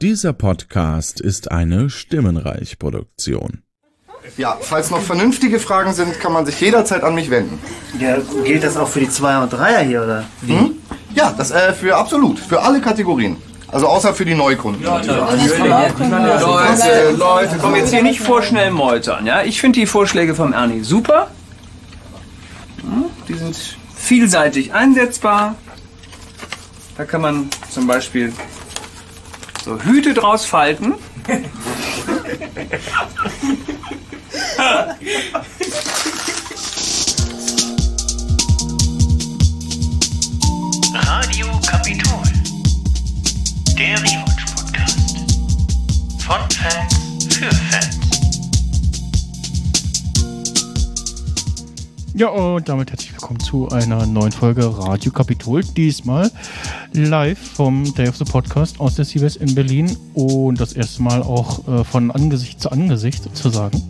Dieser Podcast ist eine Stimmenreich-Produktion. Ja, falls noch vernünftige Fragen sind, kann man sich jederzeit an mich wenden. Ja, gilt das auch für die Zweier und Dreier hier, oder? Wie? Hm? Ja, das äh, für absolut, für alle Kategorien. Also außer für die Neukunden. Leute, Leute, komm jetzt hier nicht vorschnell meutern, ja? Ich finde die Vorschläge vom Ernie super. Hm, Die sind vielseitig einsetzbar. Da kann man zum Beispiel so Hüte draus falten. Radio Kapitol. Der Rewatch-Podcast. Von Fans für Fans. Ja, und damit herzlich willkommen zu einer neuen Folge Radio Kapitol. Diesmal live vom Day of the Podcast aus der CBS in Berlin und das erste Mal auch äh, von Angesicht zu Angesicht sozusagen.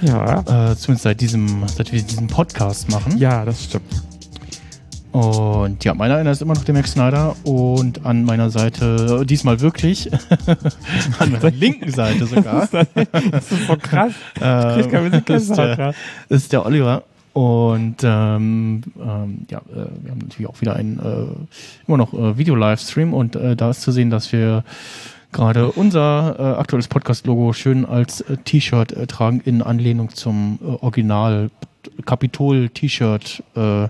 Ja. Äh, zumindest seit diesem, seit wir diesen Podcast machen. Ja, das stimmt. Und ja, meiner einer ist immer noch der Max Snyder und an meiner Seite, diesmal wirklich, an meiner linken Seite sogar. das ist so krass. Ähm, Ich krieg keine ist, der, ist der Oliver. Und ähm, ähm, ja, äh, wir haben natürlich auch wieder einen äh, immer noch äh, Video-Livestream und äh, da ist zu sehen, dass wir gerade unser äh, aktuelles Podcast-Logo schön als äh, T-Shirt äh, tragen in Anlehnung zum äh, Original Kapitol-T-Shirt, äh,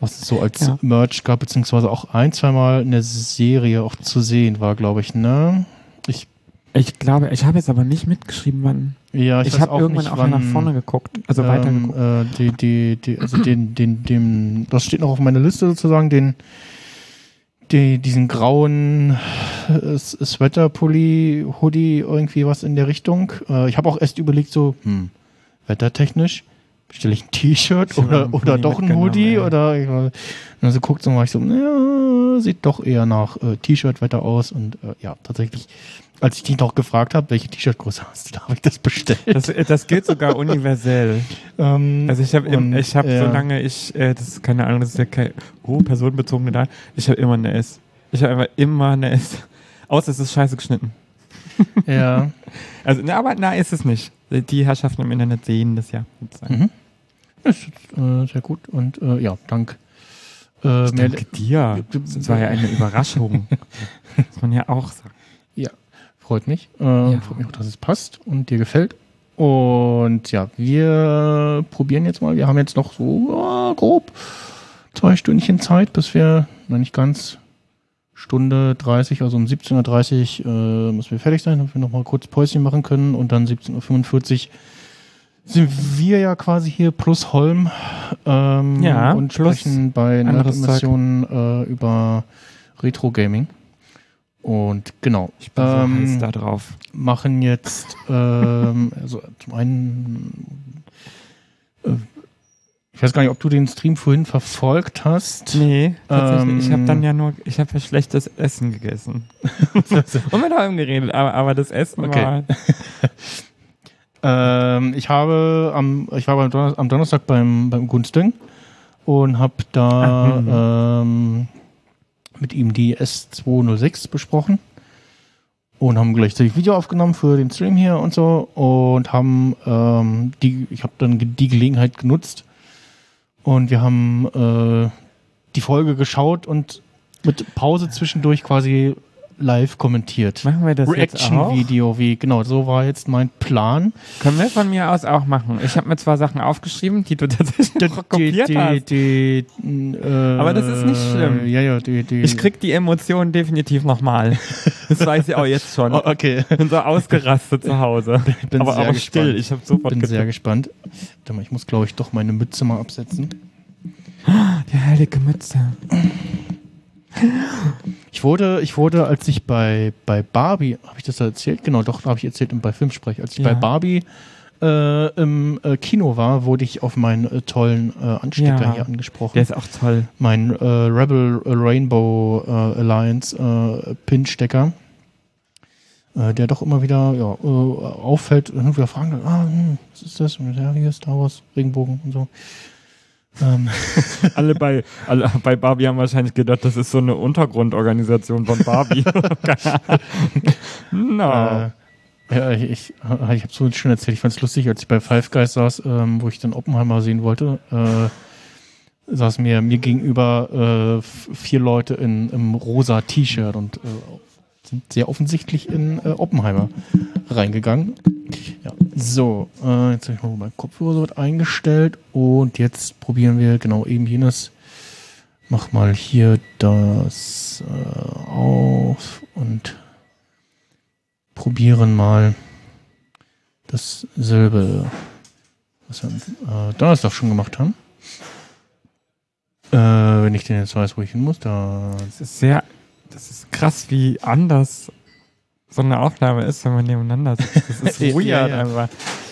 was es so als Ja. Merch gab, beziehungsweise auch ein, zweimal in der Serie auch zu sehen war, glaube ich, ne? Ich Ich glaube, ich habe jetzt aber nicht mitgeschrieben, wann. ja, Ich, weiß habe irgendwann nicht, auch wann, nach vorne geguckt, also weiter ähm, geguckt. äh, die, die, die, also den, den, dem, das steht noch auf meiner Liste sozusagen, den, die, diesen grauen äh, Sweater-Pulli, Hoodie, irgendwie was in der Richtung. Äh, ich habe auch erst überlegt, so, hm, wettertechnisch, bestelle ich ein T-Shirt Ich oder, oder doch ein Hoodie ey. oder ich, und dann so guckt so, war ich so, ja, sieht doch eher nach äh, T-Shirt-Wetter aus und äh, ja, tatsächlich, als ich dich noch gefragt habe, welche T-Shirt-Größe hast du, da habe ich das bestellt. Das, äh, das gilt sogar universell. Ähm, Also ich habe, ich habe, ja. solange ich, äh, das ist keine Ahnung, das ist ja kein oh, personenbezogene Daten, ich habe immer eine S. Ich habe einfach immer eine S. Außer es ist scheiße geschnitten. Ja. Also, na, aber na, ist es nicht. Die Herrschaften im Internet sehen das ja. sozusagen. Mhm. Das ist äh, sehr gut und äh, ja, dank. Äh, Danke dir. Das war ja eine Überraschung. Muss man ja auch sagen. Ja, freut mich. Äh, Freut mich auch, dass es passt und dir gefällt. Und ja, wir probieren jetzt mal. Wir haben jetzt noch so äh, grob zwei Stündchen Zeit, bis wir, noch nicht ganz, Stunde 30, also um 17.30 Uhr äh, müssen wir fertig sein, damit wir nochmal kurz Päuschen machen können und dann 17.45 Uhr sind wir ja quasi hier plus Holm ähm, Ja, und sprechen bei anderes Nerd-Emissionen äh, über Retro-Gaming. Und genau. Ich bin so heiß da drauf. Machen jetzt, ähm, also zum einen, äh, ich weiß gar nicht, ob du den Stream vorhin verfolgt hast. Nee, tatsächlich. ich habe Ähm, dann ja nur, ich habe ja schlechtes Essen gegessen. Und mit allem geredet, aber, aber das Essen Okay. war. Ähm, ich habe am, ich war beim Donner am Donnerstag beim, beim Gunsting und habe da ähm, mit ihm die S206 besprochen und haben gleichzeitig Video aufgenommen für den Stream hier und so und haben ähm, die, ich habe dann die Gelegenheit genutzt und wir haben äh, die Folge geschaut und mit Pause zwischendurch quasi live kommentiert. Machen wir das jetzt auch? Reaction-Video, wie, genau, so war jetzt mein Plan. Können wir von mir aus auch machen. Ich habe mir zwar Sachen aufgeschrieben, die du tatsächlich noch kopiert hast. äh, Aber das ist nicht schlimm. Ja, ja, die, die. Ich krieg die Emotionen definitiv nochmal. Das weiß ich auch jetzt schon. Oh, okay. Ich bin so ausgerastet zu Hause. bin aber sehr aber gespannt. still, ich habe sofort bin sehr getippt. gespannt. Warte mal, ich muss, glaube ich, doch meine Mütze mal absetzen. Die heilige Mütze. Ich wurde, ich wurde, als ich bei, bei Barbie, habe ich das da erzählt? Genau, doch, habe ich erzählt bei Filmsprech. Als ich Ja. bei Barbie äh, im äh, Kino war, wurde ich auf meinen äh, tollen äh, Anstecker Ja. hier angesprochen. Der ist auch toll. mein äh, Rebel Rainbow äh, Alliance äh, Pin-Stecker, der doch immer wieder ja, auffällt und wieder fragen, ah, hm, was ist das? Und ja, hier ist Star Wars, Regenbogen und so. Ähm, Alle bei, alle bei Barbie haben wahrscheinlich gedacht, das ist so eine Untergrundorganisation von Barbie. No. äh, ja, ich, ich, habe so schön erzählt, ich fand es lustig, als ich bei Five Guys saß, ähm, wo ich dann Oppenheimer sehen wollte, äh, saß mir mir gegenüber äh, vier Leute in im rosa T-Shirt und äh, sind sehr offensichtlich in äh, Oppenheimer reingegangen. Ja, so, äh, jetzt habe ich mal mein Kopfhörer so weit eingestellt und jetzt probieren wir genau eben jenes. Mach mal hier das äh, auf und probieren mal dasselbe, was wir am äh, Donnerstag schon gemacht haben. Äh, wenn ich denn jetzt weiß, wo ich hin muss, da. Das ist sehr, das ist krass, wie anders so eine Aufnahme ist, wenn man nebeneinander sitzt. Das ist Ja, weird ja. einfach.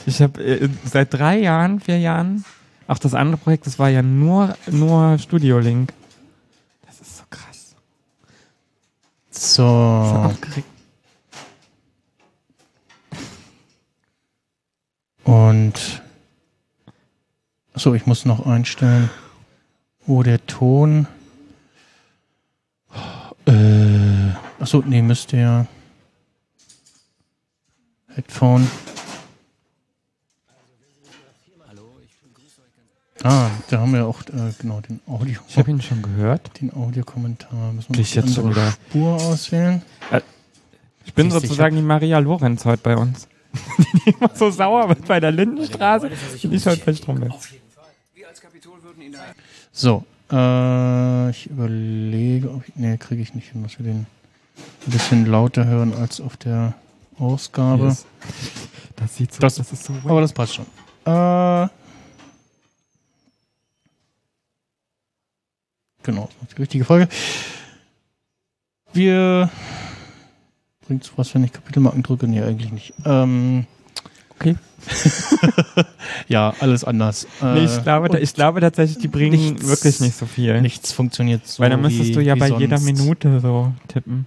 Ich habe äh, seit drei Jahren, vier Jahren, auch das andere Projekt, das war ja nur, nur Studio Link. Das ist so krass. So. So. Und. Achso, ich muss noch einstellen, wo der Ton. Äh. Achso, nee, müsste ja. Headphone. Ah, da haben wir auch äh, genau den Audio. Ich habe ihn schon gehört. Den Audiokommentar. Müssen wir ich die jetzt wieder- Spur auswählen. Ich bin Siehst sozusagen die Maria Lorenz heute bei uns. die immer so sauer wird bei der Lindenstraße. Ich heute bei Stromberg. Wir als Kapitol würden ihn da So, äh, ich überlege, ob ich, nee, kriege ich nicht hin, dass wir den ein bisschen lauter hören als auf der Ausgabe. Yes. Das sieht so, Das- das, ist so weird. Aber das passt schon. Äh, genau, das ist die richtige Folge. Wir bringt's was, wenn ich Kapitelmarken drücke? Nee, eigentlich nicht. Ähm, Okay. ja, alles anders. Äh, Nee, ich, glaube, und ich glaube tatsächlich, die bringen nichts- wirklich nicht so viel. nichts funktioniert so. Weil dann müsstest wie, du ja bei jeder sonst. Minute so tippen.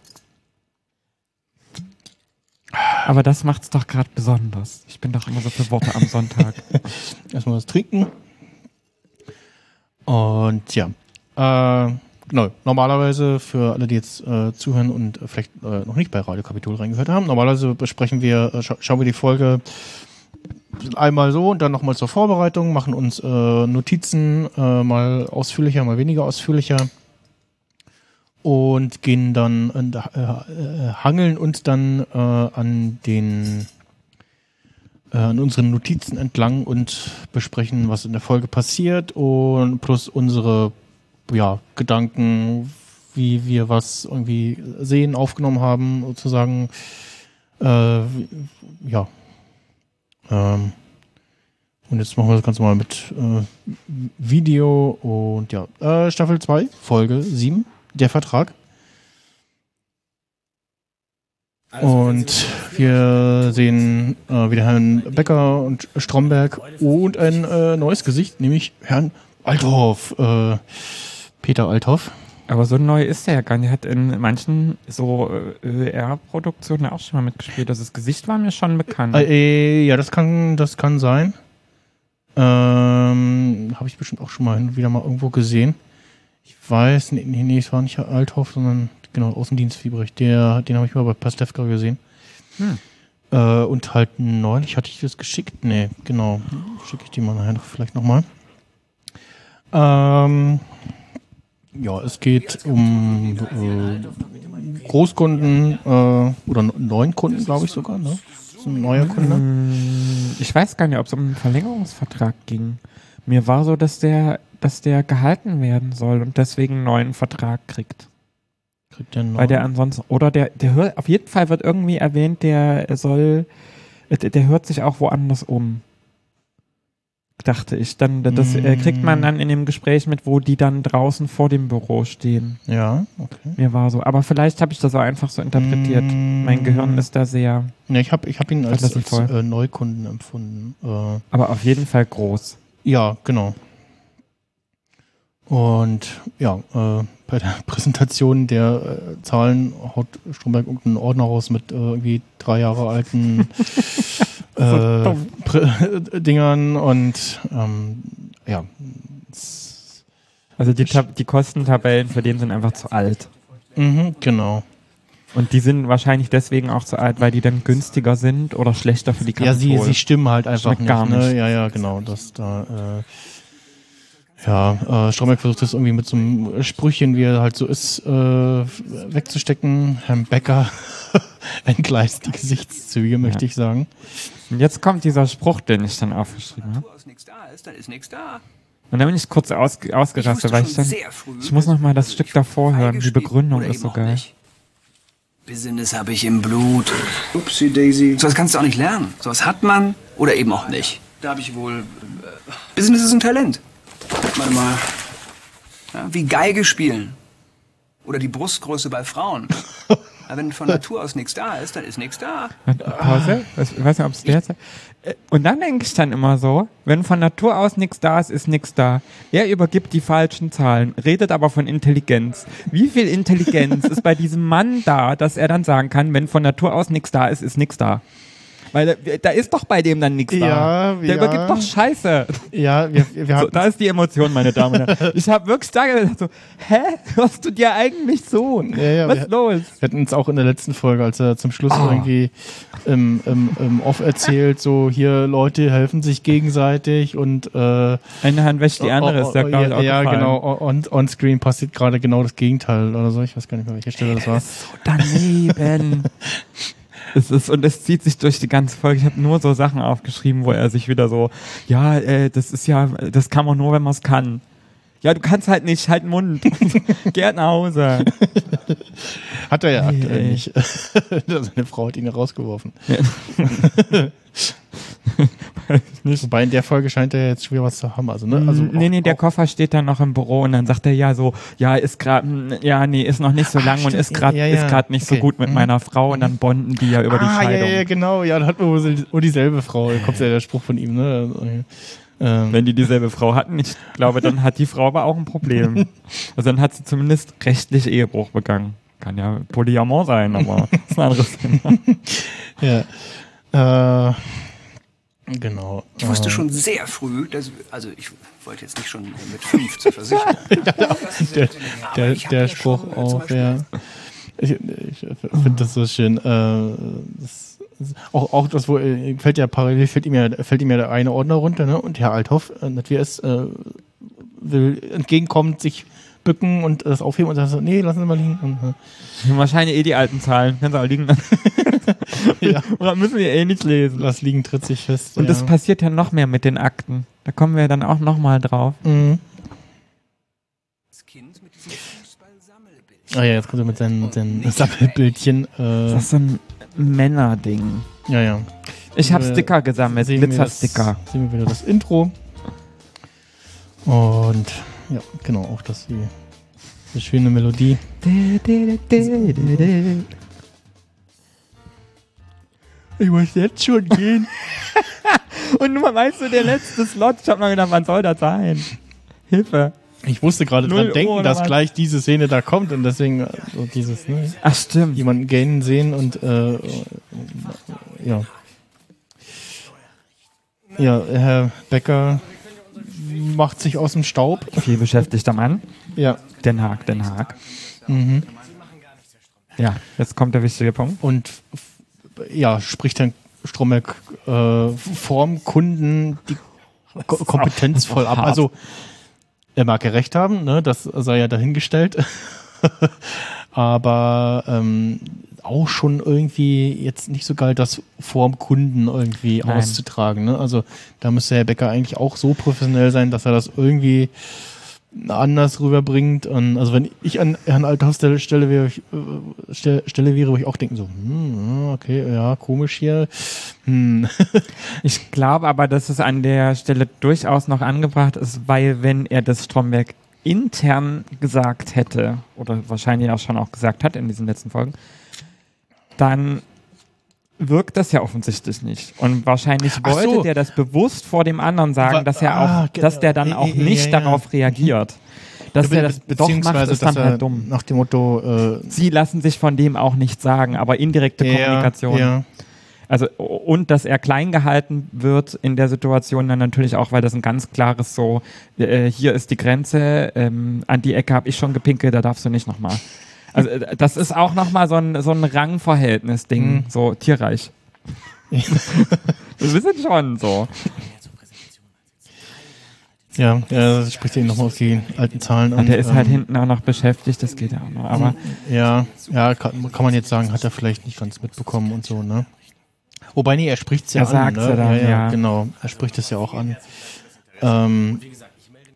Aber das macht's doch gerade besonders. Ich bin doch immer so für Worte am Sonntag. Erstmal was trinken. Und ja. Äh, genau. Normalerweise für alle, die jetzt äh, zuhören und äh, vielleicht äh, noch nicht bei Radio Kapitol reingehört haben, normalerweise besprechen wir, äh, scha schauen wir die Folge einmal so und dann nochmal zur Vorbereitung, machen uns äh, Notizen äh, mal ausführlicher, mal weniger ausführlicher und gehen dann und, äh, äh, hangeln uns dann äh, an den äh, an unseren Notizen entlang und besprechen, was in der Folge passiert und plus unsere ja, Gedanken, wie wir was irgendwie sehen, aufgenommen haben, sozusagen. Äh, ja. Ähm, und jetzt machen wir das Ganze mal mit äh, Video und ja, äh, Staffel 2, Folge 7, der Vertrag. Und wir sehen äh, wieder Herrn Becker und Stromberg und ein äh, neues Gesicht, nämlich Herrn Althoff. Äh, Peter Althoff. Aber so neu ist er ja gar nicht. Er hat in manchen so äh, ÖR-Produktionen auch schon mal mitgespielt. Also das Gesicht war mir schon bekannt. Äh, äh, ja, das kann, das kann sein. Ähm, Habe ich bestimmt auch schon mal wieder mal irgendwo gesehen. Ich weiß, nee, nee, es war nicht Herr Althoff, sondern genau, Außendienstfiebrecht. Der, den habe ich mal bei Pastewka gesehen. Hm. Äh, und halt neulich hatte ich das geschickt. Nee, genau. Schicke ich die mal nachher noch vielleicht nochmal. Ähm, ja, es geht um äh, Großkunden äh, oder neuen Kunden, glaube ich sogar. Ne? Das ist ein neuer Kunde. Hm, Ich weiß gar nicht, ob es um einen Verlängerungsvertrag ging. Mir war so, dass der, dass der gehalten werden soll und deswegen einen neuen Vertrag kriegt. Kriegt der einen Weil der neuen? ansonsten, oder der, der hört, auf jeden Fall wird irgendwie erwähnt, der soll, äh, der, der hört sich auch woanders um. Dachte ich. Dann, das äh, kriegt man dann in dem Gespräch mit, wo die dann draußen vor dem Büro stehen. Ja, okay. Mir war so. Aber vielleicht habe ich das auch einfach so interpretiert. Mm. Mein Gehirn ist da sehr, Ne, ich habe ich hab ihn als, als äh, Neukunden empfunden. Äh, aber auf jeden Fall groß. Ja, genau. Und ja, äh, bei der Präsentation der äh, Zahlen haut Stromberg irgendeinen Ordner raus mit äh, irgendwie drei Jahre alten äh, Dingern und ähm, ja, Also die, Tab die Kostentabellen für den sind einfach zu alt. Mhm, genau. Und die sind wahrscheinlich deswegen auch zu alt, weil die dann günstiger sind oder schlechter für die Ja, sie, sie stimmen halt einfach Schmeckt nicht. gar Ne? nicht. Ja, ja, genau. Das da, äh, ja, äh, Stromberg versucht das irgendwie mit so einem Sprüchchen, wie er halt so ist, äh, wegzustecken. Herrn Becker entgleist die Gesichtszüge, möchte ich sagen. Und jetzt kommt dieser Spruch, den ich dann aufgeschrieben habe. Wo aus nichts da ist, dann ist nichts da. Und dann bin ich kurz aus, ausgerastet, weil ich dann, ich muss noch mal das Stück davor hören. Die Begründung ist so geil. Business habe ich im Blut. Upsi Daisy. So was kannst du auch nicht lernen. So was hat man oder eben auch nicht. Da habe ich wohl. Äh, Business ist ein Talent. Warte mal. Ja, wie Geige spielen. Oder die Brustgröße bei Frauen. Aber wenn von Natur aus nichts da ist, dann ist nichts da. Pause? Ich weiß nicht, ob es der ist. Äh, Und dann denke ich dann immer so, wenn von Natur aus nichts da ist, ist nichts da. Er übergibt die falschen Zahlen, redet aber von Intelligenz. Wie viel Intelligenz ist bei diesem Mann da, dass er dann sagen kann, wenn von Natur aus nichts da ist, ist nichts da? Weil da, da ist doch bei dem dann nichts Ja, da. Der ja. übergibt doch Scheiße. Ja, wir, wir So, hatten da ist die Emotion, meine Damen und Herren. Ich habe wirklich da gedacht, so, hä? Hörst du dir eigentlich so? Ja, ja, Was wir- ist los? Wir hatten uns auch in der letzten Folge, als er zum Schluss Ah. irgendwie im, im, im Off erzählt, so hier Leute helfen sich gegenseitig und äh, Eine Hand wäscht die andere, ist ja, oh, glaube ich, ja, auch ja genau, on, on screen passiert gerade genau das Gegenteil oder so, ich weiß gar nicht mehr, welche Stelle das war. daneben. es ist, und es zieht sich durch die ganze Folge. Ich habe nur so Sachen aufgeschrieben, wo er sich wieder so, ja, äh, das ist ja, das kann man nur, wenn man es kann. Ja, du kannst halt nicht, halt den Mund. Geh halt nach Hause. Hat er ja Ey, aktuell ey. nicht. Seine Frau hat ihn ja rausgeworfen. Wobei in der Folge scheint er jetzt schon wieder was zu haben. Also, ne? also nee, auch- nee, der auch- Koffer steht dann noch im Büro und dann sagt er ja so, ja, ist gerade, ja, nee, ist noch nicht so lang und stimmt, ist gerade ja, ja, ist gerade nicht so okay. gut mit Mhm. meiner Frau und dann bonden die ja über die ah, ja, Scheidung. ja, genau. Ja, da hat man wohl so- wohl dieselbe Frau. Da kommt ja der Spruch von ihm, ne? Also, ähm, Wenn die dieselbe Frau hatten, ich glaube, dann hat die Frau aber auch ein Problem. Also dann hat sie zumindest rechtlich Ehebruch begangen. Kann ja Polyamor sein, aber ist ein anderes Thema. ja. Äh, genau. Ich wusste äh, schon sehr früh, dass, also ich wollte jetzt nicht schon mit fünf zur Versicherung. der, der, der ja Spruch schon, auch, ja. Ich, ich finde das so schön. Äh, das, auch, auch das, wo äh, fällt ja parallel, fällt ihm ja, fällt ihm ja der eine Ordner runter, ne? Und Herr Althoff, äh, wie es, äh, will entgegenkommen, sich bücken und das aufheben und sagt so, nee, lassen Sie mal liegen. Und, äh, Wahrscheinlich eh die alten Zahlen. Können sie auch liegen. Ja. Oder müssen wir eh nicht lesen. lass liegen, tritt sich fest. Und ja. das passiert ja noch mehr mit den Akten. Da kommen wir dann auch noch mal drauf. Mhm. Das Kind mit diesem Fußballsammelbild. Ah ja, jetzt kommt er mit seinen, mit seinen Sammelbildchen. Äh, Das ist so ein Männerding. ja, ja. Ich habe Äh, Sticker gesammelt, Glitzersticker. sehen wir wieder das Intro. Und ja, genau, auch das die, die schöne Melodie. Ich muss jetzt schon gehen. Und nur weißt du, der letzte Slot, ich habe noch gedacht, wann soll das sein? Hilfe. Ich musste gerade dran denken, dass was? gleich diese Szene da kommt und deswegen äh, so dieses, ne, Ach stimmt. jemanden gähnen sehen und äh, ja. Ja, Herr Becker macht sich aus dem Staub. Viel beschäftigter Mann. Ja. Den Haag, Den Haag. Mhm. Ja, jetzt kommt der wichtige Punkt. Und ja, spricht dann Stromberg äh, vorm Kunden die Ko Kompetenz voll ab. Also er mag ja recht haben, ne? das sei ja dahingestellt. Aber ähm, auch schon irgendwie jetzt nicht so geil, das vorm Kunden irgendwie Nein. auszutragen. Ne? Also da müsste Herr Becker eigentlich auch so professionell sein, dass er das irgendwie anders rüberbringt. Und also wenn ich an Herrn Althaus Stelle, Stelle, wäre, ich, äh, Stelle, wäre, wo ich auch denken so, hm, okay, ja, komisch hier. Hm. Ich glaube aber, dass es an der Stelle durchaus noch angebracht ist, weil wenn er das Stromberg intern gesagt hätte, oder wahrscheinlich auch schon auch gesagt hat in diesen letzten Folgen, dann wirkt das ja offensichtlich nicht. Und wahrscheinlich Ach wollte so. der das bewusst vor dem anderen Wa- sagen, dass er ah, auch, dass der dann genau. auch Ja, ja, nicht ja, ja. darauf reagiert. Dass Be- er das doch macht, ist dann halt dumm. Nach dem Motto, äh, Sie lassen sich von dem auch nicht sagen, aber indirekte ja, Kommunikation. Ja. Also und dass er klein gehalten wird in der Situation dann natürlich auch, weil das ein ganz klares so, äh, hier ist die Grenze, ähm, an die Ecke habe ich schon gepinkelt, da darfst du nicht nochmal. Also äh, das ist auch nochmal so ein, so ein Rangverhältnis-Ding, Mhm. so tierreich. Wir wissen schon so. Ja, das spricht eben nochmal auf die alten Zahlen Und an. der ist halt ähm, hinten auch noch beschäftigt, das geht ja auch noch. Aber Ja, ja, kann, kann man jetzt sagen, hat er vielleicht nicht ganz mitbekommen und so, ne? Wobei, nee, er spricht es ja Er an. sagt's ne? ja dann, ja, ja. genau. Er spricht es ja auch an. Ähm,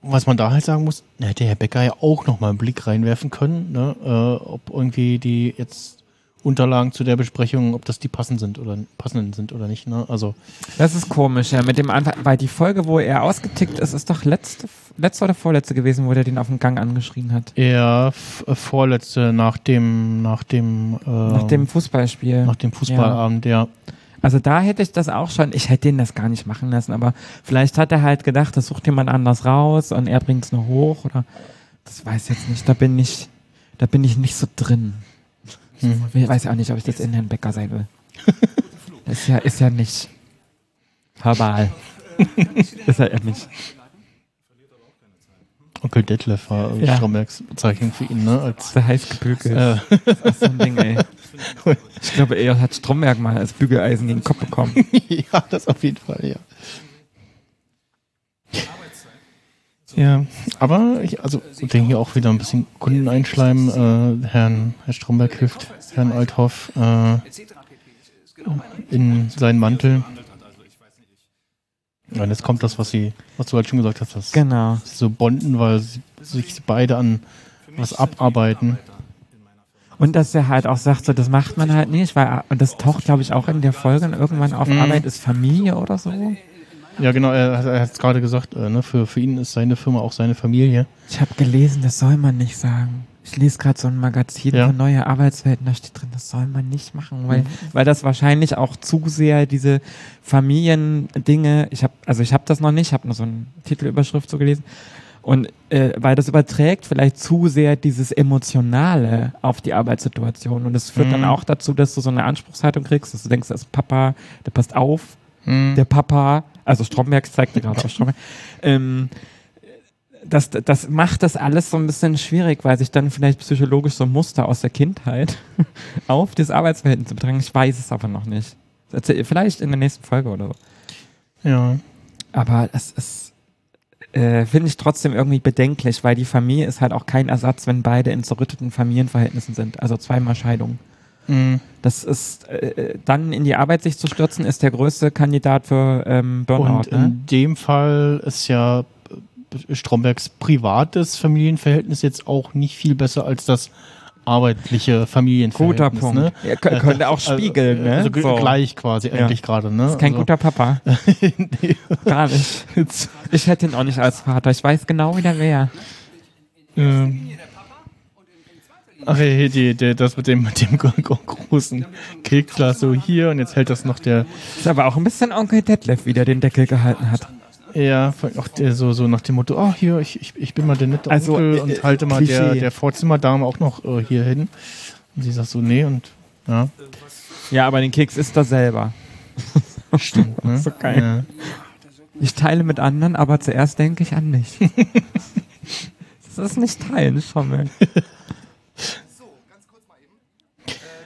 was man da halt sagen muss, da hätte Herr Becker ja auch nochmal einen Blick reinwerfen können, ne? Äh, ob irgendwie die jetzt Unterlagen zu der Besprechung, ob das die passend sind oder passenden sind oder nicht, ne? Also, das ist komisch, ja, mit dem Anfang, weil die Folge, wo er ausgetickt ist, ist doch letzte, letzte oder vorletzte gewesen, wo der den auf dem Gang angeschrien hat. f- äh, vorletzte nach dem, nach dem, äh, Nach dem Fußballspiel. nach dem Fußballabend, ja. Also da hätte ich das auch schon, ich hätte ihn das gar nicht machen lassen, aber vielleicht hat er halt gedacht, das sucht jemand anders raus und er bringt es nur hoch oder das weiß ich jetzt nicht. Da bin ich, da bin ich nicht so drin. Hm. Ich weiß auch nicht, ob ich jetzt in Herrn Becker sein will. ist ja, ist ja nicht verbal. ist ja nicht. Onkel Detlef war Ja. ja. Strombergs Bezeichnung für ihn, ne? Als, So heiß gebügelt. äh, so ein Ding, ey. Ich glaube, er hat Stromberg mal als Bügeleisen gegen den Kopf bekommen. ja, das auf jeden Fall, ja. Ja, aber ich, also ich denke hier auch wieder ein bisschen Kunden einschleimen. Äh, Herrn, Herr Stromberg hilft Herrn Althoff äh, in seinen Mantel. Ja, und jetzt kommt das, was sie, was du halt schon gesagt hast, dass Genau. sie so bonden, weil sie sich beide an was abarbeiten. Und dass er halt auch sagt, so, das macht man halt nicht, weil, und das taucht, glaube ich, auch in der Folge irgendwann auf, Mhm. Arbeit ist Familie oder so. Ja, genau, er, hat- er hat es gerade gesagt, äh, ne, für, für ihn ist seine Firma auch seine Familie. Ich habe gelesen, das soll man nicht sagen. Ich lese gerade so ein Magazin Ja. für neue Arbeitswelten, da steht drin, das soll man nicht machen, weil, Mhm. weil das wahrscheinlich auch zu sehr diese Familiendinge, ich habe, also ich habe das noch nicht, ich habe nur so eine Titelüberschrift so gelesen, und äh, weil das überträgt vielleicht zu sehr dieses Emotionale auf die Arbeitssituation und das führt dann Mhm. auch dazu, dass du so eine Anspruchshaltung kriegst, dass du denkst, das ist Papa, der passt auf, Mhm. der Papa, also Stromberg zeigte gerade auf Stromberg, ähm, das, das macht das alles so ein bisschen schwierig, weil sich dann vielleicht psychologisch so Muster aus der Kindheit auf das Arbeitsverhältnis übertragen. Ich weiß es aber noch nicht. Vielleicht in der nächsten Folge oder so. Ja. Aber es ist, äh, finde ich trotzdem irgendwie bedenklich, weil die Familie ist halt auch kein Ersatz, wenn beide in zerrütteten Familienverhältnissen sind. Also zweimal Scheidung. Mhm. Das ist, äh, dann in die Arbeit sich zu stürzen, ist der größte Kandidat für ähm, Burnout. Und ne? in dem Fall ist ja äh, Strombergs privates Familienverhältnis jetzt auch nicht viel besser als das arbeitliche Familienverhältnis. Guter Punkt. Ne? Ja, kö- könnte auch spiegeln, ne? Also So. gleich quasi Ja. eigentlich gerade. Ne? ist kein also, guter Papa. Gar nicht. Ich hätte ihn auch nicht als Vater. Ich weiß genau, wie der wäre. Ähm, ach hier, die, der, das mit dem, mit dem großen Keksglas so hier und jetzt hält das noch der, Ist aber auch ein bisschen Onkel Detlef, wie der den Deckel gehalten hat. Ja, auch der so, so nach dem Motto, oh hier, ich, ich, ich bin mal der nette Also, Onkel äh, und halte mal der, Klischee. der Vorzimmerdame auch noch äh, hier hin. Und sie sagt so, nee und ja, Ja, aber den Keks ist er selber. stimmt. Ne? So geil. Ja. Ich teile mit anderen, aber zuerst denke ich an mich. das ist nicht teilen, schon mal.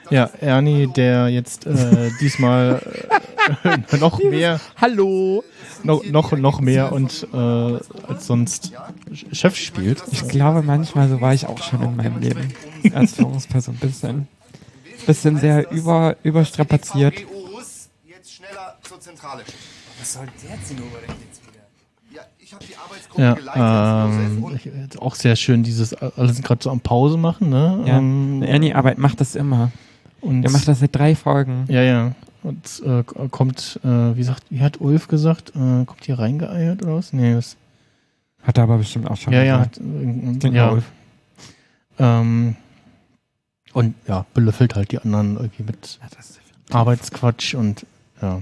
Ja, Ernie, der jetzt äh, diesmal äh, noch mehr, Hallo! noch, noch, noch mehr und äh, als sonst Chef spielt. Ich glaube, manchmal so war ich auch schon in meinem Leben. Als Führungsperson. Bisschen, bisschen sehr über, überstrapaziert. Was soll der Zinnober denn jetzt? Ja, ich habe die Arbeitsgruppe geleitet. Ja, Josef, ähm, auch sehr schön, dieses alle sind gerade so am Pause machen, ne? Ja. Ähm, Ernie Arbeit macht das immer. und, Der macht das seit drei Folgen. Ja, ja. Und äh, kommt, äh, wie sagt, wie hat Ulf gesagt, äh, kommt hier reingeeiert oder was? Nee, das, Hat er aber bestimmt auch schon ja, ja. Hat, ja. Ulf. Ähm, und ja, belöffelt halt die anderen irgendwie mit Ja, Arbeitsquatsch und ja.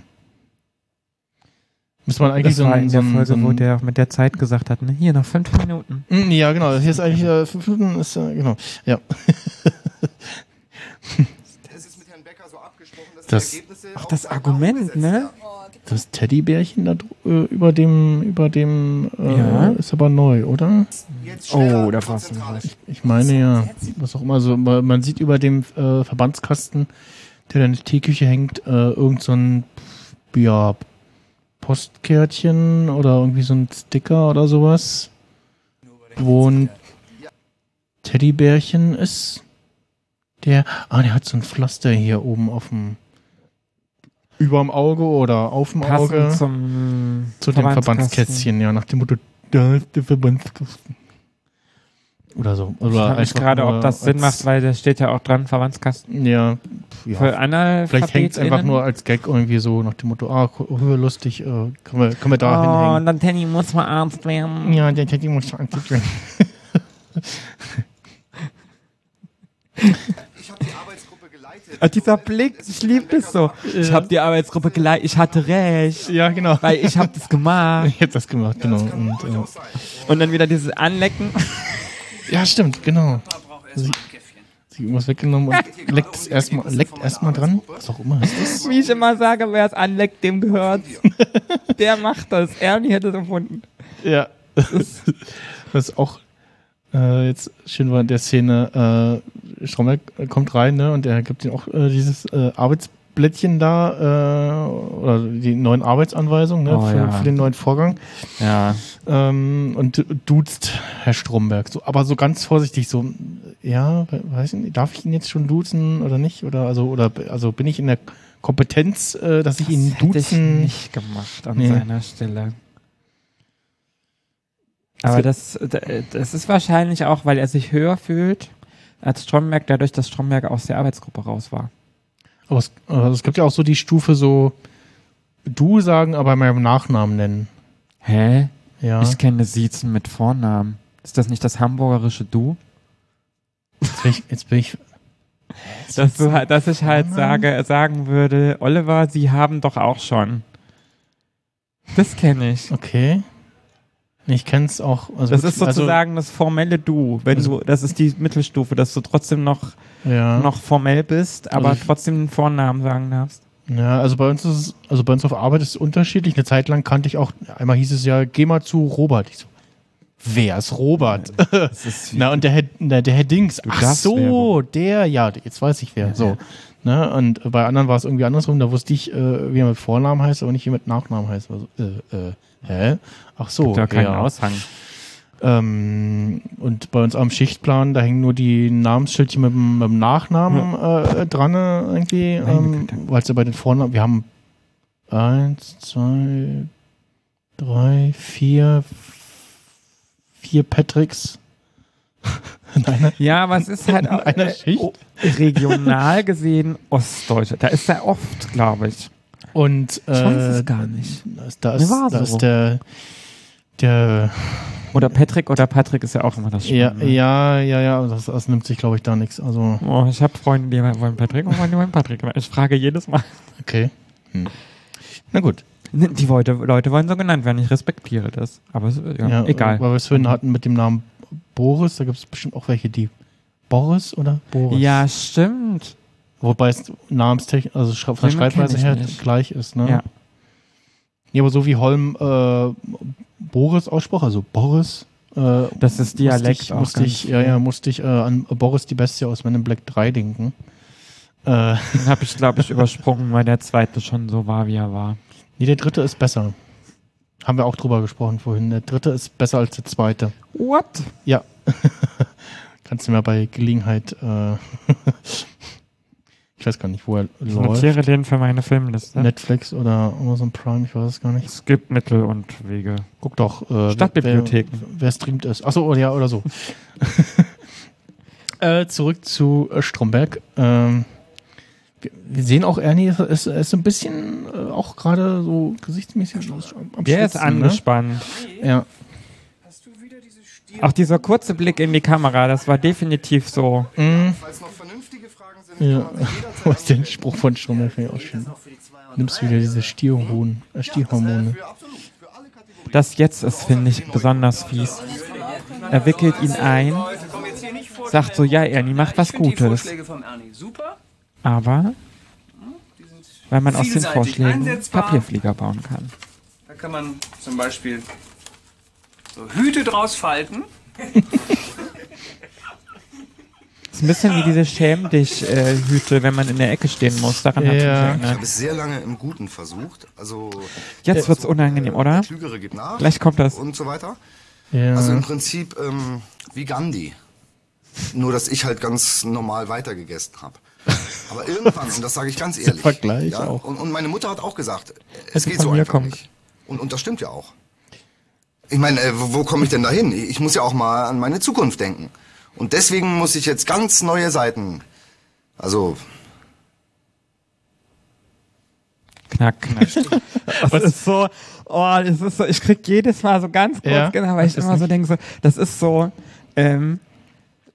Muss man eigentlich Das so war ein, in so der Folge, so ein wo der mit der Zeit gesagt hat, ne? hier noch fünf Minuten. Mm, Ja, genau. Hier ist eigentlich äh, fünf Minuten ist äh, genau. Ja. es ist mit Herrn Herrn Becker so abgesprochen, dass Das- Ach, auch das Argument, ne? Das Teddybärchen da äh, über dem, über dem äh, Ja. ist aber neu, oder? Oh, da zur war's ein Zentrale. Ich meine ja, was auch immer so, man man sieht über dem äh, Verbandskasten, der da in der Teeküche hängt, äh, irgend so ein ja, Postkärtchen oder irgendwie so ein Sticker oder sowas, wo ein Teddybärchen ist. Der, ah, der hat so ein Pflaster hier oben auf dem überm Auge oder auf dem Auge zum zu dem. Verbandskästchen, ja, nach dem Motto, da ist der Verbandskasten. Oder so. Ich frage mich gerade, ob das Sinn macht, weil da steht ja auch dran, Verbandskasten. Ja, ja. Für. Vielleicht hängt es einfach nur als Gag irgendwie so nach dem Motto, ah, oh, lustig, äh, können, wir, können wir da Oh, hinhängen. dann Tenny muss mal Arzt werden. Ja, der Teddy muss schon anzudrehen. Ich habe die Arbeitsgruppe geleitet. Ah, dieser Blick, ich liebe das so. Ich habe die Arbeitsgruppe geleitet, ich hatte recht. Ja, genau. Weil ich habe das gemacht. Ich hab das gemacht, genau. Und, äh, Und dann wieder dieses Anlecken. ja, stimmt, genau. Käffchen. Sie irgendwas weggenommen und leckt es erstmal, leckt erstmal dran. Was auch immer ist das. Wie ich immer sage, wer es anleckt, dem gehört. Der macht das. Ernie hätte es erfunden. Ja. Das ist auch äh, jetzt schön war in der Szene, äh, Stromberg kommt rein, ne, und er gibt ihm auch äh, dieses äh, Arbeitsblättchen da, äh, oder die neuen Arbeitsanweisungen, ne, Oh, für, ja. für den neuen Vorgang. Ja. Ähm, und duzt Herr Stromberg. So, aber so ganz vorsichtig, so, ja, we- weiß ich nicht, darf ich ihn jetzt schon duzen oder nicht? Oder also, oder also bin ich in der Kompetenz, äh, dass ich ihn hätte ich duzen. nicht gemacht an Nee. seiner Stelle. Aber das, das ist wahrscheinlich auch, weil er sich höher fühlt als Stromberg, dadurch, dass Stromberg aus der Arbeitsgruppe raus war. Aber es, also es gibt ja auch so die Stufe so, du sagen, aber meinem Nachnamen nennen. Hä? Ja. Ich kenne Siezen mit Vornamen. Ist das nicht das hamburgerische Du? Jetzt bin ich, jetzt bin ich Dass, du, halt- dass ich halt sage, sagen würde, Oliver, Sie haben doch auch schon. Das kenne ich. okay. Ich kenne es auch. Also Das ist sozusagen das formelle Du. Wenn Also- du, das ist die Mittelstufe, dass du trotzdem noch, also, ja. noch formell bist, aber Also ich- trotzdem den Vornamen sagen darfst. Ja, also bei uns ist es, also bei uns auf Arbeit ist es unterschiedlich. Eine Zeit lang kannte ich auch, einmal hieß es ja, geh mal zu Robert. Ich so, wer ist Robert? Ist Na, und der Herr, der, der Herr Dings. Ach darfst so, der, ja, jetzt weiß ich wer. So. Ne? Und bei anderen war es irgendwie andersrum. Da wusste ich, äh, wie er mit Vornamen heißt, aber nicht wie er mit Nachnamen heißt. Also, äh, äh, hä? Ach so. da keinen ja. Aushang. Ähm, und bei uns am Schichtplan, da hängen nur die Namensschildchen mit dem, mit dem Nachnamen äh, dran äh, irgendwie, ähm, weil es ja bei den Vornamen, wir haben eins, zwei, drei, vier, vier Patricks in einer, Ja, aber es ist halt in einer äh, Schicht. regional gesehen Ostdeutsche. Da ist er oft, glaube ich. Und äh, Ich weiß es gar nicht. Da ist, da so. ist der, der, Oder Patrick oder Patrick ist ja auch immer das ja, Spannende. ja, ja, ja, das, das nimmt sich, glaube ich, da nichts. Also, Oh, ich habe Freunde, die wollen Patrick und Freunde, die wollen Patrick. Ich frage jedes Mal. okay. Hm. Na gut. Die Leute, Leute wollen so genannt werden. Ich respektiere das. Aber es- ja, Ja, egal. Weil wir es vorhin hatten mit dem Namen Boris, da gibt es bestimmt auch welche, die Boris oder Boris. Ja, stimmt. Wobei es namenstechnisch, also von der Schreibweise her nicht. gleich ist, ne? Ja. Ja, aber so wie Holm äh, Boris aussprach, also Boris. Äh, Das ist Dialekt musste ich, musste ich, ja, ja, musste ich äh, an Boris die Bestie aus Men in Black 3 denken. Äh, Den habe ich, glaube ich, übersprungen, weil der zweite schon so war, wie er war. nee, der dritte ist besser. Haben wir auch drüber gesprochen vorhin. Der dritte ist besser als der zweite. What? Ja. Kannst du mir bei Gelegenheit, äh, ich weiß gar nicht, wo er Ich läuft. notiere den für meine Filmliste. Netflix oder Amazon Prime, ich weiß es gar nicht. Es gibt Mittel und Wege. Guck doch. Äh, Stadtbibliotheken. Wer, wer streamt es? Achso, ja, oder so. äh, zurück zu äh, Stromberg. Ähm, wir, sehen auch, Ernie ist, ist, ist ein bisschen äh, auch gerade so gesichtsmäßig am, am Der ist Schwitzen, angespannt. Ne? Ja. Auch dieser kurze Blick in die Kamera, das war definitiv so. Falls ja. Was ist den Spruch von Stromberg finde ich auch schön. Nimmst wieder diese Stierhormone. Äh, Stierhormone. Das jetzt ist, finde ich, besonders fies. Er wickelt ihn ein, sagt so, ja, Ernie, mach was Gutes. Aber Weil man aus den Vorschlägen. Papierflieger bauen kann. Da kann man zum Beispiel so Hüte draus falten. Ist ein bisschen wie diese Schäm dich äh, Hüte, wenn man in der Ecke stehen muss. Daran hat Ja. mich Ich habe es sehr lange im Guten versucht. Also Jetzt wird's unangenehm, oder? der Klügere gibt nach Gleich kommt das. und so weiter. Ja. Also im Prinzip ähm, wie Gandhi. Nur, dass ich halt ganz normal weitergegessen habe. Aber irgendwann, und das sage ich ganz ehrlich. Vergleich ja, auch. Und, und meine Mutter hat auch gesagt, es Also geht so einfach kommt. nicht. Und, und das stimmt ja auch. Ich meine, äh, wo, wo komme ich denn da hin? Ich muss ja auch mal an meine Zukunft denken. Und deswegen muss ich jetzt ganz neue Seiten. Also, Knack, knack. Das ist so, oh, das ist so, ich krieg jedes Mal so ganz kurz, Ja, genau, weil ich das immer so denke, so, das ist so, ähm,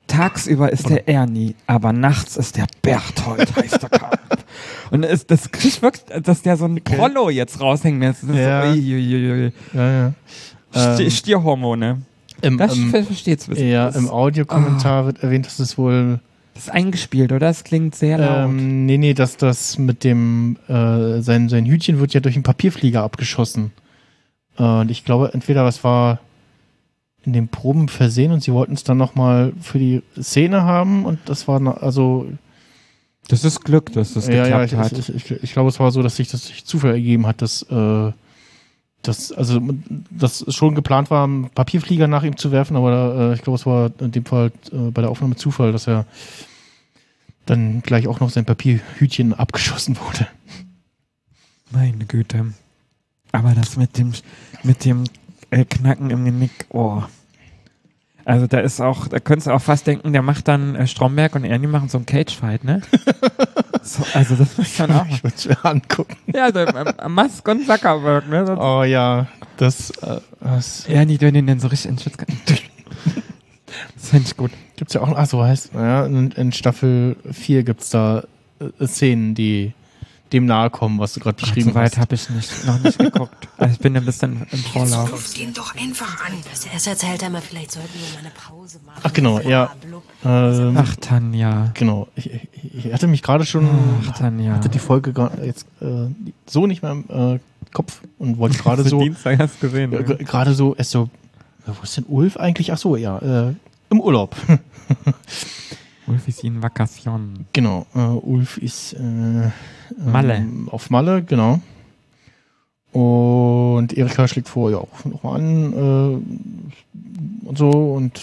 tagsüber ist der Ernie, aber nachts ist der Berthold, heißt der Kampf. Und es, das kriegt wirklich, dass der so ein Prollo jetzt raushängen lässt. Das ist Ja. so, ja, ja. Ähm, Stierhormone. Im, Das im, ver- versteht's ja, im Audiokommentar wird erwähnt, dass es wohl das ist eingespielt, oder? Das klingt sehr laut. Ähm, nee, nee, dass das mit dem, äh, sein, sein Hütchen wird ja durch einen Papierflieger abgeschossen. Äh, und ich glaube, entweder das war in den Proben versehen und sie wollten es dann nochmal für die Szene haben und das war, na- also, das ist Glück, dass das ja, ja, geklappt ich, hat. ich, ich, ich, ich glaube, es war so, dass sich das sich Zufall ergeben hat, dass, äh, dass, also, dass es schon geplant war, einen Papierflieger nach ihm zu werfen, aber äh, ich glaube, es war in dem Fall äh, bei der Aufnahme Zufall, dass er dann gleich auch noch sein Papierhütchen abgeschossen wurde. Meine Güte. Aber das mit dem, mit dem äh, Knacken im Genick, oh. Also da ist auch, da könntest du auch fast denken, der macht dann äh, Stromberg und Ernie machen so einen Cage-Fight, ne? so, also das muss man auch. Ich würde es mir angucken. Ja, also Musk und Zuckerberg, ne? So, Oh ja, das, äh, das Ernie, wenn den denn so richtig in Schutz. Das finde ich gut. gibt's ja auch, ach so heißt, ja, in, in Staffel 4 gibt's da äh, Szenen, die dem nahe kommen, was du gerade beschrieben so weit hast. habe ich nicht, noch nicht geguckt. Also ich bin ein bisschen im Vorlauf. Ruf den doch einfach an. Erst erzählt er mal, vielleicht sollten wir mal eine Pause machen. Ach genau, ja. Ähm, Ach, Tanja. genau. Ich, ich, ich hatte mich gerade schon, Ach, Tanja. hatte die Folge jetzt äh, so nicht mehr im äh, Kopf und wollte gerade so, Dienstag hast gesehen. g- gerade so, es so, wo ist denn Ulf eigentlich? Ach so, ja, äh, im Urlaub. Ulf ist in Vakation. Genau, äh, Ulf ist äh, ähm, Malle. auf Malle, genau. Und Erika schlägt vor, ja, ruf noch mal an äh, und so und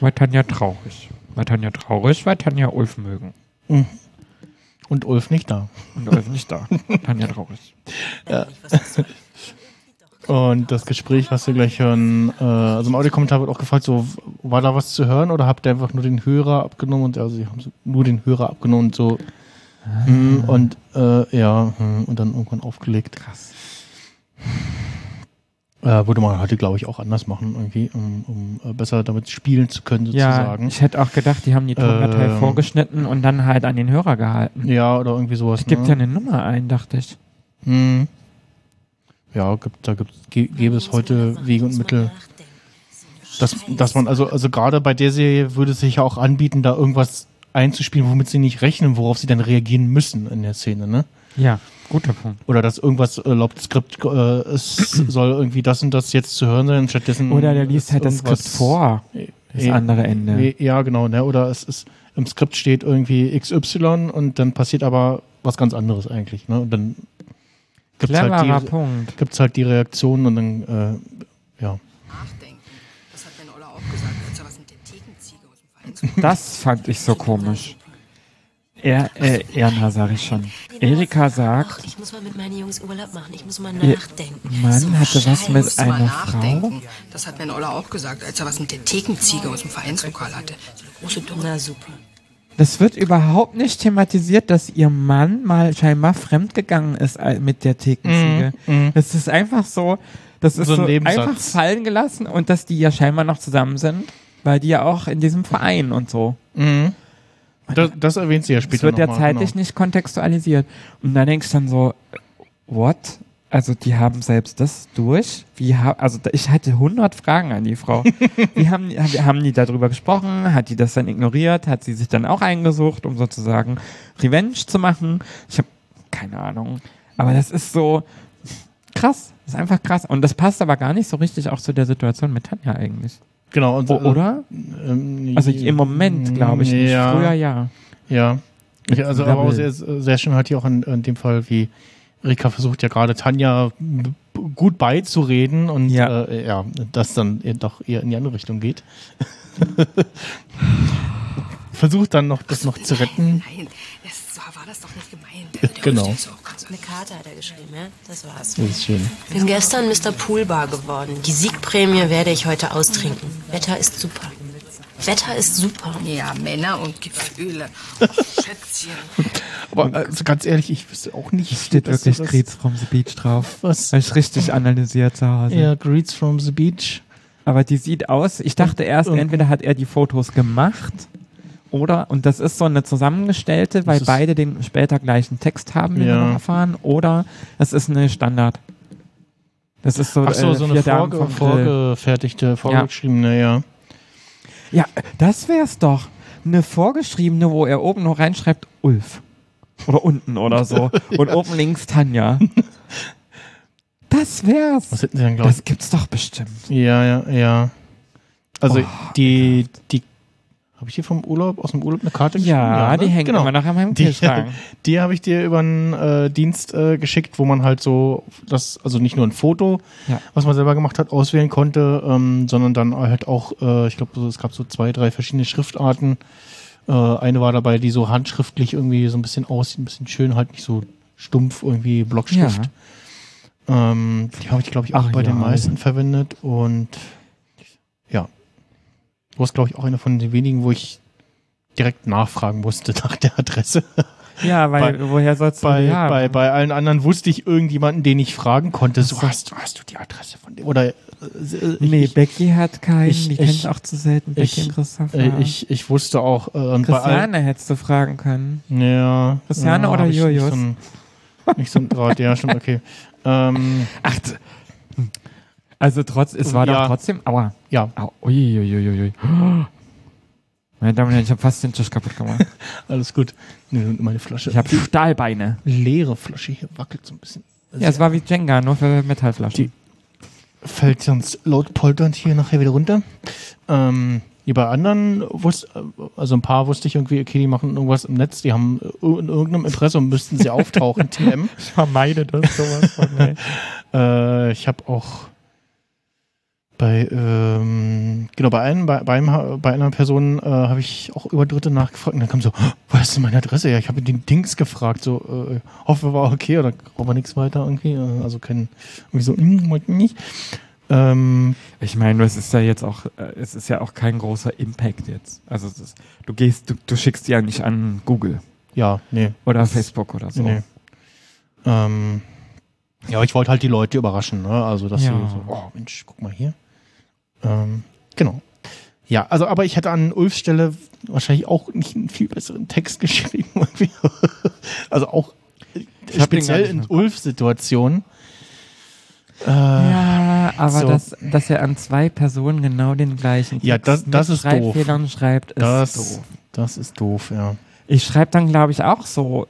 War Tanja traurig. War Tanja traurig, weil Tanja Ulf mögen. und Ulf nicht da. Und Ulf nicht da. Tanja traurig. Und das Gespräch, was wir gleich hören, äh, also im Audiokommentar wird auch gefragt, so, war da was zu hören oder habt ihr einfach nur den Hörer abgenommen und also sie haben so nur den Hörer abgenommen und so hm, und äh, ja, hm, und dann irgendwann aufgelegt. Krass. Äh, würde man heute, glaube ich, auch anders machen, irgendwie, um, um äh, besser damit spielen zu können, Ja, sozusagen. ich hätte auch gedacht, die haben die Tondatei Ähm. vorgeschnitten und dann halt an den Hörer gehalten. Ja, oder irgendwie sowas. Es gibt ne? ja eine Nummer ein, dachte ich. Hm. Ja, gibt, da gibt, gäbe es heute Wege und Mittel, dass, dass man, also, also gerade bei der Serie würde es sich ja auch anbieten, da irgendwas einzuspielen, womit sie nicht rechnen, worauf sie dann reagieren müssen in der Szene, ne? Ja, guter Punkt. Oder dass irgendwas laut Skript, äh, es soll irgendwie das und das jetzt zu hören sein, stattdessen. Oder der liest halt das Skript vor. Das Eh, andere Ende. eh, Ja, genau, ne? Oder es ist, im Skript steht irgendwie XY und dann passiert aber was ganz anderes eigentlich, ne? Und dann gibt's Cleverer halt die, Punkt. gibt's halt die Reaktion und dann, äh, ja. Nachdenken. Das hat Ben Oller auch gesagt, als er was mit der Thekenziege aus dem Verein Das fand ich so komisch. Er, äh, Erna, sag ich schon. Erika sagt, Ich muss mal mit meinen Jungs Urlaub machen. Ich muss mal Ihr nachdenken. Mann hatte was mit einer Frau. nachdenken. Das hat Ben Oller auch gesagt, als er was mit der Thekenziege aus dem Vereinslokal hatte. So eine große Dumme. Na super. Das wird überhaupt nicht thematisiert, dass ihr Mann mal scheinbar fremdgegangen ist äh, mit der Thekenziege. Das ist einfach so, das ist So ein einfach fallen gelassen und dass die ja scheinbar noch zusammen sind, weil die ja auch in diesem Verein und so. Das, das erwähnt sie ja Das später wird ja mal, zeitlich genau. nicht kontextualisiert. Und dann denkst du dann so, what? Also die haben selbst das durch. Wie ha also ich hatte 100 Fragen an die Frau. Wie haben, die- haben die darüber gesprochen? Hat die das dann ignoriert? Hat sie sich dann auch eingesucht, um sozusagen Revenge zu machen? Ich habe keine Ahnung. Aber das ist so krass. Das ist einfach krass. Und das passt aber gar nicht so richtig auch zu der Situation mit Tanja eigentlich. Genau. Und, O- oder? Ähm, Also im Moment glaube ich nicht. Ja. Früher ja. Ja. Ich, also aber auch sehr, sehr schön halt hier auch in, in dem Fall, wie Rika versucht ja gerade Tanja gut beizureden und Ja. äh, ja, das dann doch eher in die andere Richtung geht. versucht dann noch das noch zu retten. Nein, das, so war das doch nicht gemeint. Der, der Genau. Eine Karte hat er geschrieben, ja? Das war's. Das ist schön. Bin gestern Mr. Poolbar geworden. Die Siegprämie werde ich heute austrinken. Wetter ist super. Wetter ist super. Ja, Männer und Gefühle. Oh, Schätzchen. Aber also ganz ehrlich, ich wüsste auch nicht. Es steht dass wirklich Greets from the Beach drauf. Was? Habe ich richtig analysiert zu Hause. Ja, Greets from the Beach. Aber die sieht aus, ich dachte erst, und- entweder hat er die Fotos gemacht oder, und das ist so eine zusammengestellte, weil beide den später gleichen Text haben, den Ja. wir noch erfahren, oder es ist eine Standard. Das ist so, Ach so, äh, so eine vorge vorgefertigte, vorgeschriebene, ja. Ja, das wär's doch. Eine vorgeschriebene, wo er oben noch reinschreibt, Ulf. Oder unten oder so. Und oben links Tanja. Das wär's. Was hätten sie dann, glaube Das gibt's doch bestimmt. Ja, ja, ja. Also Oh, die, die, habe ich dir vom Urlaub, aus dem Urlaub eine Karte geschrieben? Ja, die ne? hängt immer noch an meinem Die, Kühlschrank. die habe ich dir über einen äh, Dienst äh, geschickt, wo man halt so, das, also nicht nur ein Foto, Ja. was man selber gemacht hat, auswählen konnte, ähm, sondern dann halt auch, äh, ich glaube, es gab so zwei, drei verschiedene Schriftarten. Äh, eine war dabei, die so handschriftlich irgendwie so ein bisschen aussieht, ein bisschen schön, halt nicht so stumpf irgendwie Blockschrift. Ähm, die habe ich, glaube ich, auch Ach bei den ja. meisten verwendet und ja. Du warst, glaube ich, auch einer von den wenigen, wo ich direkt nachfragen musste nach der Adresse. Ja, weil Bei- woher sollst du Bei, die haben? bei, bei allen anderen wusste ich irgendjemanden, den ich fragen konnte. So, hast, du- hast du die Adresse von dem? Oder äh, äh, nee, ich, Becky hat keinen, ich- die ich- kennt auch zu selten. Becky ich- und Christopher. äh, ich, ich wusste auch, äh, Christiane hättest du fragen können. ja, Christiane ja, oder Julius? Nicht so ein, Draht, ja, stimmt, okay. Ähm, Ach, also trotz, es war Ja. doch trotzdem, aua. ja, Au, uiuiuiui. Meine Damen und Herren, ich habe fast den Tisch kaputt gemacht. alles gut. Meine Flasche. Ich habe Stahlbeine. leere Flasche hier wackelt so ein bisschen. Ja, es war wie Jenga, nur für Metallflaschen. Die- fällt sonst laut polternd hier nachher wieder runter. Ähm, wie bei anderen, wusste, also ein paar wusste ich irgendwie, okay, die machen irgendwas im Netz, die haben äh, in irgendeinem Impressum müssten sie auftauchen, TM. ich vermeide das sowas von. Äh, ich habe auch bei, ähm, genau, bei einem, bei, bei, einem, bei einer Person äh, habe ich auch über Dritte nachgefragt und dann kam so, "Oh, wo ist denn meine Adresse? Ja, ich habe den Dings gefragt, so, äh, hoffe war okay oder aber nichts weiter irgendwie, äh, also kein, irgendwie so, hm, wollte nicht. Ähm, Ich meine, es ist ja jetzt auch, äh, es ist ja auch kein großer Impact jetzt. Also ist, du gehst, du, du schickst die ja nicht an Google ja, nee, oder Facebook oder so. nee. Ähm, ja, ich wollte halt die Leute überraschen, ne? Also, dass Ja. sie so, oh Mensch, guck mal hier. Ähm, genau. Ja, also, aber ich hätte an Ulfs Stelle wahrscheinlich auch nicht einen viel besseren Text geschrieben. also auch Ich speziell in nicht Ulfs Situation. Äh, Ja, aber so. dass, dass er an zwei Personen genau den gleichen Ja, das- mit das ist doof. Schreibfehlern schreibt, ist das, doof. das ist doof, ja. Ich schreibe dann, glaube ich, auch so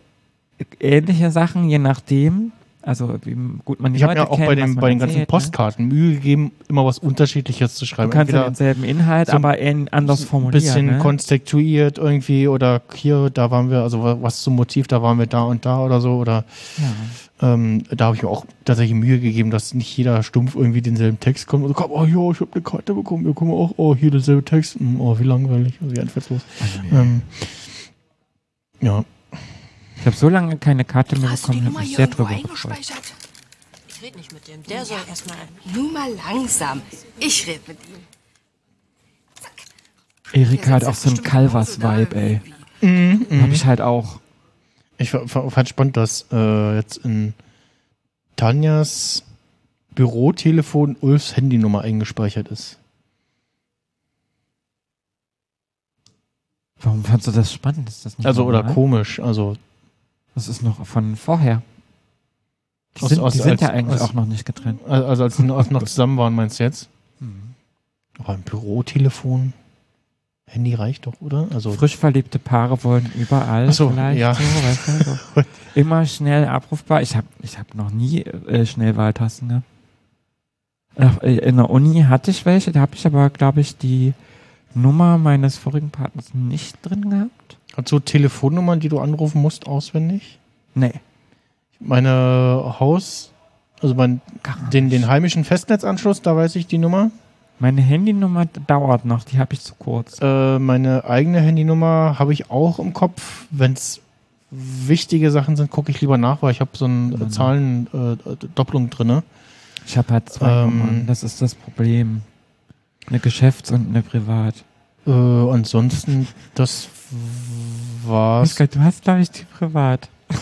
ähnliche Sachen, je nachdem. Also wie gut man die Ich habe mir auch kennt, bei, man bei den ganzen ne? Postkarten Mühe gegeben, immer was Unterschiedliches zu schreiben. Du kannst ja denselben Inhalt, so aber anders ein formulieren. bisschen ne? konstituiert irgendwie oder hier, da waren wir, also wa- was zum Motiv, da waren wir da und da oder so oder ja. ähm, da habe ich mir auch tatsächlich Mühe gegeben, dass nicht jeder stumpf irgendwie denselben Text kommt und kommt, oh ja, ich habe eine Karte bekommen, wir kommen auch, oh hier derselbe Text, Hm, oh wie langweilig, wie einfallslos. Ähm, ja, Ich habe so lange keine Karte mehr Hast bekommen, habe mich sehr drüber gefreut. eingespeichert? Ich rede nicht mit dem. Der soll erstmal. Nur mal langsam. Ich rede mit ihm. Erika hat auch so einen Calvas-Vibe, ey. irgendwie. Habe ich halt auch. ich fa- fa- fand spannend, dass äh, jetzt in Tanjas Bürotelefon Ulfs Handynummer eingespeichert ist. Warum fandst du das spannend? Ist das nicht Also oder normal? komisch, also Das ist noch von vorher. Die Aus- sind, aus- die sind als- ja eigentlich als- auch noch nicht getrennt. Also als sie noch, zusammen waren, meinst du jetzt? Mhm. Aber ein Bürotelefon? Handy reicht doch, oder? Also Frisch verliebte Paare wollen überall so, vielleicht ja. so, weißt du, so. immer schnell abrufbar. Ich habe ich hab noch nie äh, Schnellwahltasten gehabt. Äh, In der Uni hatte ich welche, da habe ich aber, glaube ich, die Nummer meines vorigen Partners nicht drin gehabt. Hast du Telefonnummern, die du anrufen musst, auswendig? Nee. Meine Haus, also mein, den, den heimischen Festnetzanschluss, da weiß ich die Nummer. Meine Handynummer dauert noch, die habe ich zu kurz. Äh, meine eigene Handynummer habe ich auch im Kopf. Wenn es wichtige Sachen sind, gucke ich lieber nach, weil ich habe so eine äh, Zahlen-Doppelung drinne. Ich habe halt zwei Ähm, Nummern, das ist das Problem. Eine Geschäfts- und eine Privat. Äh, ansonsten, das war's. Michael, du hast, glaube ich, die Privat.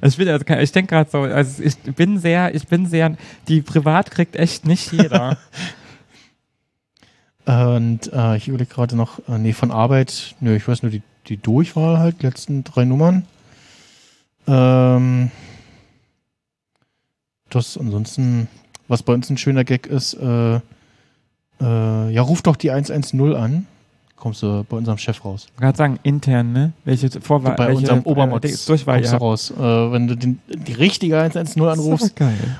Also ich bin, also, ich denke gerade so, also ich bin sehr, ich bin sehr, die Privat kriegt echt nicht jeder. Und äh, ich überlege gerade noch, äh, nee, von Arbeit, nö, ich weiß nur die, die Durchwahl halt, die letzten drei Nummern. Ähm, das ansonsten, was bei uns ein schöner Gag ist, äh, äh, ja, ruf doch die 110 an. Kommst du bei unserem Chef raus. Ich gerade sagen, intern, ne? Welche Vorwahl? bei welche, unserem äh, Obermotz Durchwahl, kommst ja. du raus. Äh, wenn du den, die richtige 110 anrufst,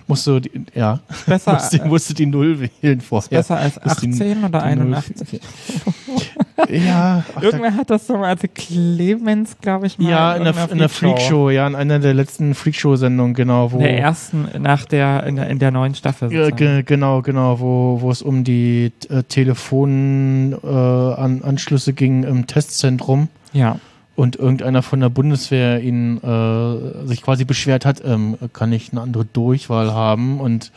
musst du die, ja, Besser- musst, du, musst du die Null wählen vorher. Besser als Musst die- 18 oder die Null- 81? Ja, ach, Irgendwer hat das so mal, also Clemens, glaube ich, mal. Ja, in der, in der Freakshow, ja, in einer der letzten Freakshow-Sendungen, genau, wo. In der ersten, nach der, in der, in der neuen Staffel. Ja, sozusagen. ge genau, genau, wo, wo es um die äh, Telefonanschlüsse äh, an Anschlüsse ging im Testzentrum. Ja. Und irgendeiner von der Bundeswehr ihn äh, sich quasi beschwert hat, ähm, kann ich eine andere Durchwahl haben? Und,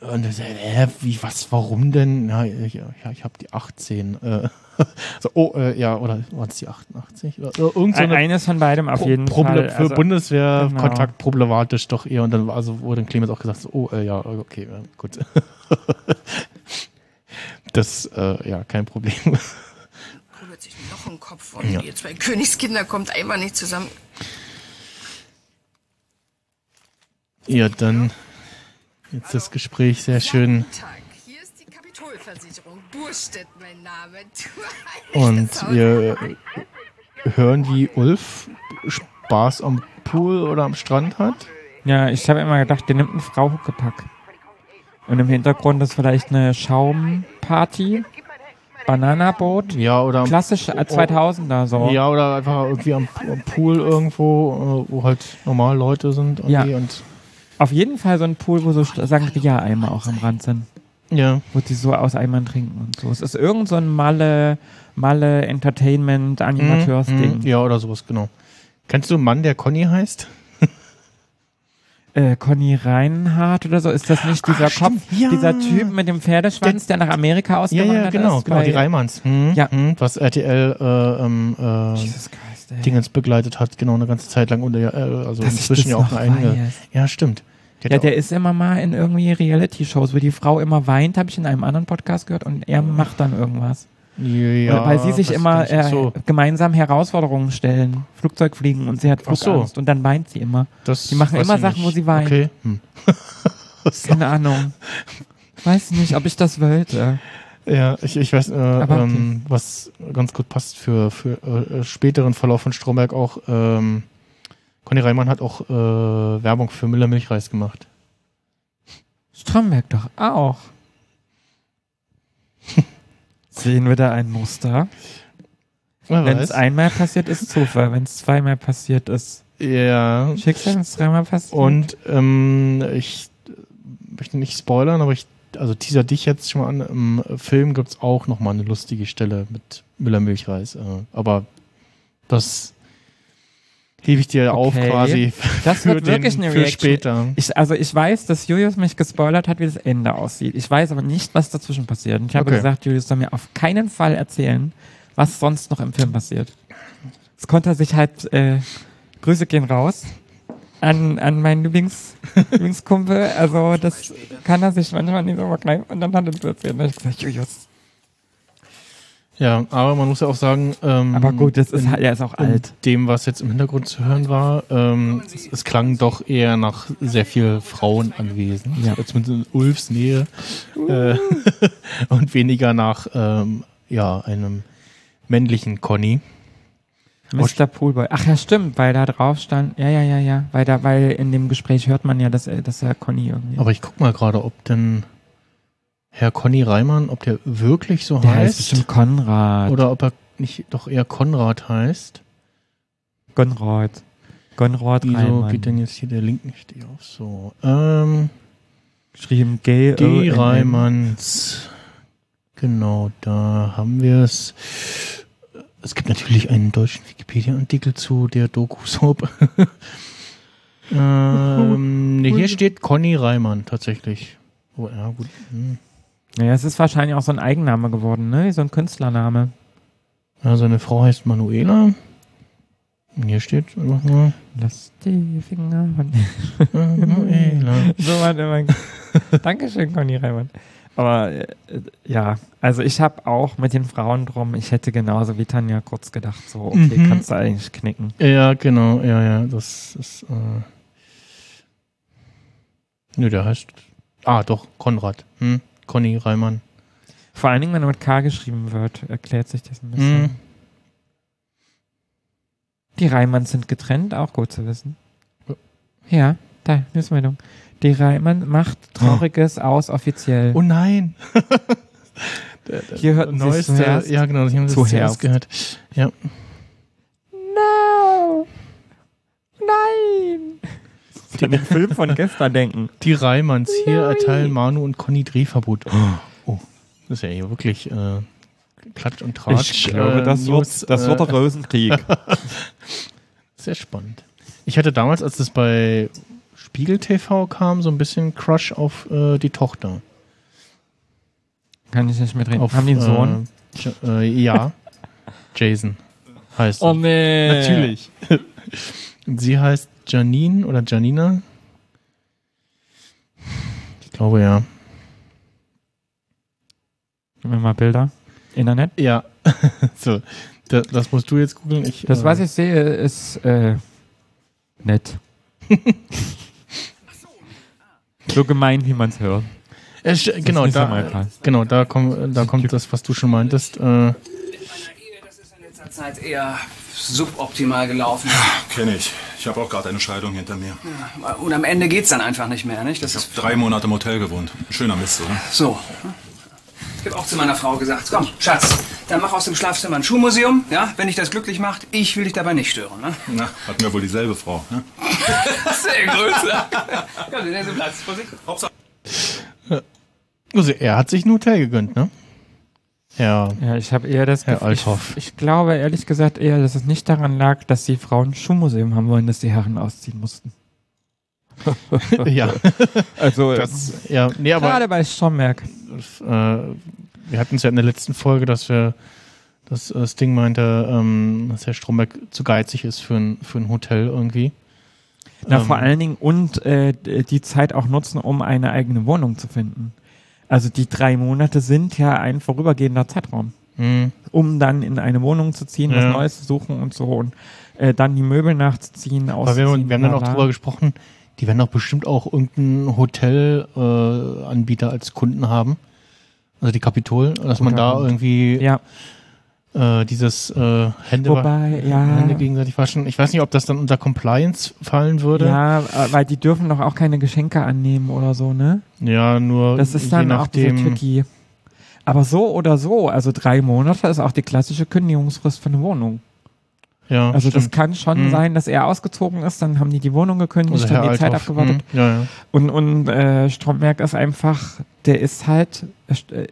und er sagt, hä, wie, was, warum denn? Ja, ich, ja, ich habe die 18. Äh, so, oh, äh, ja, oder war es die 88? Oder, oder irgend so Ein- eine eines von beidem auf Pro- jeden Proble Fall. Für Also, Bundeswehrkontakt genau. problematisch doch eher. Und dann war also wurde dann Clemens auch gesagt, so, oh, äh, ja, okay, äh, gut. das, äh, ja, kein Problem. Rührt sich noch im Kopf und Ja. ihr zwei Königskinder kommt einfach nicht zusammen. ja, dann jetzt das Gespräch sehr schön. Tag, Und wir hören, wie Ulf Spaß am Pool oder am Strand hat. Ja, ich habe immer gedacht, der nimmt einen Frau Huckepack. Und im Hintergrund ist vielleicht eine Schaumparty, Bananaboot. Ja, oder Klassisch äh, 2000er so. Ja, oder einfach irgendwie am, am Pool irgendwo, äh, wo halt normal Leute sind. Ja. Und Auf jeden Fall so ein Pool, wo so Sangria-Eimer auch am Rand sind. Ja. Wo die so aus Eimern trinken und so. Es ist irgend so ein Malle, Malle Entertainment Animateurs-Ding. Mhm, Ja, oder sowas, genau. Kennst du einen Mann, der Conny heißt? Äh, Conny Reinhardt oder so, ist das nicht dieser Kopf, ja. dieser Typ mit dem Pferdeschwanz, der, nach Amerika Ja, ausgewandert ja, genau, ist? genau, die Reimanns. Hm, Ja. hm, was RTL äh, ähm, äh, Dingens begleitet hat, genau eine ganze Zeit lang. Und äh, also Dass inzwischen ja auch eine eigene. Ja, stimmt. Ja, auch- der ist immer mal in irgendwie Reality-Shows, wo die Frau immer weint, habe ich in einem anderen Podcast gehört, und er macht dann irgendwas. Ja, weil sie sich immer äh, So. gemeinsam Herausforderungen stellen. Flugzeug fliegen und sie hat Ach so. Flugangst und dann weint sie immer. Das die machen immer Sachen, nicht. wo sie weint. Okay. Hm. Keine Ahnung. Weiß nicht, ob ich das wollte. Ja, ich, ich weiß, äh, ähm, was ganz gut passt für, für äh, späteren Verlauf von Stromberg auch. Ähm, Conny Reimann hat auch äh, Werbung für Müller Milchreis gemacht. Stromberg doch auch. Sehen wir da ein Muster? Wenn es einmal passiert, ist Zufall. Wenn es zweimal passiert, ist Ja. Schicksal. Wenn es dreimal passiert. Und ähm, ich möchte nicht spoilern, aber ich also teaser dich jetzt schon mal an. Im Film gibt es auch noch mal eine lustige Stelle mit Müller Milchreis. Äh, aber das hebe ich dir auf Okay. quasi Das für, wird wirklich den, eine für Reaction. später. Ich, also ich weiß, dass Julius mich gespoilert hat, wie das Ende aussieht. Ich weiß aber nicht, was dazwischen passiert. Und ich habe Okay. gesagt, Julius soll mir auf keinen Fall erzählen, was sonst noch im Film passiert. Das konnte er sich halt, äh, Grüße gehen raus an, an meinen Lieblings, Lieblingskumpel. Also das kann er sich manchmal nicht so verkneifen. Und dann hat er es erzählt. Und ich gesagt, Julius. Ja, aber man muss ja auch sagen, ähm, Aber gut, das ist in- halt- er ist auch alt. Dem, was jetzt im Hintergrund zu hören war, ähm, es, es klang doch eher nach sehr viel Frauenanwesen, Ja. zumindest in Ulfs Nähe, äh, und weniger nach ähm, ja einem männlichen Conny. Mr. Poolboy. Ach ja, stimmt, weil da drauf stand, ja, ja, ja, ja, weil da, weil in dem Gespräch hört man ja, dass dass er Conny irgendwie. Aber ich guck mal gerade, ob denn Herr Conny Reimann, ob der wirklich so der heißt heißt. bestimmt Konrad. oder ob er nicht doch eher Konrad heißt. Konrad. Konrad Wieso Reimann. geht denn jetzt hier der Link nicht auf? So. Ähm, Geschrieben G. die Reimanns. Genau, da haben wir es. Es gibt natürlich einen deutschen Wikipedia-Artikel zu der Doku-Soap. ähm, nee, hier steht Conny Reimann tatsächlich. Oh, ja, gut. Hm. Naja, es ist wahrscheinlich auch so ein Eigenname geworden, ne? So ein Künstlername. Ja, seine Frau heißt Manuela. Und Hier steht einfach nur Lass die Finger von Manuela. So war immer. Dankeschön, Conny Reimann. Aber äh, ja, also ich habe auch mit den Frauen drum, ich hätte genauso wie Tanja kurz gedacht, so, okay, Mhm. kannst du eigentlich knicken. Ja, genau, ja, ja, das ist. Äh Nö, der heißt. Ah, doch, Konrad. Hm? Conny Reimann. Vor allen Dingen, wenn er mit K geschrieben wird, erklärt sich das ein bisschen. Hm. Die Reimanns sind getrennt, auch gut zu wissen. Ja. Ja, da, Newsmeldung. Die Reimann macht Trauriges aus offiziell. Oh nein! Hier hörten Sie es Neueste, ja genau, ich habe das zuerst gehört. Ja. No! Nein! Sie an den Film von gestern denken. Die Reimanns hier erteilen Manu und Conny Drehverbot. Oh, das ist ja hier wirklich äh, Klatsch und Tratsch. äh, News, äh, Rosenkrieg. Sehr spannend. Ich hatte damals, als das bei Spiegel TV kam, so ein bisschen Crush auf äh, die Tochter. Kann ich nicht mitreden. Auf, Haben die einen Sohn? Äh, Ja- äh, ja. Jason heißt Oh nee. Natürlich. Und sie heißt Janine oder Janina. Ich glaube ja. Gib mir mal Bilder. Internet. Ja. so, da, das musst du jetzt googeln. Ich, Das, äh, was ich sehe, ist äh, nett. so gemein, wie man es hört. äh, genau, da, genau, da, komm, da kommt das, was du schon meintest. Äh, Das ist in letzter Zeit eher suboptimal gelaufen. Kenne ich. Ich habe auch gerade eine Scheidung hinter mir. Und am Ende geht's dann einfach nicht mehr, nicht? Das Ich habe ist drei Monate im Hotel gewohnt. Schöner Mist, oder? so. Ich habe auch zu meiner Frau gesagt, komm, Schatz, dann mach aus dem Schlafzimmer ein Schuhmuseum, ja? Wenn dich das glücklich macht, ich will dich dabei nicht stören, ne? Na, hatten wir wohl dieselbe Frau. Ne? Sehr größer. Komm, ist Platz. Vorsicht. also er hat sich ein Hotel gegönnt, ne? Ja. Ja, ich habe eher das Herr Gefühl, ich, ich glaube ehrlich gesagt eher, dass es nicht daran lag, dass die Frauen ein Schuhmuseum haben wollen, dass die Herren ausziehen mussten. ja. Also Das, ja, nee, aber gerade bei Stromberg. äh, wir hatten es ja in der letzten Folge, dass wir dass äh, Sting meinte, ähm, dass Herr Stromberg zu geizig ist für ein, für ein Hotel irgendwie. Na, Ähm, vor allen Dingen und äh, die Zeit auch nutzen, um eine eigene Wohnung zu finden. Also die drei Monate sind ja ein vorübergehender Zeitraum, Hm. um dann in eine Wohnung zu ziehen, was Ja. Neues zu suchen und so und äh, dann die Möbel nachzuziehen, Aber wir, wir haben dann auch drüber gesprochen, die werden doch bestimmt auch irgendeinen Hotelanbieter äh, als Kunden haben. Also die Kapitol, dass man Guter da irgendwie Ja, äh, dieses äh, Hände, wobei, ja, Hände gegenseitig waschen. Ich weiß nicht, ob das dann unter Compliance fallen würde. ja, äh, weil die dürfen doch auch keine Geschenke annehmen oder so, ne? Ja, nur Das ist je dann auch so nachdem. tricky. Aber so oder so, also drei Monate ist auch die klassische Kündigungsfrist für eine Wohnung. ja, Also das stimmt. kann schon Mhm. sein, dass er ausgezogen ist, dann haben die die Wohnung gekündigt, Also haben die Zeit Althoff. abgewartet. Mhm. Ja, ja. Und, und äh, Stromberg ist einfach, der ist halt äh,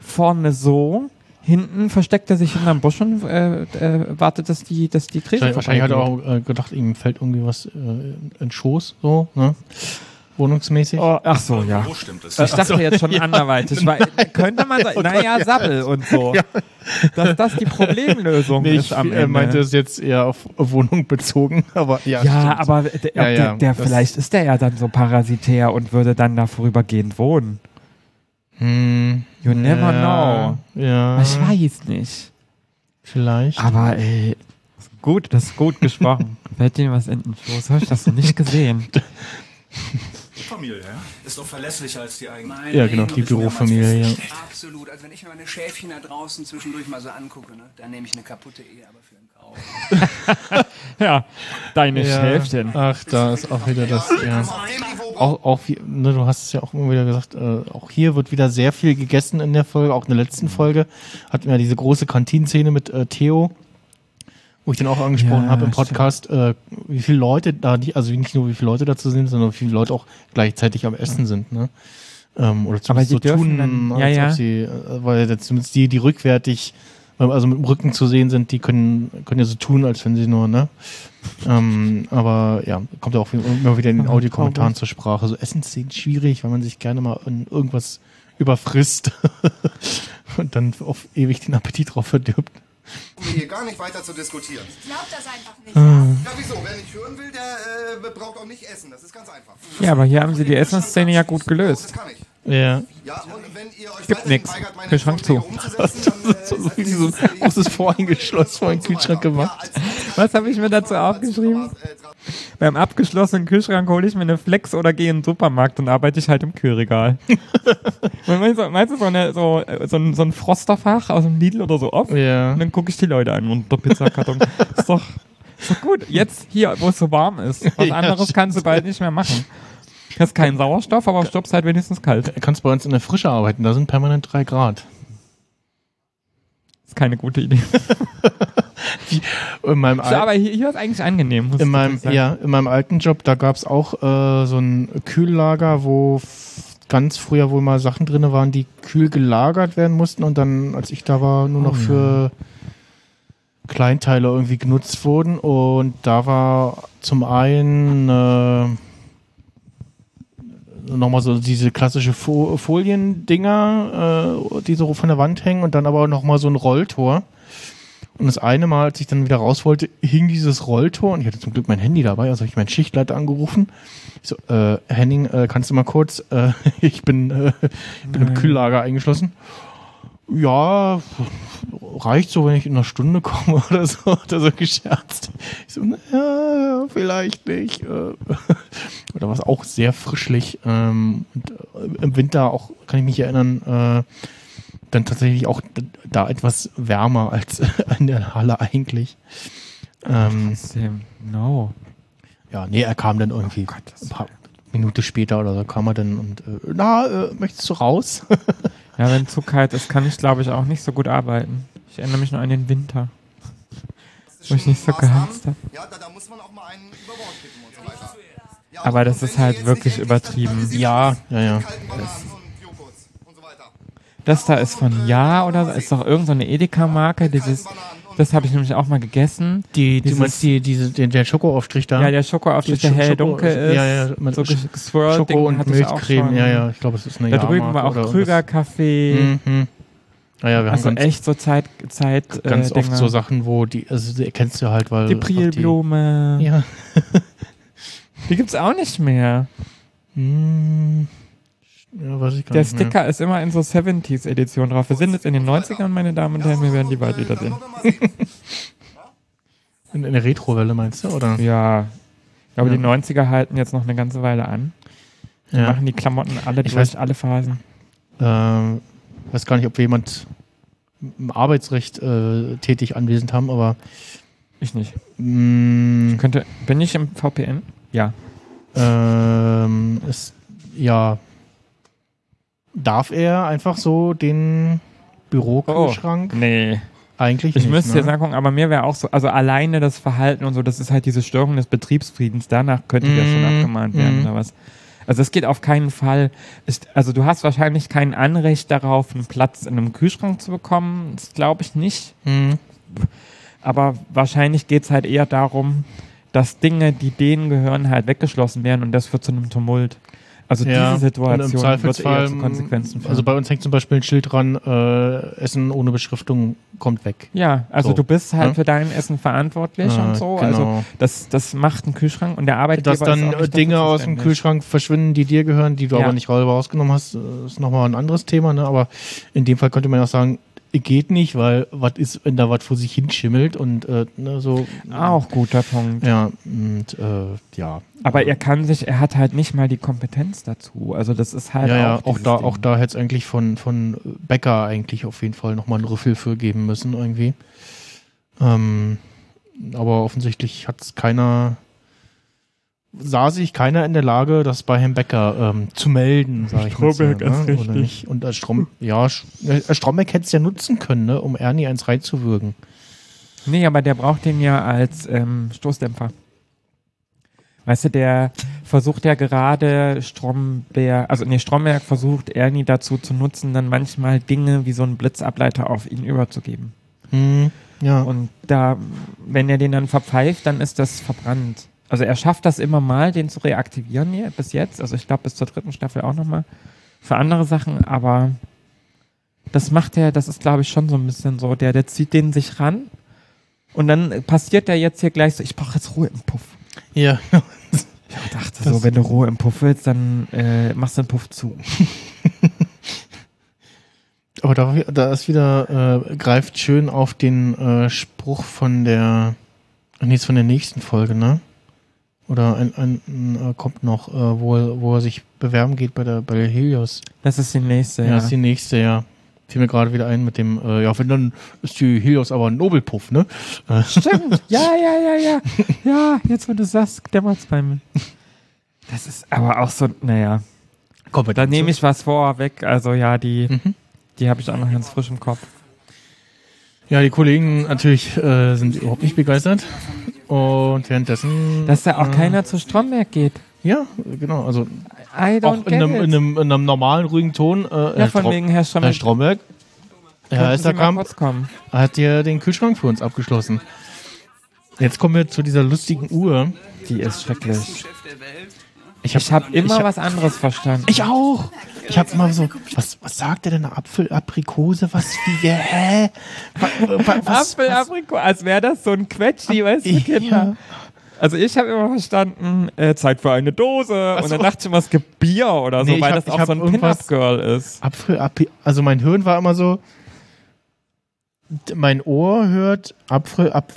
vorne so, hinten versteckt er sich hinterm Busch und äh, äh, wartet, dass die, dass die Krise Wahrscheinlich, hat er auch äh, gedacht, ihm fällt irgendwie was äh, in den Schoß, so, ne? Wohnungsmäßig. Oh, ach so, ja. Wo stimmt es? Ich dachte jetzt schon anderweitig. Weil, könnte man sagen, naja, Sabbel und so. Dass das die Problemlösung Nee, ist ich am Ende. meinte es jetzt eher auf Wohnung bezogen, aber ja. ja, stimmt. aber der, Ja, ja, der, der das- vielleicht ist der ja dann so parasitär und würde dann da vorübergehend wohnen. Hm, You never ja, Ja. Ich weiß nicht. Vielleicht. Aber ey, ist gut, das ist gut gesprochen. Fällt dir was in den Schoß? Habe ich das noch nicht gesehen? Familie, ja? Ist doch verlässlicher als die eigene. Mein Ja, genau, die Bürofamilie, ja. Absolut. Also wenn ich mir meine Schäfchen da draußen zwischendurch mal so angucke, ne, dann nehme ich eine kaputte Ehe, aber für. Ja, deine Ja. Schäfchen. Ach, da ist auch wieder das, ja. Auch, auch wie, ne, du hast es ja auch immer wieder gesagt, äh, auch hier wird wieder sehr viel gegessen in der Folge, auch in der letzten Folge hatten wir ja diese große Kantinszene mit äh, Theo, wo ich dann auch angesprochen Ja, habe im Podcast, äh, wie viele Leute da, die, also nicht nur wie viele Leute dazu sind, sondern wie viele Leute auch gleichzeitig am Essen sind, ne? Ähm, oder zumindest die so tun, dann- als ja, ja. ob sie, äh, weil zumindest die, die rückwärtig, also mit dem Rücken zu sehen sind, die können, können ja so tun, als wenn sie nur, ne? Ähm, aber ja, kommt ja auch immer wieder in den Audiokommentaren zur Sprache. So Essensszenen schwierig, weil man sich gerne mal in irgendwas überfrisst und dann auf ewig den Appetit drauf verdirbt. Um hier gar nicht weiter zu diskutieren. Glaubt das einfach nicht. Ja, wieso? Wer nicht hören will, der äh, braucht auch nicht essen. Das ist ganz einfach. Ja, aber hier haben sie die Essensszene ja gut gelöst. Ja. Ja, und wenn ihr euch Gibt nix. Kühlschrank zu. so wie so ein großes Vorhängeschloss vor den Kühlschrank gemacht. Was habe ich mir dazu aufgeschrieben? Beim abgeschlossenen Kühlschrank hole ich mir eine Flex oder gehe in den Supermarkt und arbeite ich halt im Kühlregal. meinst, du, so, eine, so, so, ein, so ein Frosterfach aus dem Lidl oder so auf? Ja. Und dann gucke ich die Leute an und der Pizzakarton. ist, doch, ist doch gut. Jetzt hier, wo es so warm ist. Was Ja, anderes kannst du bald nicht mehr machen. Du hast keinen Sauerstoff, aber stoppst halt wenigstens kalt. Du kannst bei uns in der Frische arbeiten, da sind permanent drei Grad. Ist keine gute Idee. In meinem, So, aber hier, hier ist eigentlich angenehm. muss in meinem, ja, in meinem alten Job, da gab's auch äh, so ein Kühllager, wo ganz früher wohl mal Sachen drinne waren, die kühl gelagert werden mussten und dann, als ich da war, nur noch Oh, ja. für Kleinteile irgendwie genutzt wurden. Und da war zum einen äh, nochmal so diese klassische Fo Foliendinger, äh, die so von der Wand hängen und dann aber nochmal so ein Rolltor. Und das eine Mal, als ich dann wieder raus wollte, hing dieses Rolltor und ich hatte zum Glück mein Handy dabei, also habe ich meinen Schichtleiter angerufen. Ich so, äh, Henning, äh, kannst du mal kurz, äh, ich bin, äh, ich bin im. Kühllager eingeschlossen. Ja, reicht so, wenn ich in einer Stunde komme oder so, hat er so gescherzt. Ich so, naja, vielleicht nicht. äh. Oder war es auch sehr frischlich. Ähm, und äh, Im Winter auch, kann ich mich erinnern, äh, dann tatsächlich auch da etwas wärmer als in der Halle eigentlich. Ähm, no. ja, nee, er kam dann irgendwie ein paar Minuten später oder so kam er dann und na, möchtest du raus? Ja, wenn es zu kalt ist, kann ich, glaube ich, auch nicht so gut arbeiten. Ich erinnere mich nur an den Winter. Wo ich nicht so geheizt habe. Ja, da, da muss man auch mal einen über Bord kippen und so weiter. Ja, Aber und das ist halt wirklich übertrieben. ja, ja, ja. kalten Bananen und Joghurts und so weiter. Das da ist von Ja oder so, ist doch irgendeine so eine Edeka-Marke, dieses, das habe ich nämlich auch mal gegessen. Die, du Dieses- meinst die, diese, den, der Schokoaufstrich da? Ja, der Schokoaufstrich, der hell Schoko- dunkel ist. Ja, ja, mit so Sch- geswirlt Schoko und ich auch Milchcreme. Ja, ja, ich glaube, es ist eine Da drüben war auch oder Krüger irgendwas. Kaffee. Mhm. Naja, wir Also haben ganz, echt so Zeit, Zeit ganz äh, oft so Sachen, wo die, also die erkennst du halt, weil. Die. Die, ja. Die gibt's auch nicht mehr. Hm, ja, weiß ich gar Der nicht mehr. Sticker ist immer in so 70s-Edition drauf. Wir sind jetzt in den 90ern, meine Damen und Herren, wir werden die bald wiedersehen. In, in der Retrowelle meinst du, oder? Ja. Ich glaube, Ja. die 90er halten jetzt noch eine ganze Weile an. Die Ja. machen die Klamotten alle Ich durch, weiß- alle Phasen. Ähm, weiß gar nicht, ob wir jemand im Arbeitsrecht äh, tätig anwesend haben, aber Ich nicht. mh, Könnte, bin ich im VPN? Ja. ähm, ist, ja, darf er einfach so den Bürokühlschrank? Oh, Nee. Eigentlich Ich nicht. müsste ne? jetzt angucken, aber mir wäre auch so, also alleine das Verhalten und so, das ist halt diese Störung des Betriebsfriedens, danach könnte der schon Mm, abgemahnt werden mm. oder was. Also es geht auf keinen Fall. Ist, also du hast wahrscheinlich kein Anrecht darauf, einen Platz in einem Kühlschrank zu bekommen. Das glaube ich nicht. Mhm. Aber wahrscheinlich geht es halt eher darum, dass Dinge, die denen gehören, halt weggeschlossen werden und das führt zu einem Tumult. Also Ja, diese Situation wird eher zu Konsequenzen führen. Also bei uns hängt zum Beispiel ein Schild dran, äh, Essen ohne Beschriftung kommt weg. Ja, also So, du bist halt ne? für dein Essen verantwortlich Ah, und so. genau. Also das, das macht ein Kühlschrank und der Arbeitgeber Dass dann Dinge aus dem. Kühlschrank verschwinden, die dir gehören, die du Ja. aber nicht selber rausgenommen hast, äh, ist nochmal ein anderes Thema. Ne? Aber in dem Fall könnte man auch sagen, geht nicht, weil was ist, wenn da was vor sich hinschimmelt und äh, ne, so. Auch guter Punkt. Ja, und äh, ja. Aber er kann sich, er hat halt nicht mal die Kompetenz dazu. Also das ist halt ja, ja, auch auch dieses da, Ding. auch da hätte es eigentlich von, von Becker eigentlich auf jeden Fall nochmal einen Rüffel für geben müssen irgendwie. Ähm, aber offensichtlich hat es keiner, sah sich keiner in der Lage, das bei Herrn Becker ähm, zu melden, sage ich mal. so, Stromberg ist ne? Oder richtig. nicht. Und als Strom, ja, äh, Stromberg hätte es ja nutzen können, ne? um Ernie eins reinzuwürgen. Nee, aber der braucht den ja als ähm, Stoßdämpfer. Weißt du, der versucht ja gerade Stromberg, also nee, Stromberg versucht Ernie dazu zu nutzen, dann manchmal Dinge wie so einen Blitzableiter auf ihn überzugeben. Hm, ja. Und da, wenn er den dann verpfeift, dann ist das verbrannt. Also er schafft das immer mal, den zu reaktivieren hier, bis jetzt. Also ich glaube bis zur dritten Staffel auch nochmal für andere Sachen, aber das macht er, das ist glaube ich schon so ein bisschen so, der, der zieht den sich ran und dann passiert er jetzt hier gleich so, ich brauche jetzt Ruhe im Puff. Ja, Ich dachte so, wenn du Ruhe im Puff willst, dann äh, machst du den Puff zu. Aber da, da ist wieder, äh, greift schön auf den äh, Spruch von der, nee, von der nächsten Folge, ne? Oder ein, ein, ein äh, kommt noch, äh, wo, er, wo er sich bewerben geht bei der, bei der Helios. Das ist die nächste, Ja, ja. ist die nächste, ja. Fiel mir gerade wieder ein mit dem, äh, ja, wenn dann ist die Helios aber ein Nobelpuff, ne? Äh, Stimmt. Ja, ja, ja, ja. Ja, jetzt, wo du sagst, dämmert's bei mir. Das ist aber auch so, naja. Komm, Da nehme ich was vorweg. Also ja, die, die habe ich auch noch ganz frisch im Kopf. Ja, die Kollegen natürlich äh, sind überhaupt nicht begeistert. Und währenddessen. Dass da auch äh, keiner zu Stromberg geht. Ja, genau. Also I don't auch in get einem, it. in, einem, in einem normalen, ruhigen Ton. Äh, Ja, von Strom- wegen Herr Stromberg. Herr Stromberg. Herr Eisterkamp kurz kommen? hat ja den Kühlschrank für uns abgeschlossen. Jetzt kommen wir zu dieser lustigen Uhr. Die ist schrecklich. Ich habe immer ich hab- was anderes verstanden. Ich auch. Ich habe immer so, was, was sagt er denn? Apfel, Aprikose, was, wie, hä? Wa- wa- Was, Apfel, was? Aprikot, als wäre das so ein Quetschi, weißt du, Ja. Kinder. Also ich habe immer verstanden, äh, Zeit für eine Dose. Und dann dachte ich immer, es gibt Bier oder so, Nee, weil hab- das auch hab so ein Pin-Up-Girl ist. Apfel, Api also mein Hirn war immer so, mein Ohr hört Apfel, Ap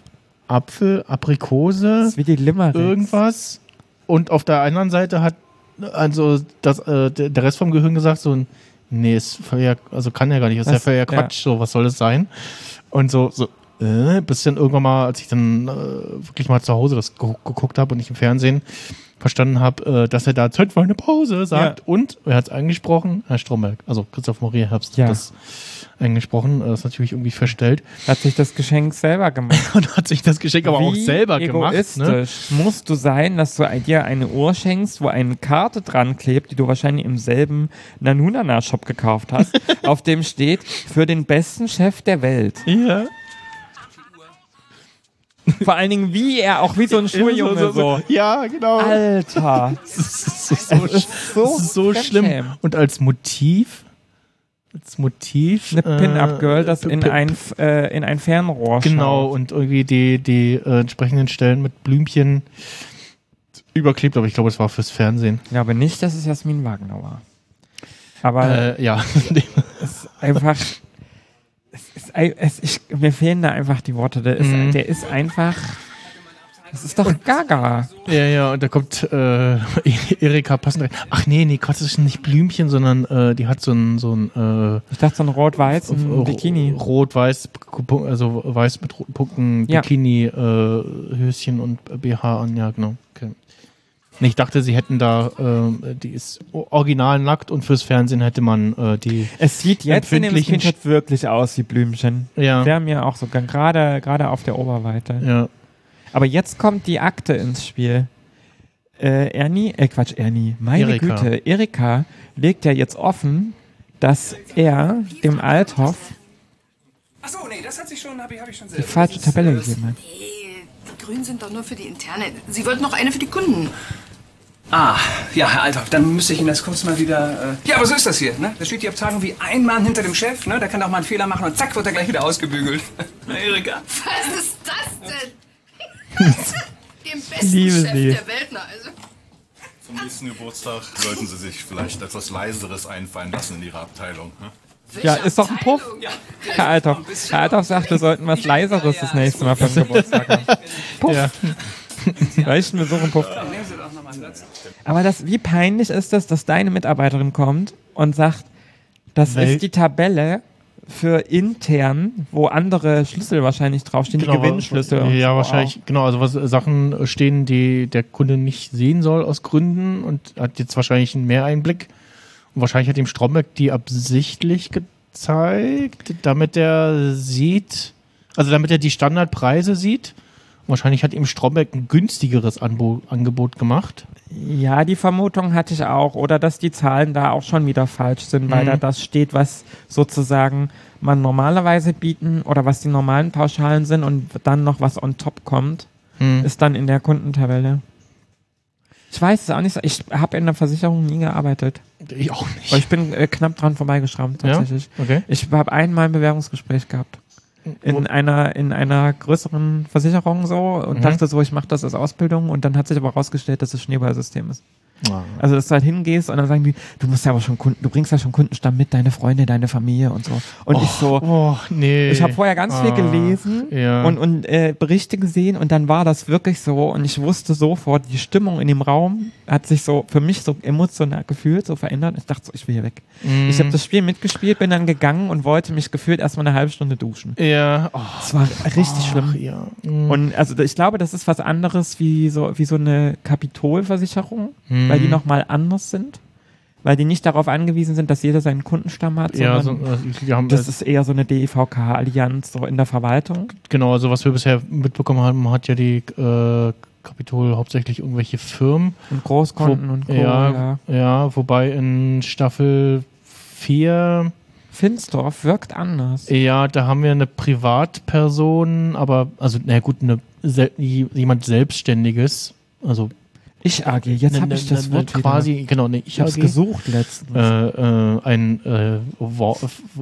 Apfel, Aprikose, Das ist wie die Limericks. irgendwas. Und auf der anderen Seite hat also das, äh, der Rest vom Gehirn gesagt so, nee, ist ja, also kann ja gar nicht, ist ja Das- ja ja. Quatsch, so, was soll das sein? Und so, so, äh, bis dann irgendwann mal, als ich dann äh, wirklich mal zu Hause das ge geguckt habe und nicht im Fernsehen verstanden habe, äh, dass er da Zeit für eine Pause sagt Ja. und er hat es eingesprochen, Herr Stromberg, also Christoph Maria Herbst Ja. das eingesprochen, äh, ist natürlich irgendwie verstellt Hat sich das Geschenk selber gemacht. und hat sich das Geschenk aber auch Wie selber gemacht. Ne? egoistisch musst du sein, dass du dir eine Uhr schenkst, wo eine Karte dran klebt, die du wahrscheinlich im selben Nanunana-Shop gekauft hast, auf dem steht, für den besten Chef der Welt. Ja. Vor allen Dingen, wie er, auch wie so ein Schuljunge so. Ja, genau. Alter. Das ist so, so, so so schlimm. Und als Motiv, als Motiv. Eine Pin-Up-Girl, das äh, in ein, äh, in ein Fernrohr Genau, schaut. und irgendwie die, die äh, entsprechenden Stellen mit Blümchen überklebt, aber ich glaube, es war fürs Fernsehen. Ich glaube nicht, dass es Jasmin Wagner war. Aber Äh, ja. es ist einfach. Es ich, mir fehlen da einfach die Worte. Der ist, Mhm. der ist einfach. Das ist doch Gaga. ja, ja, und da kommt äh, Erika passend rein. Ach nee, nee, Gott, das ist nicht Blümchen, sondern äh, die hat so ein, so ein äh, Ich dachte, so ein Rot-Weiß, Bikini. Rot-weiß, also weiß mit roten Punkten, Ja. Bikini, äh, Höschen und BH an, ja, genau. Okay. Nee, Ich dachte, sie hätten da, äh, die ist original nackt und fürs Fernsehen hätte man äh, die. Es sieht jetzt in dem Screenshot wirklich aus wie Blümchen. Ja. Der mir auch sogar gerade gerade auf der Oberweite. Ja. Aber jetzt kommt die Akte ins Spiel. Äh, Ernie, äh Quatsch, Ernie, meine Erika. Güte, Erika legt ja jetzt offen, dass er dem Althoff Achso, nee, das hat sich schon, habe ich, hab ich schon die selber. falsche Tabelle gegeben hat. Die Grünen sind doch nur für die Interne. Sie wollten noch eine für die Kunden. Ah, ja, Herr Althoff, dann müsste ich Ihnen das kurz mal wieder. Äh ja, aber so ist das hier. Ne? Da steht die Abteilung wie ein Mann hinter dem Chef. Ne? Der kann auch mal einen Fehler machen und zack, wird er gleich wieder ausgebügelt. Na, Erika. Was ist das denn? Dem besten Liebe Chef Sie. der Welt, na also. Zum nächsten Geburtstag sollten Sie sich vielleicht etwas Leiseres einfallen lassen in Ihrer Abteilung. Ne? Ja, ist doch ein Puff. Herr Althoff. Herr Althoff sagt, wir sollten was Leiseres das nächste Mal für den Geburtstag haben. Puff. Ja. Reicht mir so ein Puff. Aber das, wie peinlich ist das, dass deine Mitarbeiterin kommt und sagt, das Wel- ist die Tabelle für intern, wo andere Schlüssel wahrscheinlich draufstehen, die Gewinnschlüssel. Ja, so wahrscheinlich, genau, also was äh, Sachen stehen, die der Kunde nicht sehen soll aus Gründen und hat jetzt wahrscheinlich einen Mehreinblick. Und wahrscheinlich hat ihm Stromberg die absichtlich gezeigt, damit er sieht, also damit er die Standardpreise sieht. Wahrscheinlich hat ihm Stromberg ein günstigeres Anbo Angebot gemacht. Ja, die Vermutung hatte ich auch. Oder dass die Zahlen da auch schon wieder falsch sind, weil Mhm. da das steht, was sozusagen man normalerweise bieten oder was die normalen Pauschalen sind und dann noch was on top kommt, Mhm. ist dann in der Kundentabelle. Ich weiß es auch nicht. so. Ich habe in der Versicherung nie gearbeitet. Ich auch nicht. Aber ich bin äh, knapp dran vorbeigeschrammt, Ja? tatsächlich. Okay. Ich habe einmal ein Bewerbungsgespräch gehabt. In einer, in einer größeren Versicherung so und Mhm. dachte so, ich mache das als Ausbildung und dann hat sich aber rausgestellt, dass es Schneeballsystem ist. Ah. Also, dass du halt hingehst und dann sagen die, du musst ja aber schon Kunden, du bringst ja schon Kundenstamm mit, deine Freunde, deine Familie und so. Und ich so, Oh, nee. ich habe vorher ganz viel Ah, gelesen ja. und, und äh, Berichte gesehen und dann war das wirklich so und ich wusste sofort, die Stimmung in dem Raum hat sich so für mich so emotional gefühlt, so verändert. Ich dachte so, ich will hier weg. Mm. Ich habe das Spiel mitgespielt, bin dann gegangen und wollte mich gefühlt erstmal eine halbe Stunde duschen. Ja, oh, Das war richtig ach, schlimm. ja. Mm. Und also ich glaube, das ist was anderes wie so, wie so eine Kapitolversicherung, Mhm. weil die nochmal anders sind. Weil die nicht darauf angewiesen sind, dass jeder seinen Kundenstamm hat, ja, so, sondern äh, das ist eher so eine DEVK-Allianz so in der Verwaltung. Genau, also was wir bisher mitbekommen haben, hat ja die äh, Kapitol hauptsächlich irgendwelche Firmen. Und Großkonten Wo- und Co. Ja, ja. ja. wobei in Staffel 4, Finsdorf wirkt anders. ja, da haben wir eine Privatperson, aber, also, na gut, eine, jemand Selbstständiges, also Ich AG, jetzt ne- habe ne- ich das ne- Wort wieder. quasi, genau, ne, ich Ich habe es gesucht letztens. Äh, äh, ein äh, Wort,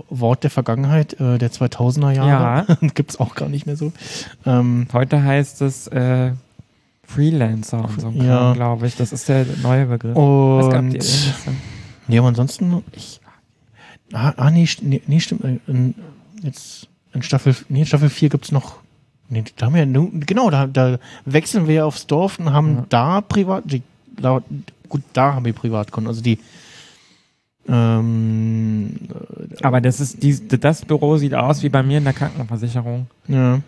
Wort der Vergangenheit, äh, der 2000er Jahre. Ja. Gibt's auch gar nicht mehr so. Ähm, Heute heißt es äh, Freelancer und so, Ja. Glaube ich. Das ist der neue Begriff. Was gab Und ja, aber ansonsten. Ich, ah, ah, nee, nee, nee stimmt. äh, In, jetzt in Staffel, nee, in Staffel 4 gibt's noch. Nee, da haben wir nu- genau, da, da wechseln wir aufs Dorf und haben da privat. Die, laut, gut, da haben wir Privatkunden. Also die. Ähm, Aber das ist die, das Büro sieht aus wie bei mir in der Krankenversicherung. ja.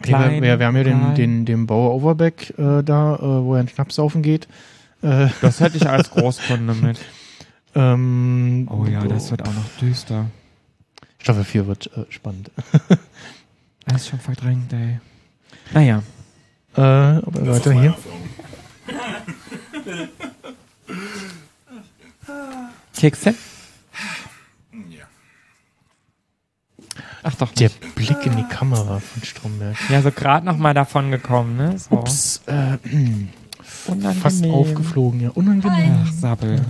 Klein, wir, wir, wir haben ja den, den, den Bauer Overbeck äh, da, äh, wo er einen Schnaps saufen geht. Äh, Das hätte ich als Großkunde mit. ähm, Oh ja, das wird auch noch düster. Staffel 4 wird äh, spannend. Das ist schon verdrängt, ey. Naja. Äh, aber weiter hier. Kekse? Ach doch Der nicht. Blick in die Kamera von Stromberg. Ja, so gerade noch mal davon gekommen, ne? So. Ups, äh, Unangenehm. fast aufgeflogen, ja. Unangenehm. Ach, Sabbel.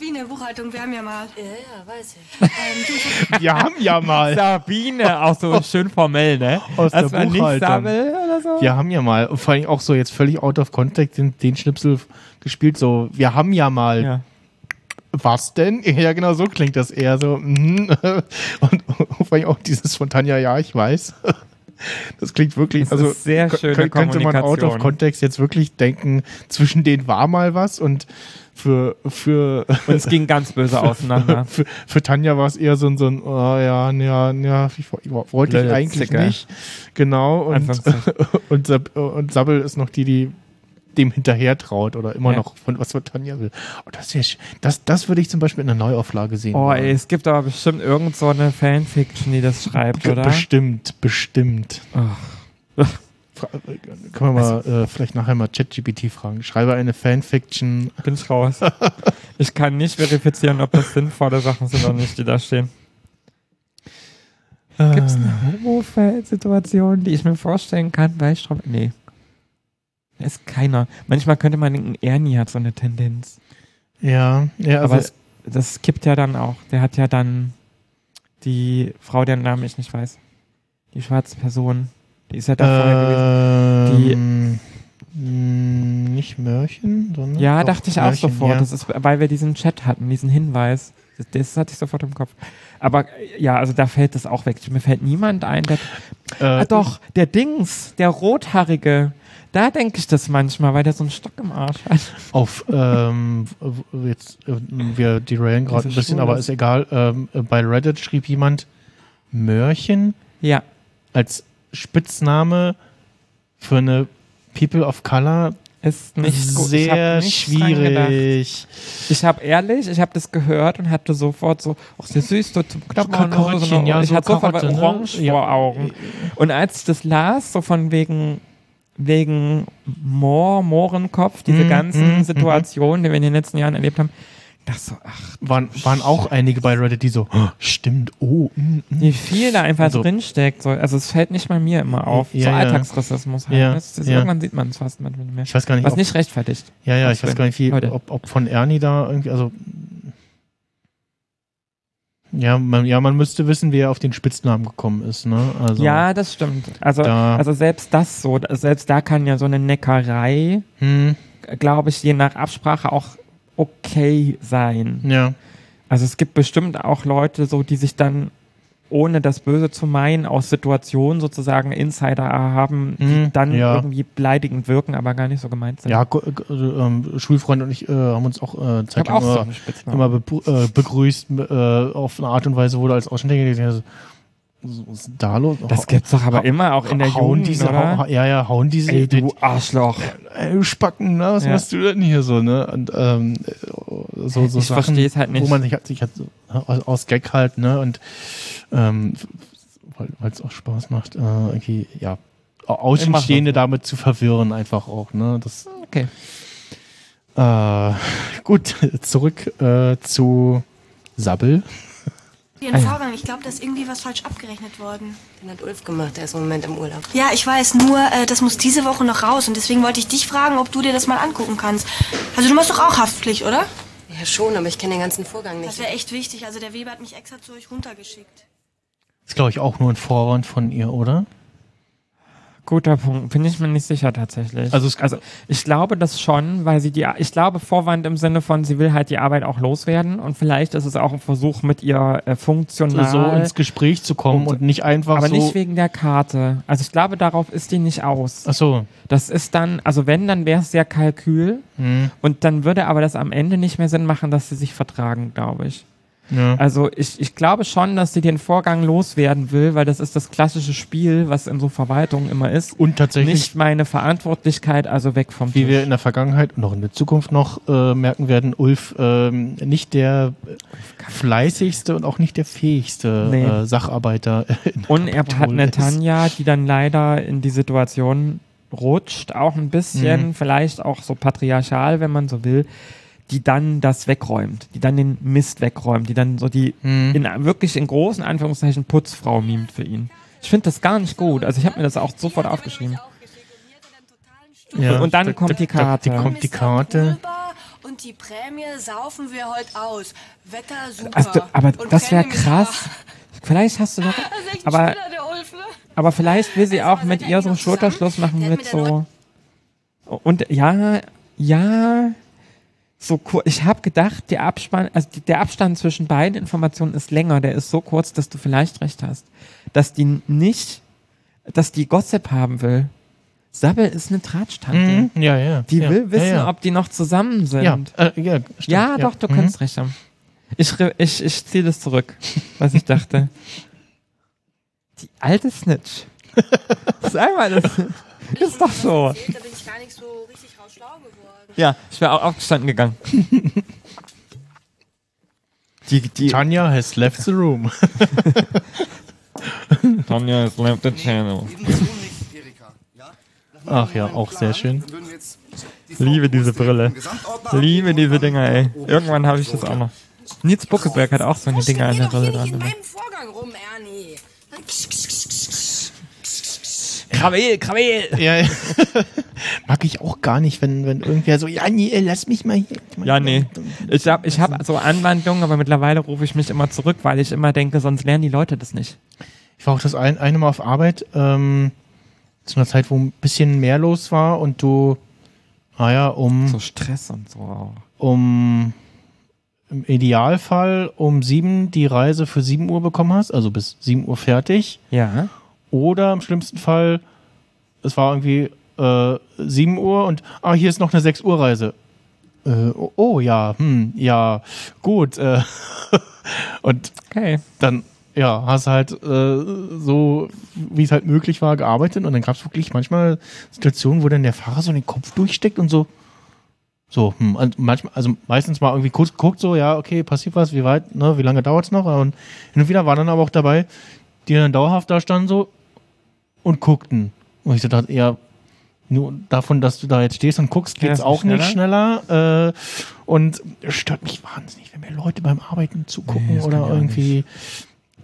Sabine, Buchhaltung, wir haben ja mal. Ja, ja, weiß ich. Wir haben ja mal. Sabine, auch so schön formell, ne? Aus das der Buchhaltung. Oder so? Wir haben ja mal, und vor allem auch so jetzt völlig out of context den, den Schnipsel gespielt, so, wir haben ja mal. Ja. Was denn? Ja, genau so klingt das eher so. mhm. Und, und vor allem auch dieses von Tanja, ja, ich weiß. Das klingt wirklich, Das also ist sehr kö- könnte man out of context jetzt wirklich denken, zwischen denen war mal was und für, für, Und es ging ganz böse auseinander. für, für Tanja war es eher so ein, so ein, oh, ja, ja, ja, ich, wo- ich wollte ich eigentlich Zicke. nicht. Genau. Und, und, Sab und Sabbel ist noch die, die dem hinterher traut oder immer Ja. noch von was von Tanja will. Oh, das, wär das, das würde ich zum Beispiel in der Neuauflage sehen. Oh, ey, es gibt aber bestimmt irgend so eine Fanfiction, die das schreibt, oder? Bestimmt, bestimmt. Ach. Können wir mal äh, vielleicht nachher mal ChatGPT fragen. Schreibe eine Fanfiction. Bin ich raus. ich kann nicht verifizieren, ob das sinnvolle Sachen sind oder nicht, die da stehen. Gibt es eine Homo-Situation, die ich mir vorstellen kann bei Strom? Nee. Ist keiner. Manchmal könnte man denken, Ernie hat so eine Tendenz. Ja, ja, also Aber es, das kippt ja dann auch. Der hat ja dann die Frau, deren Namen ich nicht weiß. Die schwarze Person. Die ist ja da vorher gewesen. Die- ähm, mh, nicht Mörchen, sondern Ja, dachte ich auch Märchen, sofort. ja. Das ist, weil wir diesen Chat hatten, diesen Hinweis. Das, das hatte ich sofort im Kopf. Aber äh, ja, also da fällt das auch weg. Mir fällt niemand ein, der. Äh, ah, doch, der Dings, der Rothaarige. Da denke ich das manchmal, weil der so einen Stock im Arsch hat. Auf, ähm, jetzt, äh, wir derailen gerade ein bisschen, aber ist- egal. Ähm, äh, bei Reddit schrieb jemand Mörchen Ja. als Spitzname für eine People of Color Ist nicht gut. Ich sehr gedacht. schwierig. Ich habe ehrlich, ich habe das gehört und hatte sofort so, ach, der süß, so zum Knabbern. Karottchen, so, so, ja, ich so hatte sofort Karotte, ne? Orange Ja. vor Augen. Und als ich das las, so von wegen, wegen Moor, Mohrenkopf, diese Mhm, ganzen mhm, Situationen, die wir in den letzten Jahren erlebt haben, so, ach, Waren, waren auch einige bei Reddit, die so, oh, stimmt, oh, mm, mm. wie viel da einfach Also- drinsteckt. So, also es fällt nicht mal mir immer auf. Ja, so ja. Alltagsrassismus halt. Ja, Das ist, ja. Irgendwann sieht man es fast manchmal nicht mehr. Ich weiß gar nicht, Was ob- nicht rechtfertigt. Ja, ja, ich weiß gar nicht, wie, ob, ob von Ernie da irgendwie, also. Ja man, ja, man müsste wissen, wie er auf den Spitznamen gekommen ist, ne? Also, Ja, das stimmt. Also, Da- also selbst das so, selbst da kann ja so eine Neckerei, Hm, glaube ich, je nach Absprache auch okay sein. ja. Also es gibt bestimmt auch Leute, so die sich dann ohne das Böse zu meinen, aus Situationen sozusagen Insider haben, die Mhm, dann ja. irgendwie beleidigend wirken, aber gar nicht so gemeint sind. Ja, also, ähm, Schulfreund und ich äh, haben uns auch äh, Zeit auch so immer, Spitznamen. immer be äh, begrüßt äh, auf eine Art und Weise, wo du als Außenstehender gesehen hast, so, was ist da los? Das gibt's doch aber immer, auch in der hauen Jugend, diese, oder? hau- Ja, ja, hauen diese. Ey, du Arschloch. Ey, du Spacken, na, was Ja. machst du denn hier so, ne? Und ähm, so, so Ich Sachen, versteh's halt nicht. Wo man sich, halt- sich halt so, aus, aus Gag halt, ne? Und ähm, weil es auch Spaß macht, äh, irgendwie, ja, Au- Außenstehende damit zu verwirren, einfach auch, ne? Das, Okay. äh, gut, zurück äh, zu Sabbel. Den Ah ja. Vorgang, ich glaube, da ist irgendwie was falsch abgerechnet worden. Den hat Ulf gemacht, der ist im Moment im Urlaub. Ja, ich weiß, nur äh, das muss diese Woche noch raus und deswegen wollte ich dich fragen, ob du dir das mal angucken kannst. Also du machst doch auch Haftpflicht, oder? Ja, schon, aber ich kenne den ganzen Vorgang Das nicht. wäre echt wichtig. Also der Weber hat mich extra zu euch runtergeschickt. Ist, glaube ich, auch nur ein Vorwand von ihr, oder? Guter Punkt. Bin ich mir nicht sicher tatsächlich. Also also ich glaube das schon, weil sie die, ich glaube Vorwand im Sinne von, sie will halt die Arbeit auch loswerden und vielleicht ist es auch ein Versuch mit ihr äh, funktional. So ins Gespräch zu kommen und, nicht einfach aber so. nicht wegen der Karte. Also ich glaube, darauf ist die nicht aus. Ach so. Das ist dann, also wenn, dann wäre es sehr Kalkül Hm, und dann würde aber das am Ende nicht mehr Sinn machen, dass sie sich vertragen, glaube ich. Ja. Also ich, ich glaube schon, dass sie den Vorgang loswerden will, weil das ist das klassische Spiel, was in so Verwaltungen immer ist. Und tatsächlich, Nicht meine Verantwortlichkeit, also weg vom wie Tisch. wir in der Vergangenheit und auch in der Zukunft noch äh, merken werden, Ulf ähm, nicht der fleißigste und auch nicht der fähigste Nee. äh, Sacharbeiter. Und er hat eine. Tanja, die dann leider in die Situation rutscht, auch ein bisschen, Mhm. vielleicht auch so patriarchal, wenn man so will, die dann das wegräumt, die dann den Mist wegräumt, die dann so die Mhm. in wirklich in großen Anführungszeichen Putzfrau mimt für ihn. Ich finde das gar nicht gut. Also ich habe mir das auch sofort aufgeschrieben. Ja, und dann da- kommt da- die da- Karte. Die kommt die Karte. Und die Prämie saufen wir heute aus. Wetter super. Also, aber Und das wäre krass. Vielleicht hast du noch. A. Das ist echt ein Aber, Ulf, ne? aber vielleicht will sie auch mit ihr so einen Schulterschluss machen mit so. Und ja, ja. So kurz. Ich habe gedacht, der Abspann, also die, der Abstand zwischen beiden Informationen ist länger. Der ist so kurz, dass du vielleicht recht hast, dass die nicht, dass die Gossip haben will. Sabbel ist eine Tratsch-Tante. Mhm. Ja, ja. Die ja, will wissen, ja, ja. ob die noch zusammen sind. Ja, äh, ja, stimmt, Ja, doch, du Mhm. kannst recht haben. Ich, ich, ich ziehe das zurück, was ich dachte. Die alte Snitch. Sag mal, das ist doch so. Da bin ich gar nicht so Ja, ich wäre auch aufgestanden gegangen. Die, die Tanja has left the room. Tanja has left the channel. Ach ja, auch sehr schön. Liebe diese Brille. Liebe diese Dinger, ey. Irgendwann habe ich das auch noch. Nils Buckelberg hat auch so eine Dinger an der Brille dran. immer. Krawel, Krawel! Ja, ja. Mag ich auch gar nicht, wenn, wenn irgendwer so, ja, nee, lass mich mal hier. Ja, nee. Ich habe ich hab so Anwandlungen, aber mittlerweile rufe ich mich immer zurück, weil ich immer denke, sonst lernen die Leute das nicht. Ich war auch das ein, eine Mal auf Arbeit, ähm, zu einer Zeit, wo ein bisschen mehr los war und du Ah ja, um. So Stress und so auch. Um im Idealfall um sieben die Reise für sieben Uhr bekommen hast, also bis sieben Uhr fertig. Ja. Oder im schlimmsten Fall, es war irgendwie äh, 7 Uhr und ah, hier ist noch eine 6 Uhr Reise. Äh, oh, oh, ja, hm, ja, gut. Äh, und okay. dann, ja, hast halt äh, so, wie es halt möglich war, gearbeitet und dann gab es wirklich manchmal Situationen, wo dann der Fahrer so den Kopf durchsteckt und so, so, hm, und manchmal, also meistens mal irgendwie kurz geguckt, so, ja, okay, passiert was, wie weit, ne, wie lange dauert's noch? Und hin und wieder war dann aber auch dabei, die dann dauerhaft da standen so und guckten. Und ich so dachte, ja, nur davon, dass du da jetzt stehst und guckst, Ja, geht's ist auch nicht nicht schneller. Äh, und es stört mich wahnsinnig, wenn mir Leute beim Arbeiten zugucken Nee, oder irgendwie.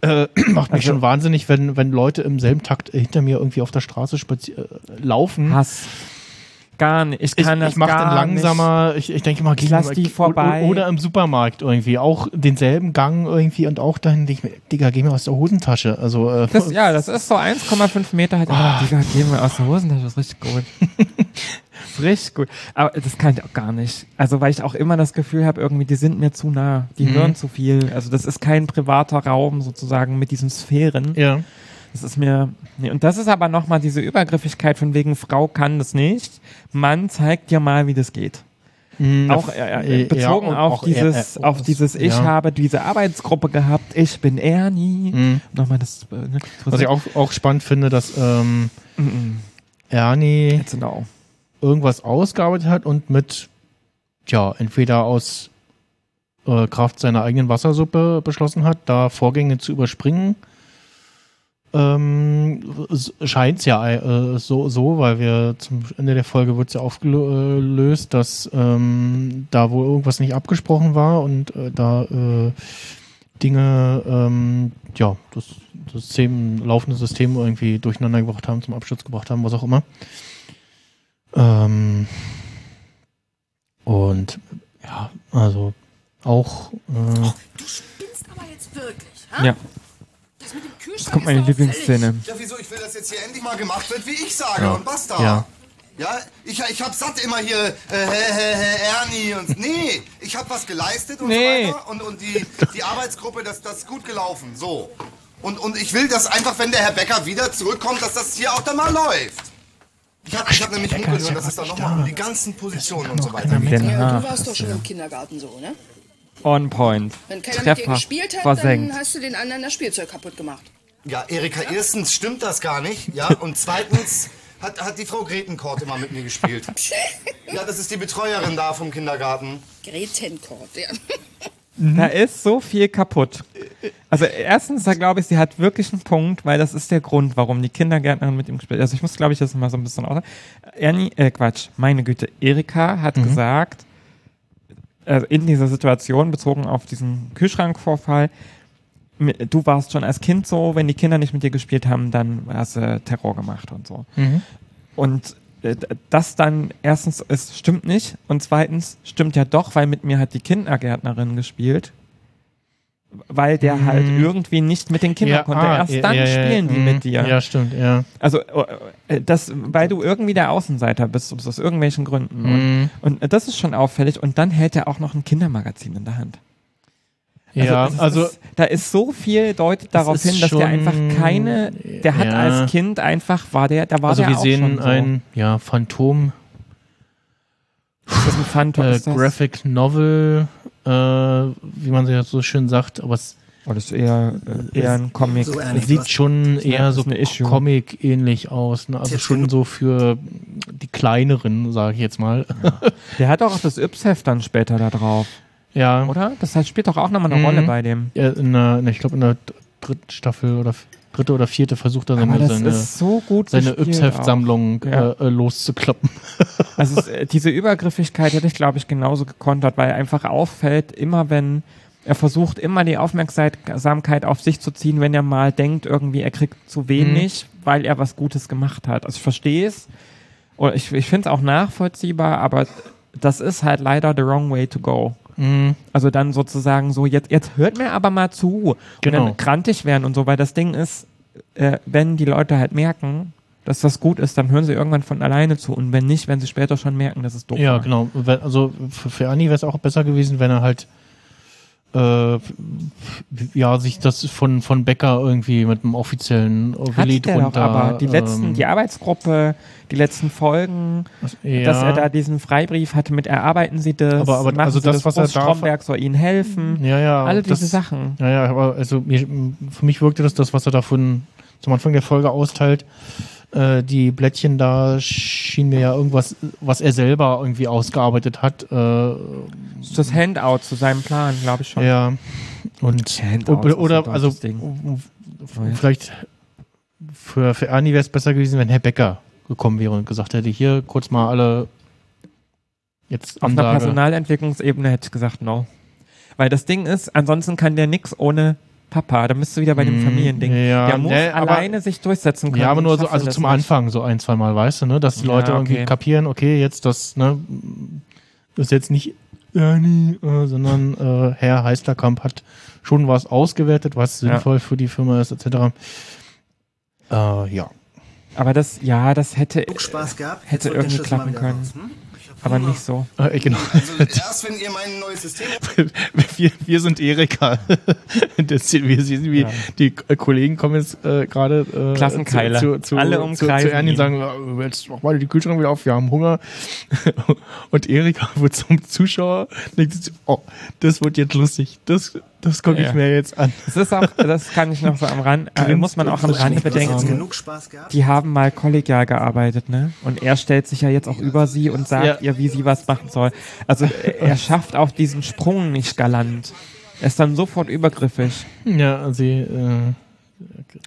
Äh, macht mich Also- schon wahnsinnig, wenn, wenn Leute im selben Takt hinter mir irgendwie auf der Straße spazi- äh, laufen. Hass. Gar nicht. Ich Ich, kann das ich mache gar dann langsamer, ich, ich denke mal, Ich lass die geh- vorbei. Oder im Supermarkt irgendwie. Auch denselben Gang irgendwie und auch ich mir, Digga, geh mir aus der Hosentasche. Also, äh, Nicht. Das, ja, das ist so 1,5 Meter halt. Ah. Digga, gehen wir aus der Hosentasche, das ist richtig gut. ist richtig gut. Aber das kann ich auch gar nicht. Also, weil ich auch immer das Gefühl habe, irgendwie, die sind mir zu nah. Die Mhm. hören zu viel. Also, das ist kein privater Raum sozusagen mit diesen Sphären. ja. Das ist mir. Nee. Und das ist aber nochmal diese Übergriffigkeit von wegen, Frau kann das nicht. Mann zeigt dir mal, wie das geht. Mhm, auch äh, äh, bezogen ja, auf auch dieses, äh, auf dieses, ich ja. habe diese Arbeitsgruppe gehabt, ich bin Ernie. Mhm. Nochmal das. Äh, ne, Was ich auch, auch spannend finde, dass ähm, Mhm. Ernie genau. irgendwas ausgearbeitet hat und mit, ja, entweder aus äh, Kraft seiner eigenen Wassersuppe beschlossen hat, da Vorgänge zu überspringen. Ähm, Scheint es ja äh, so, so, weil wir zum Ende der Folge wird es ja aufgelöst, dass ähm, da wohl irgendwas nicht abgesprochen war und äh, da äh, Dinge, ähm, ja, das System, laufende System irgendwie durcheinander gebracht haben, zum Absturz gebracht haben, was auch immer. Ähm, und ja, also auch äh, Du spinnst aber jetzt wirklich, ha? Ja. Das mit dem Jetzt Kühlschrank kommt meine ist Lieblingsszene. Ja, wieso? Ich will, dass jetzt hier endlich mal gemacht wird, wie ich sage Ja. und basta. Ja. Ja, ich, ich hab satt immer hier, äh, Herr, Herr, Herr Ernie und, nee, ich hab was geleistet und Nee. so weiter und, und die, die Arbeitsgruppe, das, das ist gut gelaufen, so. Und, und ich will, dass einfach, wenn der Herr Becker wieder zurückkommt, dass das hier auch dann mal läuft. Ich hab, ich hab nämlich Becker ist rumgehört, ja dass es da wirklich nochmal da. um die ganzen Positionen und so weiter Ja, du warst doch schon im Kindergarten so, ne? On point. Wenn keiner mit dir Treffer. gespielt hat, Versenkt. dann hast du den anderen das Spielzeug kaputt gemacht. Ja, Erika, erstens stimmt das gar nicht, ja, und zweitens hat, hat die Frau Gretenkort immer mit mir gespielt. Ja, das ist die Betreuerin da vom Kindergarten. Gretenkort, ja. Da ist so viel kaputt. Also erstens, da glaube ich, sie hat wirklich einen Punkt, weil das ist der Grund, warum die Kindergärtnerin mit ihm gespielt. Also ich muss, glaube ich, das mal so ein bisschen aus. Ernie, äh, Quatsch, meine Güte, Erika hat gesagt, äh, in dieser Situation bezogen auf diesen Kühlschrankvorfall, du warst schon als Kind so, wenn die Kinder nicht mit dir gespielt haben, dann hast du Terror gemacht und so. Mhm. Und äh, das dann erstens, es stimmt nicht und zweitens stimmt ja doch, weil mit mir hat die Kindergärtnerin gespielt, weil der halt irgendwie nicht mit den Kindern konnte. ah, Erst ja, dann ja, ja, spielen die mhm. mit dir. Ja, stimmt, ja. Also, äh, das, weil du irgendwie der Außenseiter bist, aus aus irgendwelchen Gründen. Mhm. Und, und das ist schon auffällig. Und dann hält er auch noch ein Kindermagazin in der Hand. Ja, es also ist, da ist so viel deutet darauf hin, dass der einfach keine, der hat ja. als Kind einfach, war der, da war also der wir auch sehen schon so. ein ja, Phantom das ist ein Phantom, äh, ist das? Graphic Novel, äh, wie man ja so schön sagt, aber es Oh, das ist eher, äh, eher ein Comic. So sieht schon eher so Issue. Comic-ähnlich aus. Ne? Also schon so für die kleineren, sage ich jetzt mal. Der hat auch das Yps-Heft dann später da drauf, Ja, oder? Das heißt, spielt doch auch nochmal eine Mhm. Rolle bei dem. Ja, in der, in, ich glaube in der dritten Staffel oder dritte oder vierte versucht er seine, seine, so seine Yps-Heft-Sammlung Ja. äh, äh, loszukloppen. Also es, äh, diese Übergriffigkeit hätte ich, glaube ich, genauso gekontert, weil einfach auffällt, immer wenn er versucht, immer die Aufmerksamkeit auf sich zu ziehen, wenn er mal denkt, irgendwie, er kriegt zu wenig, weil er was Gutes gemacht hat. Also ich verstehe es. Oder ich, ich finde es auch nachvollziehbar, aber das ist halt leider the wrong way to go. Mhm. Also dann sozusagen so, jetzt, jetzt hört mir aber mal zu. Und Genau. dann krantig werden und so, weil das Ding ist, äh, wenn die Leute halt merken, dass das gut ist, dann hören sie irgendwann von alleine zu. Und wenn nicht, werden sie später schon merken, dass es doof Ja, war. genau. Also für, für Ernie wäre es auch besser gewesen, wenn er halt äh, ja, sich das von, von Becker irgendwie mit einem offiziellen Hat Willi der doch aber. Die letzten, ähm, die Arbeitsgruppe, die letzten Folgen, ja. dass er da diesen Freibrief hatte mit erarbeiten Sie das, Aber- aber also das, das, was er Brust da- Stromberg soll Ihnen helfen. Ja, ja. Alle diese das, Sachen. Ja, ja, aber also mir, für mich wirkte das, das, was er davon zum Anfang der Folge austeilt, äh, die Blättchen da schien mir ja irgendwas, was er selber irgendwie ausgearbeitet hat. Äh, Das Handout zu seinem Plan, glaube ich schon. Ja. Und Handouts oder, ist oder also Ding. f- vielleicht für, für Ernie wäre es besser gewesen, wenn Herr Becker gekommen wäre und gesagt hätte, hier kurz mal alle jetzt Auf einer Ansage. Personalentwicklungsebene hätte ich gesagt, no. Weil das Ding ist, ansonsten kann der nix ohne Papa. Da bist du wieder bei dem Mm, Familiending. ja, der muss nee, aber- alleine sich durchsetzen können. Ja, aber nur so, also zum nicht. Anfang so ein, zwei Mal, weißt du, ne, dass die Ja, Leute irgendwie okay. kapieren, okay, jetzt das, ne, das ist jetzt nicht Ernie, äh, sondern äh, Herr Heisterkamp hat schon was ausgewertet, was Ja. sinnvoll für die Firma ist, etc. Äh, ja. Aber das, ja, das hätte, Spaß gehabt? Hätte irgendwie klappen können. raus, hm? Aber nicht so. Äh, genau. Also erst wenn ihr mein neues System wir, wir sind Erika. Das, wir sehen, wie Ja. die K- Kollegen kommen jetzt äh, gerade äh, Klassenkeile. zu, zu, zu, Alle zu, umkreisen zu Ernie und sagen, "Ja, jetzt mach mal die Kühlschrank wieder auf, wir haben Hunger. Und Erika wird zum Zuschauer denkt sich, oh, das wird jetzt lustig. Das, das gucke ich Ja. mir jetzt an. Das ist auch, das kann ich noch so am Rand, äh, muss man auch am Rand bedenken. das. genug Spaß gehabt? Die haben mal kollegial gearbeitet, ne? Und er stellt sich ja jetzt auch über sie und sagt Ja. ihr, wie sie was machen soll. Also er schafft auch diesen Sprung nicht galant. Er ist dann sofort übergriffig. Ja, sie, äh,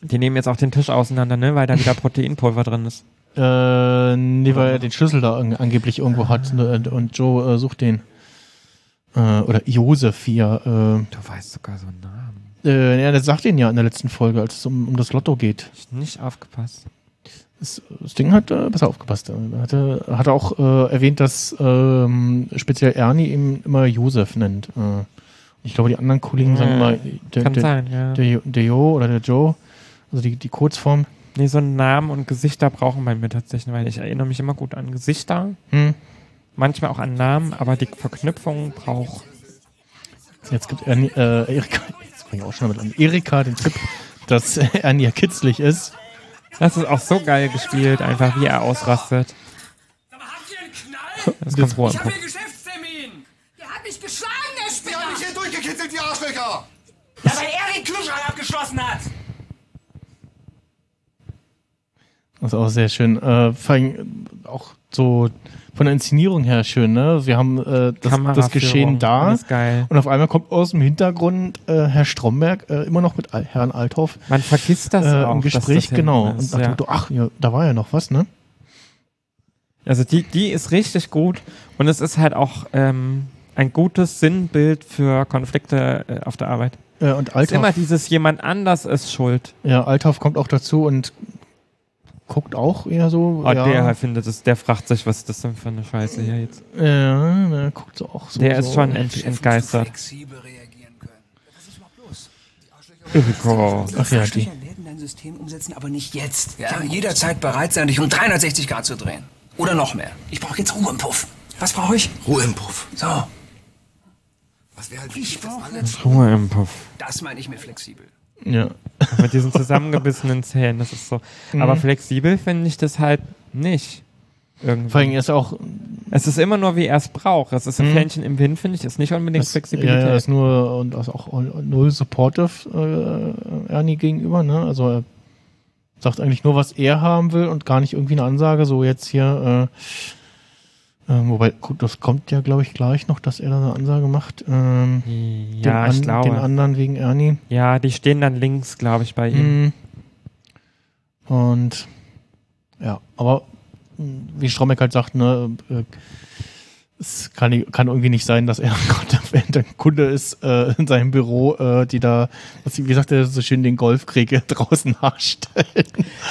Die nehmen jetzt auch den Tisch auseinander, ne? Weil da wieder Proteinpulver drin ist. äh, nee, weil er den Schlüssel da angeblich irgendwo hat und, und Joe äh, sucht den. Äh, oder Josef hier. Äh, Du weißt sogar so einen Namen. Äh, ja, das sagt ihn ja in der letzten Folge, als es um, um das Lotto geht. Ich nicht aufgepasst. Das, das Ding hat äh, besser aufgepasst. Er hatte, hat auch äh, erwähnt, dass ähm, speziell Ernie ihn immer Josef nennt. Äh, ich glaube, die anderen Kollegen sagen Ja, immer der, kann der, sein, ja. der, Jo- der Jo oder der Joe. Also die, die Kurzform. Nee, so einen Namen und Gesichter brauchen bei mir tatsächlich, weil ich erinnere mich immer gut an Gesichter. Hm. Manchmal auch an Namen, aber die Verknüpfung braucht. Jetzt gibt Ernie, äh, Erika, jetzt fange ich auch schon damit an. Erika den Tipp, dass Ernie ja kitzlig ist. Das ist auch so geil gespielt, einfach wie er ausrastet. Das kommt vor. im Kopf. Geschäftstermin! Der hat mich geschlagen, der Spinner! Ihr habt mich hier durchgekitzelt, die Arschlöcher! Ja, weil er den Kühlschrank abgeschlossen hat! Das ist auch sehr schön. Äh, vor allem auch so von der Inszenierung her schön, ne? Wir haben äh, das, das Geschehen da. Und auf einmal kommt aus dem Hintergrund äh, Herr Stromberg äh, immer noch mit Al Herrn Althoff Man vergisst das äh, auch. im Gespräch, das genau. Und ist, nach dem ja. Ach, ja, da war ja noch was, ne? Also die, die ist richtig gut und es ist halt auch ähm, ein gutes Sinnbild für Konflikte äh, auf der Arbeit. Äh, und Es ist immer Althoff, dieses jemand anders ist schuld. ja, Althoff kommt auch dazu und guckt auch eher so. Oh, ja, Der findet es, der fragt sich, was ist das denn für eine Scheiße hier jetzt. Ja, der guckt so auch so. der so. ist schon ent, entgeistert. Los? Iriko. Ach ja, die. Dein System umsetzen, aber nicht jetzt. Ja, jederzeit bereit sein, dich um 360 Grad zu drehen. Oder noch mehr. Ich brauche jetzt Ruhe im Puff. Was brauche ich? Ruhe im Puff. So, Was wäre halt ich brauche. Ruhe im Puff. Das meine ich mit flexibel. Ja. Mit diesen zusammengebissenen Zähnen, das ist so. Aber Mhm. flexibel finde ich das halt nicht. Irgendwie. Vor allem ist auch. Es ist immer nur, wie er es braucht. Es ist ein Mhm. Fähnchen im Wind, finde ich, ist nicht unbedingt Das, Flexibilität. Ja, ja, ist nur und das auch null supportive äh, Ernie gegenüber, ne? Also er sagt eigentlich nur, was er haben will und gar nicht irgendwie eine Ansage, so jetzt hier, äh, äh, wobei, gut, das kommt ja, glaube ich, gleich noch, dass er da eine Ansage macht. Ähm, Ja, den, ich glaube. den anderen wegen Ernie. Ja, die stehen dann links, glaube ich, bei ihm. Mhm. Und ja, aber wie Strombeck halt sagt, ne, äh, es kann, kann irgendwie nicht sein, dass er der Kunde ist äh, in seinem Büro, äh, die da, was, wie sagt er so schön, den Golfkrieg draußen nachstellen.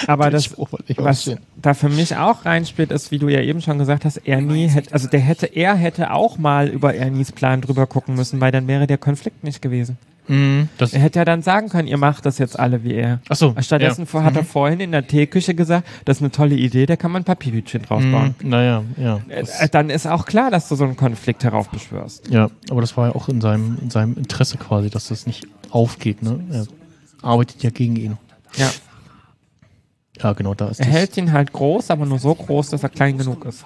Aber das, was da für mich auch reinspielt, ist, wie du ja eben schon gesagt hast, Ernie hätte, also der hätte, er hätte auch mal über Ernies Plan drüber gucken müssen, weil dann wäre der Konflikt nicht gewesen. Mhm, das Er hätte ja dann sagen können, ihr macht das jetzt alle wie er. Ach so, Stattdessen ja. hat er Mhm. vorhin in der Teeküche gesagt, das ist eine tolle Idee, da kann man Papierhütchen draus bauen. Mhm, naja, ja. Äh, äh, dann ist auch klar, dass du so einen Konflikt heraufbeschwörst. Ja, aber das war ja auch in seinem, in seinem Interesse quasi, dass das nicht aufgeht, ne? Er arbeitet ja gegen ihn. Ja. Ja, genau, da ist Er hält ihn halt groß, aber nur so groß, dass er klein genug ist.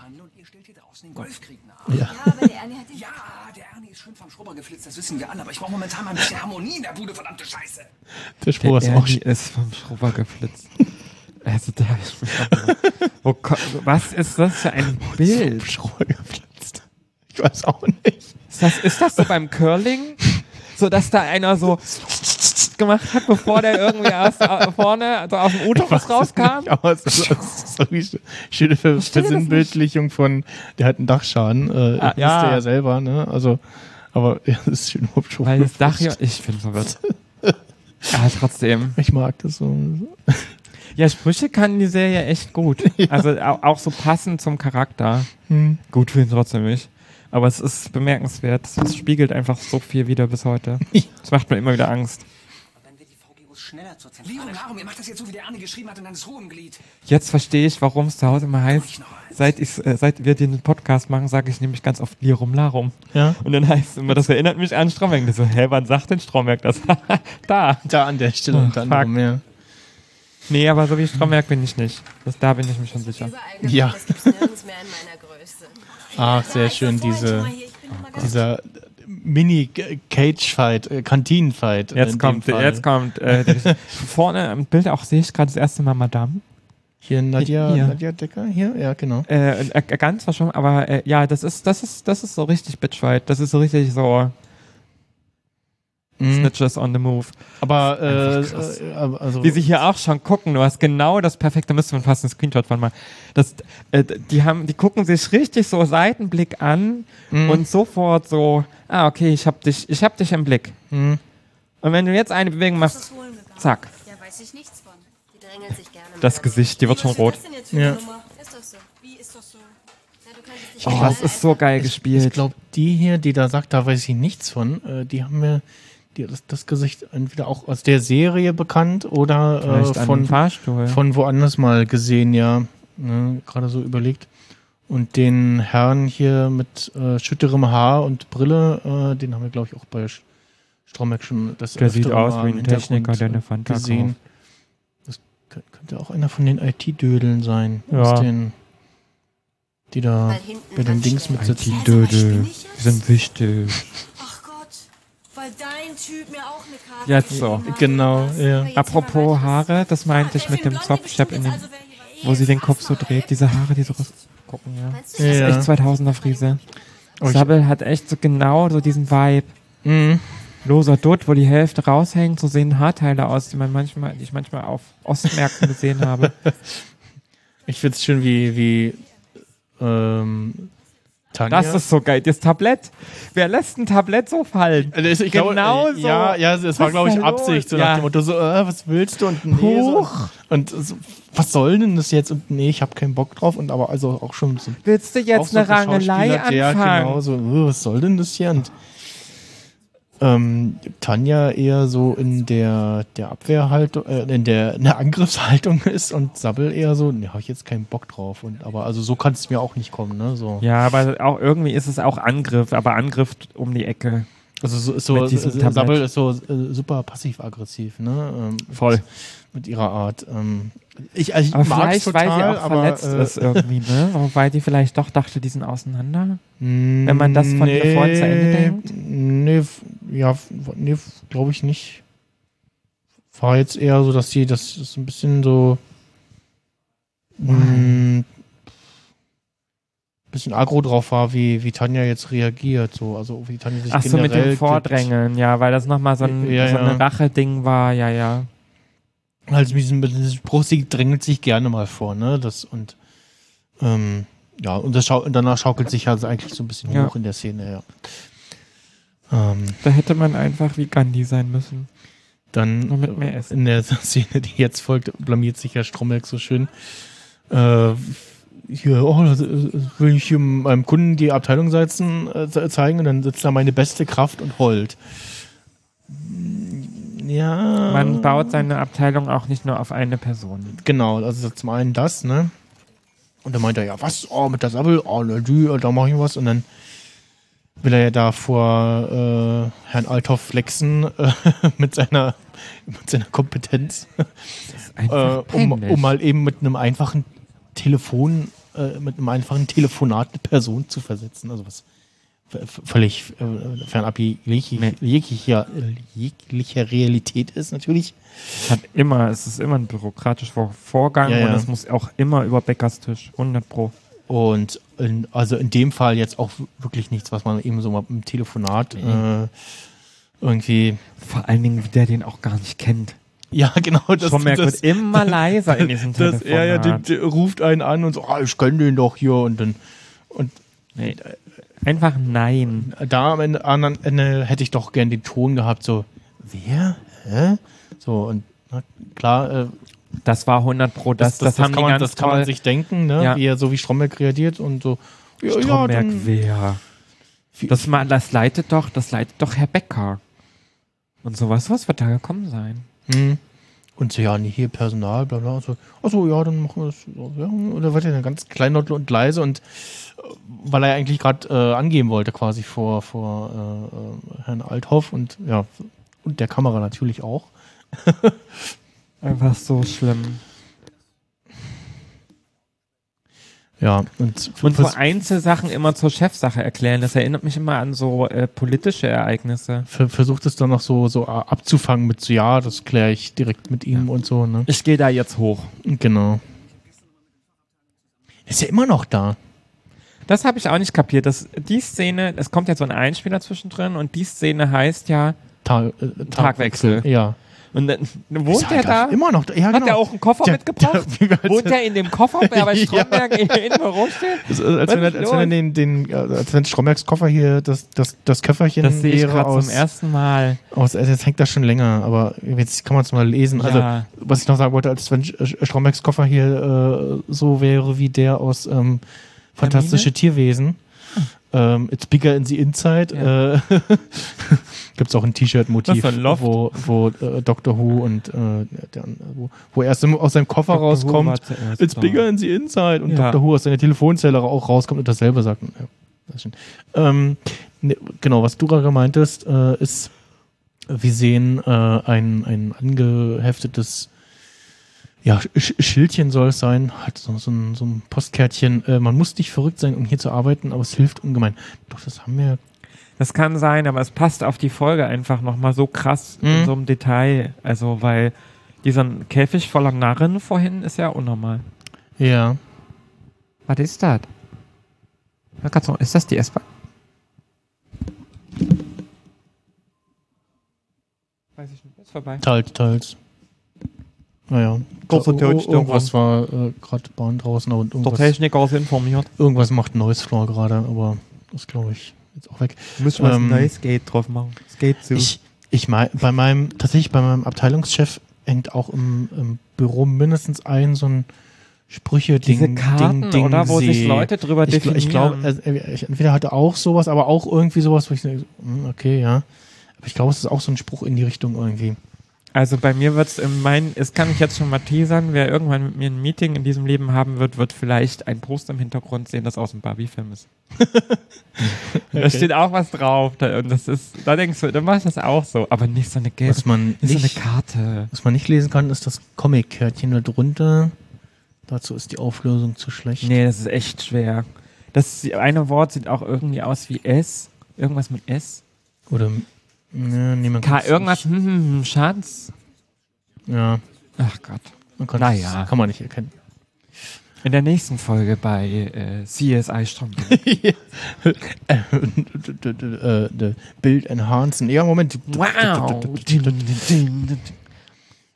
Ja. Ja, geflitzt, das wissen wir alle, aber ich brauche momentan mal ein bisschen Harmonie in der Bude, verdammte Scheiße. Der Spruch ist der auch ist vom Schrubber geflitzt. Also da Wo ko- Was ist das für ein Bild? Schrubber geflitzt. Ich weiß auch nicht. Ist das, ist das so beim Curling? So, dass da einer so gemacht hat, bevor der irgendwie aus, au- vorne also aus dem Uterus rauskam? Aber es ist, es ist so eine schöne Versinnbildlichung von, der hat einen Dachschaden, äh, Ah, wusste ja. er selber, ne? Also, aber ja, das ist schön Hubschrauber. Weil das Dach ja, ich bin verwirrt. Ja, trotzdem. Ich mag das so. Ja, Sprüche kann die Serie echt gut. Also au- auch so passend zum Charakter. Hm. Gut für ihn trotzdem nicht. Aber es ist bemerkenswert. Es spiegelt einfach so viel wieder bis heute. Das macht mir immer wieder Angst. Leo, Narum, ihr macht das jetzt so, wie der Ernie geschrieben hat, und dann ist Ruhe im Glied. Jetzt verstehe ich, warum es zu Hause immer heißt, seit, ich, äh, seit wir den Podcast machen, sage ich nämlich ganz oft Lirum Larum. Ja. Und dann heißt es immer, das erinnert mich an Stromberg. Ich so, hä, wann sagt denn Stromberg das? da. Da an der Stelle Oh, unter fuck. anderem, ja. Nee, aber so wie Stromberg bin ich nicht. Das, da bin ich mir schon sicher. Ja. Das gibt's nirgends mehr in meiner Größe. Ach, sehr schön, diese, dieser Mini-Cage-Fight, äh, Kantinen-Fight. Jetzt kommt, jetzt kommt, äh, vorne am Bild auch sehe ich gerade das erste Mal Madame. Hier Nadja, Hier. Nadja Decker, hier, ja, genau. Äh, äh, ganz war schon, aber äh, ja, das ist, das ist, das ist so richtig Bitchfight. Das ist so richtig so Mhm. Snitches on the move. Aber, äh, äh, also, Wie sie hier auch schon gucken, du hast genau das perfekte, müsste man fast einen Screenshot von mal. Das, äh, die haben, die gucken sich richtig so Seitenblick an Mhm. und sofort so, ah, okay, ich hab dich, ich hab dich im Blick. Mhm. Und wenn du jetzt eine Bewegung machst, zack, Ja, weiß ich nichts von. Die drängeln sich. Das Gesicht, die wird schon rot. Was ist denn jetzt für eine Ja. Dich Oh, das ist so geil ich, gespielt. ich glaube, die hier, die da sagt, da weiß ich nichts von, äh, die haben mir die, das, das Gesicht entweder auch aus der Serie bekannt oder äh, von, von woanders mal gesehen, ja. Ne, Gerade so überlegt. Und den Herrn hier mit äh, schütterem Haar und Brille, äh, den haben wir, glaube ich, auch bei Stromberg schon das Der sieht aus wie ein Techniker, der eine Fanta gesehen. kauft. Könnte auch einer von den IT-Dödeln sein. Ja. Aus den, die da bei den Dings anstellen. mitsitzen. Die Dödel, die sind wichtig. Ach Gott, weil dein Typ mir auch eine Karte Jetzt so. Genau, ja. Apropos Haare, das meinte ich mit dem Zopf. Ich hab in dem, wo sie den Kopf so dreht, diese Haare, die so rausgucken, ja. Das ist echt 2000er Frise. Ich- Sabbel hat echt so genau so diesen Vibe. Mhm. Loser Dutt, wo die Hälfte raushängt, so sehen Haarteile aus, die man manchmal, die ich manchmal auf Ostmärkten gesehen habe. Ich finde es schön, wie, wie ähm, Tanja. Das ist so geil. Das Tablett. Wer lässt ein Tablett so fallen? Also ich genau äh, so. Ja, ja, das war, glaube ich? Absicht. So Ja. nach dem Motto, so, äh, was willst du? Und nee, so, und so, was soll denn das jetzt? Und nee, ich habe keinen Bock drauf. Und aber also auch schon so. Willst du jetzt eine Rangelei geschauspielert, Ja, anfangen? genau, so, äh, was soll denn das hier? Und ähm, Tanja eher so in der, der Abwehrhaltung, äh, in der, in der Angriffshaltung ist und Sabbel eher so, ne, habe ich jetzt keinen Bock drauf. Und aber also so kann es mir auch nicht kommen, ne? So. Ja, aber auch irgendwie ist es auch Angriff, aber Angriff um die Ecke. Also so, ist so Tablett. Sabbel ist so äh, super passiv-aggressiv, ne? Ähm, Voll. Mit ihrer Art. Ähm, ich also ich Aber vielleicht, total, weil sie auch aber, verletzt äh, ist irgendwie, ne? Wobei die vielleicht doch dachte, die sind auseinander. Wenn man das von ihr vorhin zu Ende denkt. Nee, ja, nee, glaube ich nicht. War jetzt eher so, dass sie das ist ein bisschen so mh, bisschen aggro drauf war, wie, wie Tanja jetzt reagiert. So. Also wie Tanja sich Ach so, mit dem. Vordrängeln, ja, weil das nochmal so ein, Ja, so ja. ein Rache-Ding war, ja, ja. Also diesem Spruch, sie drängelt sich gerne mal vor, ne? Das und ähm, ja, und das schau und danach schaukelt sich also eigentlich so ein bisschen Ja. hoch in der Szene, ja. Ähm, Da hätte man einfach wie Gandhi sein müssen. dann in der Szene, die jetzt folgt, blamiert sich ja Stromberg so schön. Äh, hier, oh, will ich hier meinem Kunden die Abteilung setzen, äh, ze- zeigen und dann sitzt da meine beste Kraft und heult. Ja. Man baut seine Abteilung auch nicht nur auf eine Person. Genau, also zum einen das, ne? Und dann meint er, ja, was? Oh, mit der Sabbel, oh, ne, die, da mach ich was. Und dann will er ja da vor äh, Herrn Althoff flexen äh, mit, seiner, mit seiner Kompetenz. äh, um, um mal eben mit einem einfachen Telefon, äh, mit einem einfachen Telefonat eine Person zu versetzen. Also was völlig äh, fernab jeglicher, jeglicher, jeglicher Realität ist natürlich. Es hat immer, es ist immer ein bürokratischer Vorgang Ja, und ja. es muss auch immer über Beckers Tisch. 100 Pro. Und in, also in dem Fall jetzt auch wirklich nichts, was man eben so mal im Telefonat äh, irgendwie. Vor allen Dingen, wie der den auch gar nicht kennt. Ja, genau. Das, Stromberg wird immer leiser in diesem das, Er ja, Telefonat. der ruft einen an und so, ah, ich kenne den doch hier und dann. Und Nee, einfach nein. da am Ende, anderen Ende hätte ich doch gern den Ton gehabt, so, wer? Hä? So, und na, klar, äh, Das war 100 Pro. Das, das, haben kann die man, das kann man sich denken, ne? Ja. wie er so wie Stromberg reagiert und so. Ja, ja, Stromberg dann, wer? Das, ma- das leitet doch, das leitet doch Herr Becker. Und sowas, was wird da gekommen sein? Hm. Und so, ja, nee, hier Personal, bla bla. Und so, achso, ja, dann machen wir das. Ja. Und da wird er dann ganz kleinlaut und leise und äh, weil er ja eigentlich gerade äh, angeben wollte, quasi vor, vor äh, äh, Herrn Althoff und ja, und der Kamera natürlich auch. Einfach so schlimm. Ja, und, Und so Einzelsachen immer zur Chefsache erklären, das erinnert mich immer an so äh, politische Ereignisse. ver versucht es dann noch so, so a- abzufangen mit so, ja, das kläre ich direkt mit ihm und so, ne? Ich gehe da jetzt hoch. Genau. Ist ja immer noch da. Das habe ich auch nicht kapiert. Das, die Szene, es kommt ja so ein Einspieler zwischendrin und die Szene heißt ja Ta äh, Tagwechsel. Ja. Und dann wohnt halt da? Immer noch. Ja, Hat genau. der auch einen Koffer Der- mitgebracht? der- wohnt der in dem Koffer, der bei Ja. Stromberg in, in Büro steht? Das als, wenn, er- als wenn er los? den, den, äh, als wenn Strombergs Koffer hier das, das, das Köfferchen Das sehe ich wäre aus, zum ersten Mal. aus, also jetzt hängt das schon länger, aber jetzt kann man es mal lesen. Ja. Also, was ich noch sagen wollte, als wenn Strombergs Koffer hier äh, so wäre wie der aus ähm, Fantastische Tierwesen. Ähm, It's bigger in the inside. Ja. Äh, Gibt es auch ein T-Shirt-Motiv, wo, wo äh, Doctor Who und äh, der, wo, wo er aus seinem Koffer Doctor rauskommt. It's bigger in the inside. Und Ja. Dr. Who aus seiner Telefonzelle auch rauskommt und dasselbe sagt. Ja, das. Ähm, ne, genau, was du gerade meintest, äh, ist, wir sehen äh, ein, ein angeheftetes ja, Sch Schildchen soll es sein, halt so, so, ein, so ein Postkärtchen. Äh, man muss nicht verrückt sein, um hier zu arbeiten, aber es hilft ungemein. Doch, das haben wir. Das kann sein, aber es passt auf die Folge einfach nochmal so krass Mhm. in so einem Detail. Also, weil dieser Käfig voller Narren vorhin ist ja unnormal. Ja. Was ist das? Ist das die S-Bahn? Weiß ich nicht. Ist vorbei. Teils, teils. Naja. Kurzer Oh, oh. Irgendwas war äh, gerade Bahn draußen und Der irgendwas, Techniker ist informiert. irgendwas macht Noise Floor gerade, aber das glaube ich jetzt auch weg. Müssen wir Ähm, ein neues Gate drauf machen. Geht so. Ich, ich mein, bei meinem, tatsächlich bei meinem Abteilungschef hängt auch im, im Büro mindestens ein so ein Sprüche Diese Ding, Karten, Ding, Ding, oder? Wo sich See. Leute drüber ich, glaube, definieren. äh, ich, entweder hat er auch sowas, aber auch irgendwie sowas, wo ich denke, hm, okay, ja. Aber ich glaube, es ist auch so ein Spruch in die Richtung irgendwie. Also bei mir wird es in meinen, es kann ich jetzt schon mal teasern, wer irgendwann mit mir ein Meeting in diesem Leben haben wird, wird vielleicht ein Poster im Hintergrund sehen, das aus dem Barbie-Film ist. Da Okay. steht auch was drauf. Da, und das ist, da denkst du, dann machst du das auch so. Aber nicht so eine gelbe, Was man nicht so eine Karte. Was man nicht lesen kann, ist das Comic-Kärtchen da drunter. Dazu ist die Auflösung zu schlecht. Nee, das ist echt schwer. Das eine Wort sieht auch irgendwie aus wie S. Irgendwas mit S. Oder nee, man K kann's irgendwas, hm, hm, hm, Schatz. Nicht, ja, Ach Gott. man kann Naja. kann man nicht erkennen. In der nächsten Folge bei äh, CSI Stromberg. äh, Bild enhancen. Ja, Moment. Wow.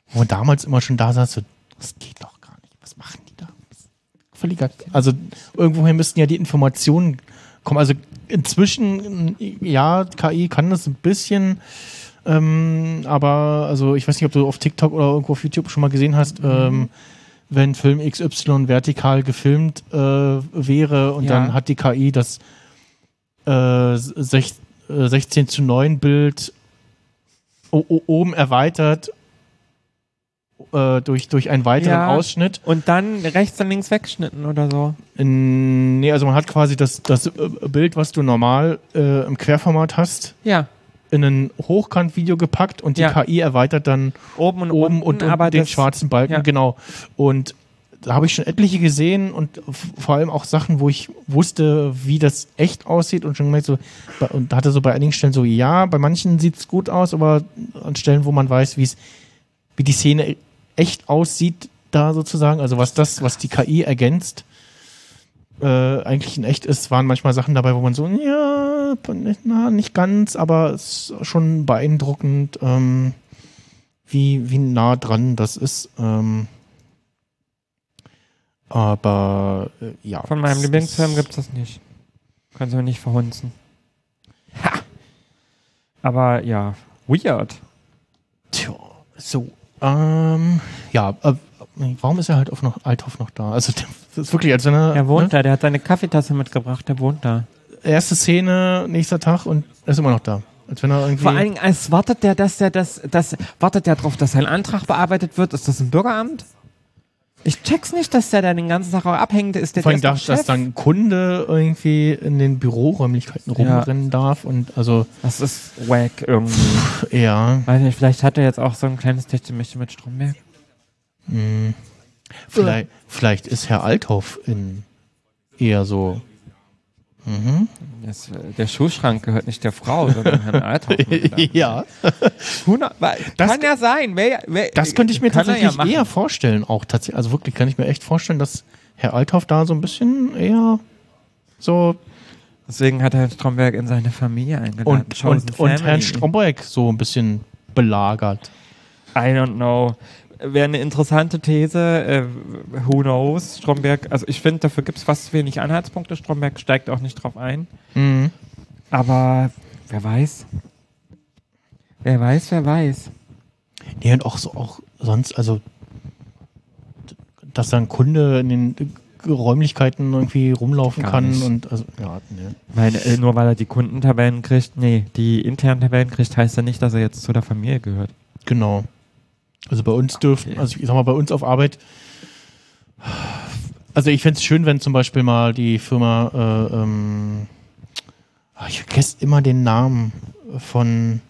Wo man damals immer schon da saß, so, das geht doch gar nicht. Was machen die da? Völliger. Also irgendwoher müssten ja die Informationen kommen. Also inzwischen, ja, KI kann das ein bisschen. Ähm, aber also ich weiß nicht, ob du auf TikTok oder irgendwo auf YouTube schon mal gesehen hast, ähm, wenn Film XY vertikal gefilmt äh, wäre und Ja. dann hat die KI das äh, sech, äh, 16 zu 9 Bild oben erweitert äh, durch, durch einen weiteren Ja. Ausschnitt. Und dann rechts und links weggeschnitten oder so. In, nee, also man hat quasi das, das äh, Bild, was du normal äh, im Querformat hast, Ja. in ein Hochkant-Video gepackt und die Ja. KI erweitert dann Oben und oben unten, und, und den das- schwarzen Balken, ja. genau. Und da habe ich schon etliche gesehen und vor allem auch Sachen, wo ich wusste, wie das echt aussieht und schon gemerkt so, und hatte so bei einigen Stellen so, ja, bei manchen sieht es gut aus, aber an Stellen, wo man weiß, wie es, wie die Szene echt aussieht, da sozusagen, also was das, was die KI ergänzt, äh, eigentlich in echt ist, waren manchmal Sachen dabei, wo man so, ja, na, nicht ganz, aber es ist schon beeindruckend, ähm, wie, wie nah dran das ist. Ähm, aber äh, ja. Von meinem Lieblingsfilm gibt es das nicht. Kannst du mir nicht verhunzen. Ha! Aber ja, weird. Tja, so. Ähm, ja, äh, warum ist er halt auf noch, Althoff noch da? Also, das ist wirklich, als wenn er. Er wohnt ne? da, der hat seine Kaffeetasse mitgebracht, der wohnt da. Erste Szene, nächster Tag und er ist immer noch da. Als wenn er irgendwie. Vor allen Dingen, als wartet der, dass der das, das, wartet der darauf, dass sein Antrag bearbeitet wird? Ist das ein Bürgeramt? Ich check's nicht, dass der da den ganzen Tag auch abhängt. Ist der vor allem, dass, dass dann ein Kunde irgendwie in den Büroräumlichkeiten Ja. rumrennen darf und also. Das ist wack irgendwie. Ja. Weiß nicht, vielleicht hat er jetzt auch so ein kleines Techtelmächte mit Stromberg. Hm. Vielleicht, vielleicht ist Herr Althoff in eher so. Mhm. Das, der Schuhschrank gehört nicht der Frau, sondern Herrn Althoff. ja. Das- kann ja sein. Wer, wer, Das könnte ich mir tatsächlich ja eher vorstellen, auch tatsächlich. Also wirklich kann ich mir echt vorstellen, dass Herr Althoff da so ein bisschen eher so Deswegen hat er Herrn Stromberg in seine Familie eingeladen. und, und, und Herrn. Stromberg so ein bisschen belagert. I don't know. Wäre eine interessante These. Äh, who knows? Stromberg, also ich finde, dafür gibt es fast wenig Anhaltspunkte. Stromberg steigt auch nicht drauf ein. Mhm. Aber wer weiß? Wer weiß, wer weiß. Nee, und auch so, auch sonst, also, dass da ein Kunde in den Räumlichkeiten irgendwie rumlaufen Gar kann nicht. und, also, ja, nee. Meine, äh, nur weil er die Kundentabellen kriegt, nee, die internen Tabellen kriegt, heißt ja nicht, dass er jetzt zu der Familie gehört. Genau. Also bei uns dürfen, also ich sag mal, bei uns auf Arbeit, also ich fände es schön, wenn zum Beispiel mal die Firma, äh, ähm, ah, ich vergesse immer den Namen von,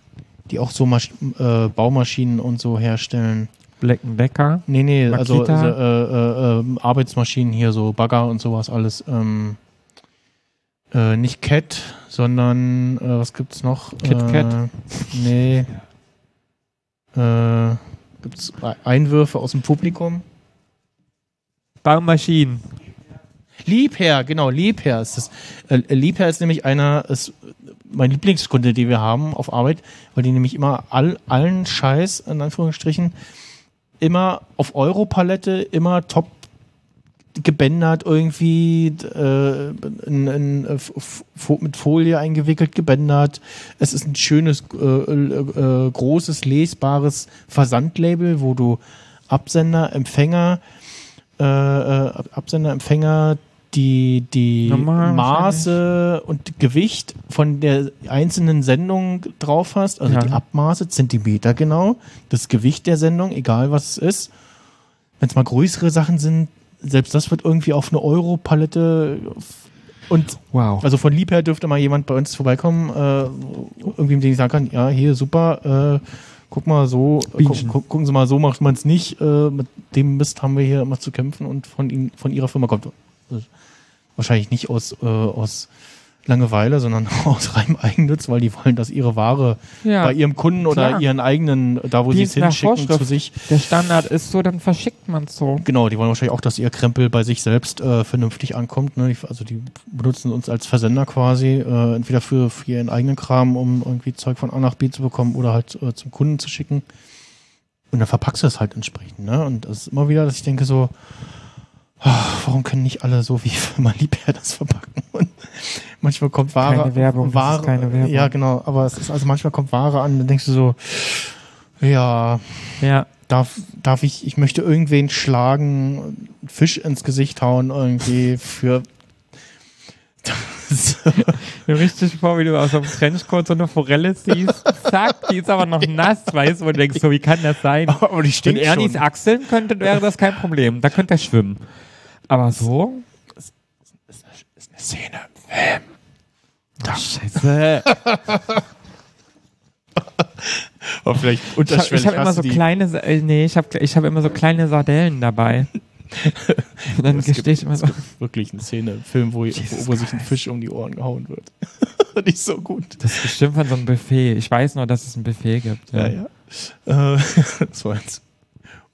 die auch so Masch äh, Baumaschinen und so herstellen. Black Decker? Nee, nee, also, Makita? also äh, äh, ähm, Arbeitsmaschinen hier, so Bagger und sowas alles. Ähm, äh, nicht Cat, sondern äh, was gibt's noch? Kit Kat? Nee. Äh, gibt's Einwürfe aus dem Publikum? Baumaschinen. Liebherr, genau, Liebherr ist das. Äh, Liebherr ist nämlich einer, ist mein Lieblingskunde, die wir haben auf Arbeit, weil die nämlich immer all, allen Scheiß, in Anführungsstrichen, immer auf Europalette, immer top gebändert irgendwie, äh, in, in, äh, mit Folie eingewickelt, gebändert. Es ist ein schönes, äh, äh, äh, großes, lesbares Versandlabel, wo du Absender, Empfänger, äh, Absender, Empfänger, die, die Normal Maße und Gewicht von der einzelnen Sendung drauf hast, also Ja. die Abmaße, Zentimeter genau, das Gewicht der Sendung, egal was es ist. Wenn es mal größere Sachen sind, selbst das wird irgendwie auf eine Euro-Palette und wow. also von Liebherr dürfte mal jemand bei uns vorbeikommen, äh, irgendwie mit dem ich sagen kann, ja, hier super, äh, guck mal so, gu Bienchen. gu gucken Sie mal, so macht man es nicht. Äh, mit dem Mist haben wir hier immer zu kämpfen und von ihm, von ihrer Firma kommt äh, wahrscheinlich nicht aus, äh, aus Langeweile, sondern aus reinem Eigennutz, weil die wollen, dass ihre Ware Ja, bei ihrem Kunden oder klar. ihren eigenen, da wo sie es hinschicken, zu sich. Der Standard ist so, dann verschickt man es so. Genau, die wollen wahrscheinlich auch, dass ihr Krempel bei sich selbst äh, vernünftig ankommt. Ne? Also die benutzen uns als Versender quasi, äh, entweder für, für ihren eigenen Kram, um irgendwie Zeug von A nach B zu bekommen oder halt äh, zum Kunden zu schicken. Und dann verpackst du es halt entsprechend. Ne? Und das ist immer wieder, dass ich denke so, ah, warum können nicht alle so wie Firma Liebherr das verpacken? Und manchmal kommt Ware. Keine Werbung, das Ware keine Werbung. Ja, genau. Aber es ist, also manchmal kommt Ware an, dann denkst du so, ja, Ja. darf, darf ich, ich möchte irgendwen schlagen, Fisch ins Gesicht hauen irgendwie für Mir richtig vor, wie du aus so einem Trenchcoat so eine Forelle siehst. Zack, die ist aber noch nass, weißt du, und du denkst so, wie kann das sein? Aber die stinkt Wenn Ernies schon. Achseln könnte, wäre das kein Problem. Da könnte er schwimmen. Aber so? Ist eine Szene Film. Da. Scheiße. Aber vielleicht Ich habe unterschwellig hab immer so die- kleine, äh, nee, ich habe ich hab immer so kleine Sardellen dabei. Dann Es gestehe ich immer so. wirklich eine Szene im Film, wo, wo, wo sich ein Fisch um die Ohren gehauen wird. Nicht so gut. Das ist bestimmt von so einem Buffet. Ich weiß nur, dass es ein Buffet gibt. Ja, ja. Äh, das war jetzt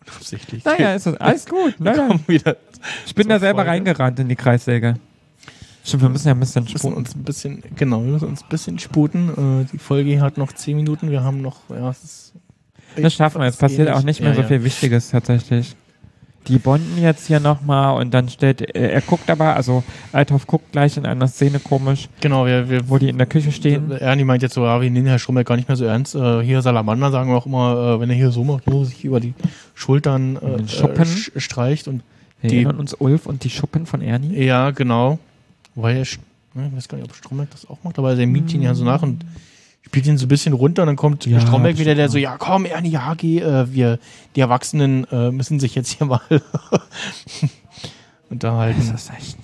unabsichtlich. Naja, ist das alles gut. Wir wieder Ich bin da selber Folge. reingerannt in die Kreissäge. Stimmt, wir müssen ja ein bisschen Wir müssen sputen. uns ein bisschen, genau, wir müssen uns ein bisschen sputen. Äh, die Folge hat noch 10 Minuten. Wir haben noch, ja, es ist. Das schaffen wir. Es passiert auch nicht mehr Ja, so ja. viel Wichtiges tatsächlich. Die bonden jetzt hier nochmal und dann stellt, äh, er guckt aber, also Althoff guckt gleich in einer Szene komisch, Genau, wir, wir, wo die in der Küche stehen. Ernie meint jetzt so, ja, wir nehmen Herr Stromberg gar nicht mehr so ernst. Äh, hier Salamander sagen wir auch immer, äh, wenn er hier so macht, nur sich über die Schultern äh, Schuppen. äh, streicht und die, erinnern uns Ulf und die Schuppen von Ernie. ja, genau. Wobei er, sch- ne, ich weiß gar nicht, ob Stromberg das auch macht, aber er miet ihn ja so nach und spielt ihn so ein bisschen runter und dann kommt Ja, Stromberg das wieder, der so, ja komm, Ernie, ja, geh, äh, wir, die Erwachsenen äh, müssen sich jetzt hier mal unterhalten. Das ist echt.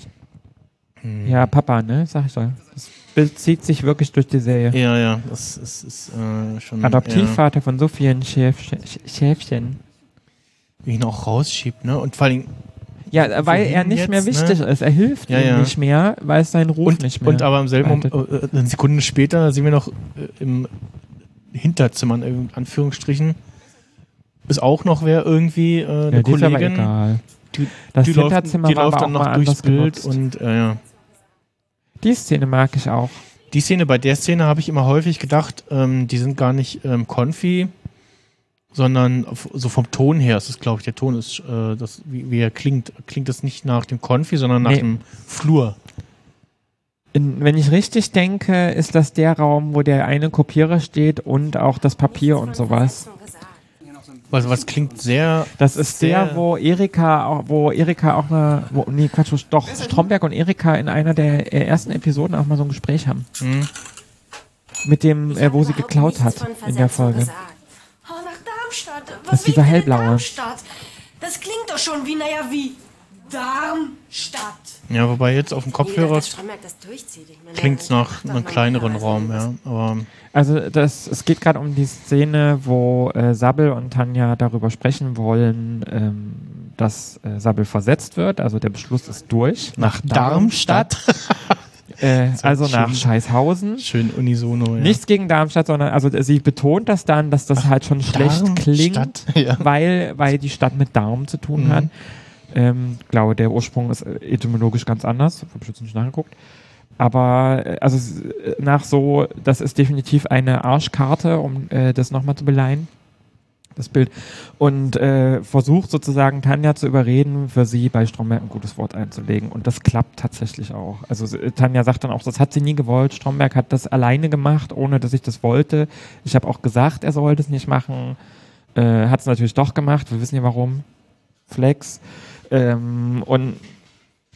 Ja, Papa, ne? Sag ich doch. Das Bild zieht sich wirklich durch die Serie. Ja, ja, das ist, ist äh, schon. Adoptivvater von so vielen Schäfchen. Schäfchen. Ja, wie ihn auch rausschiebt, ne? Und vor allem. Ja, weil er nicht jetzt, mehr wichtig ne? ist. Er hilft Ja, ihm ja. nicht mehr, weil es seinen Ruf Und, nicht mehr und aber im selben Moment, behaltet. äh, eine Sekunde später sehen wir noch äh, im Hinterzimmer, in Anführungsstrichen, ist auch noch wer irgendwie, äh, eine Ja, die Kollegin. egal. Die, Das die läuft, Hinterzimmer die war läuft aber dann noch durchs anders Bild genutzt. und äh, ja. Die Szene mag ich auch. Die Szene, bei der Szene habe ich immer häufig gedacht, ähm, die sind gar nicht ähm, Konfi, sondern so vom Ton her ist es, glaube ich, der Ton ist, äh, das, wie, wie er klingt, klingt das nicht nach dem Konfi, sondern nach Nee. dem Flur. In, wenn ich richtig denke, ist das der Raum, wo der eine Kopierer steht und auch das Papier und sowas. Was, was klingt sehr. Das ist sehr- der, wo Erika, auch, wo Erika auch eine, wo, nee, Quatsch, doch, Stromberg und Erika in einer der ersten Episoden auch mal so ein Gespräch haben. Mhm. Mit dem, äh, wo sie geklaut hat in der Folge. Oh, nach Darmstadt. Das ist dieser hellblaue. Darmstadt? Das klingt doch schon wie, naja, wie Darmstadt. Ja, wobei jetzt auf dem Kopfhörer das klingt es nach einem kleineren Raum, ja. Aber Also das, es geht gerade um die Szene, wo äh, Sabbel und Tanja darüber sprechen wollen, ähm, dass äh, Sabbel versetzt wird. Also der Beschluss ist durch. Nach Darmstadt? Äh, also schön. nach Scheißhausen. schön unisono, ja. Nichts gegen Darmstadt, sondern also sie betont das dann, dass das halt schon schlecht Darmstadt, klingt, ja. weil, weil die Stadt mit Darm zu tun Mhm. hat. Ähm, glaube, der Ursprung ist etymologisch ganz anders. Hab ich jetzt nicht nachgeguckt. Aber äh, also äh, nach so, das ist definitiv eine Arschkarte, um äh, das nochmal zu beleihen, das Bild. Und äh, versucht sozusagen Tanja zu überreden, für sie bei Stromberg ein gutes Wort einzulegen. Und das klappt tatsächlich auch. Also Tanja sagt dann auch, das hat sie nie gewollt. Stromberg hat das alleine gemacht, ohne dass ich das wollte. Ich habe auch gesagt, er soll das nicht machen. Äh, hat es natürlich doch gemacht. Wir wissen ja warum. Flex. Ähm, und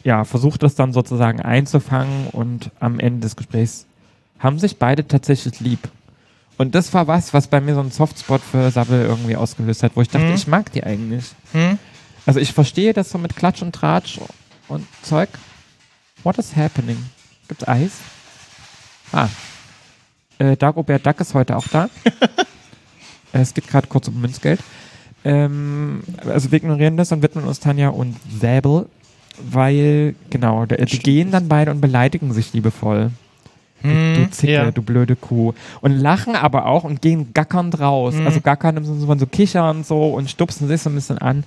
ja, versucht das dann sozusagen einzufangen und am Ende des Gesprächs haben sich beide tatsächlich lieb. Und das war was, was bei mir so einen Softspot für Sabbel irgendwie ausgelöst hat, wo ich dachte, Mhm. ich mag die eigentlich. Hm? Also ich verstehe das so mit Klatsch und Tratsch und Zeug. What is happening? Gibt's Eis? Ah. Äh, Dagobert Duck ist heute auch da. Es geht gerade kurz um Münzgeld. Ähm, also wir ignorieren das und widmen uns Tanja und Säbel, weil, genau, die gehen dann beide und beleidigen sich liebevoll. Du, du Hm, Zicke, ja. du blöde Kuh. Und lachen aber auch und gehen gackernd raus. Mhm. Also gackern im Sinne von so kichern so und stupsen sich so ein bisschen an.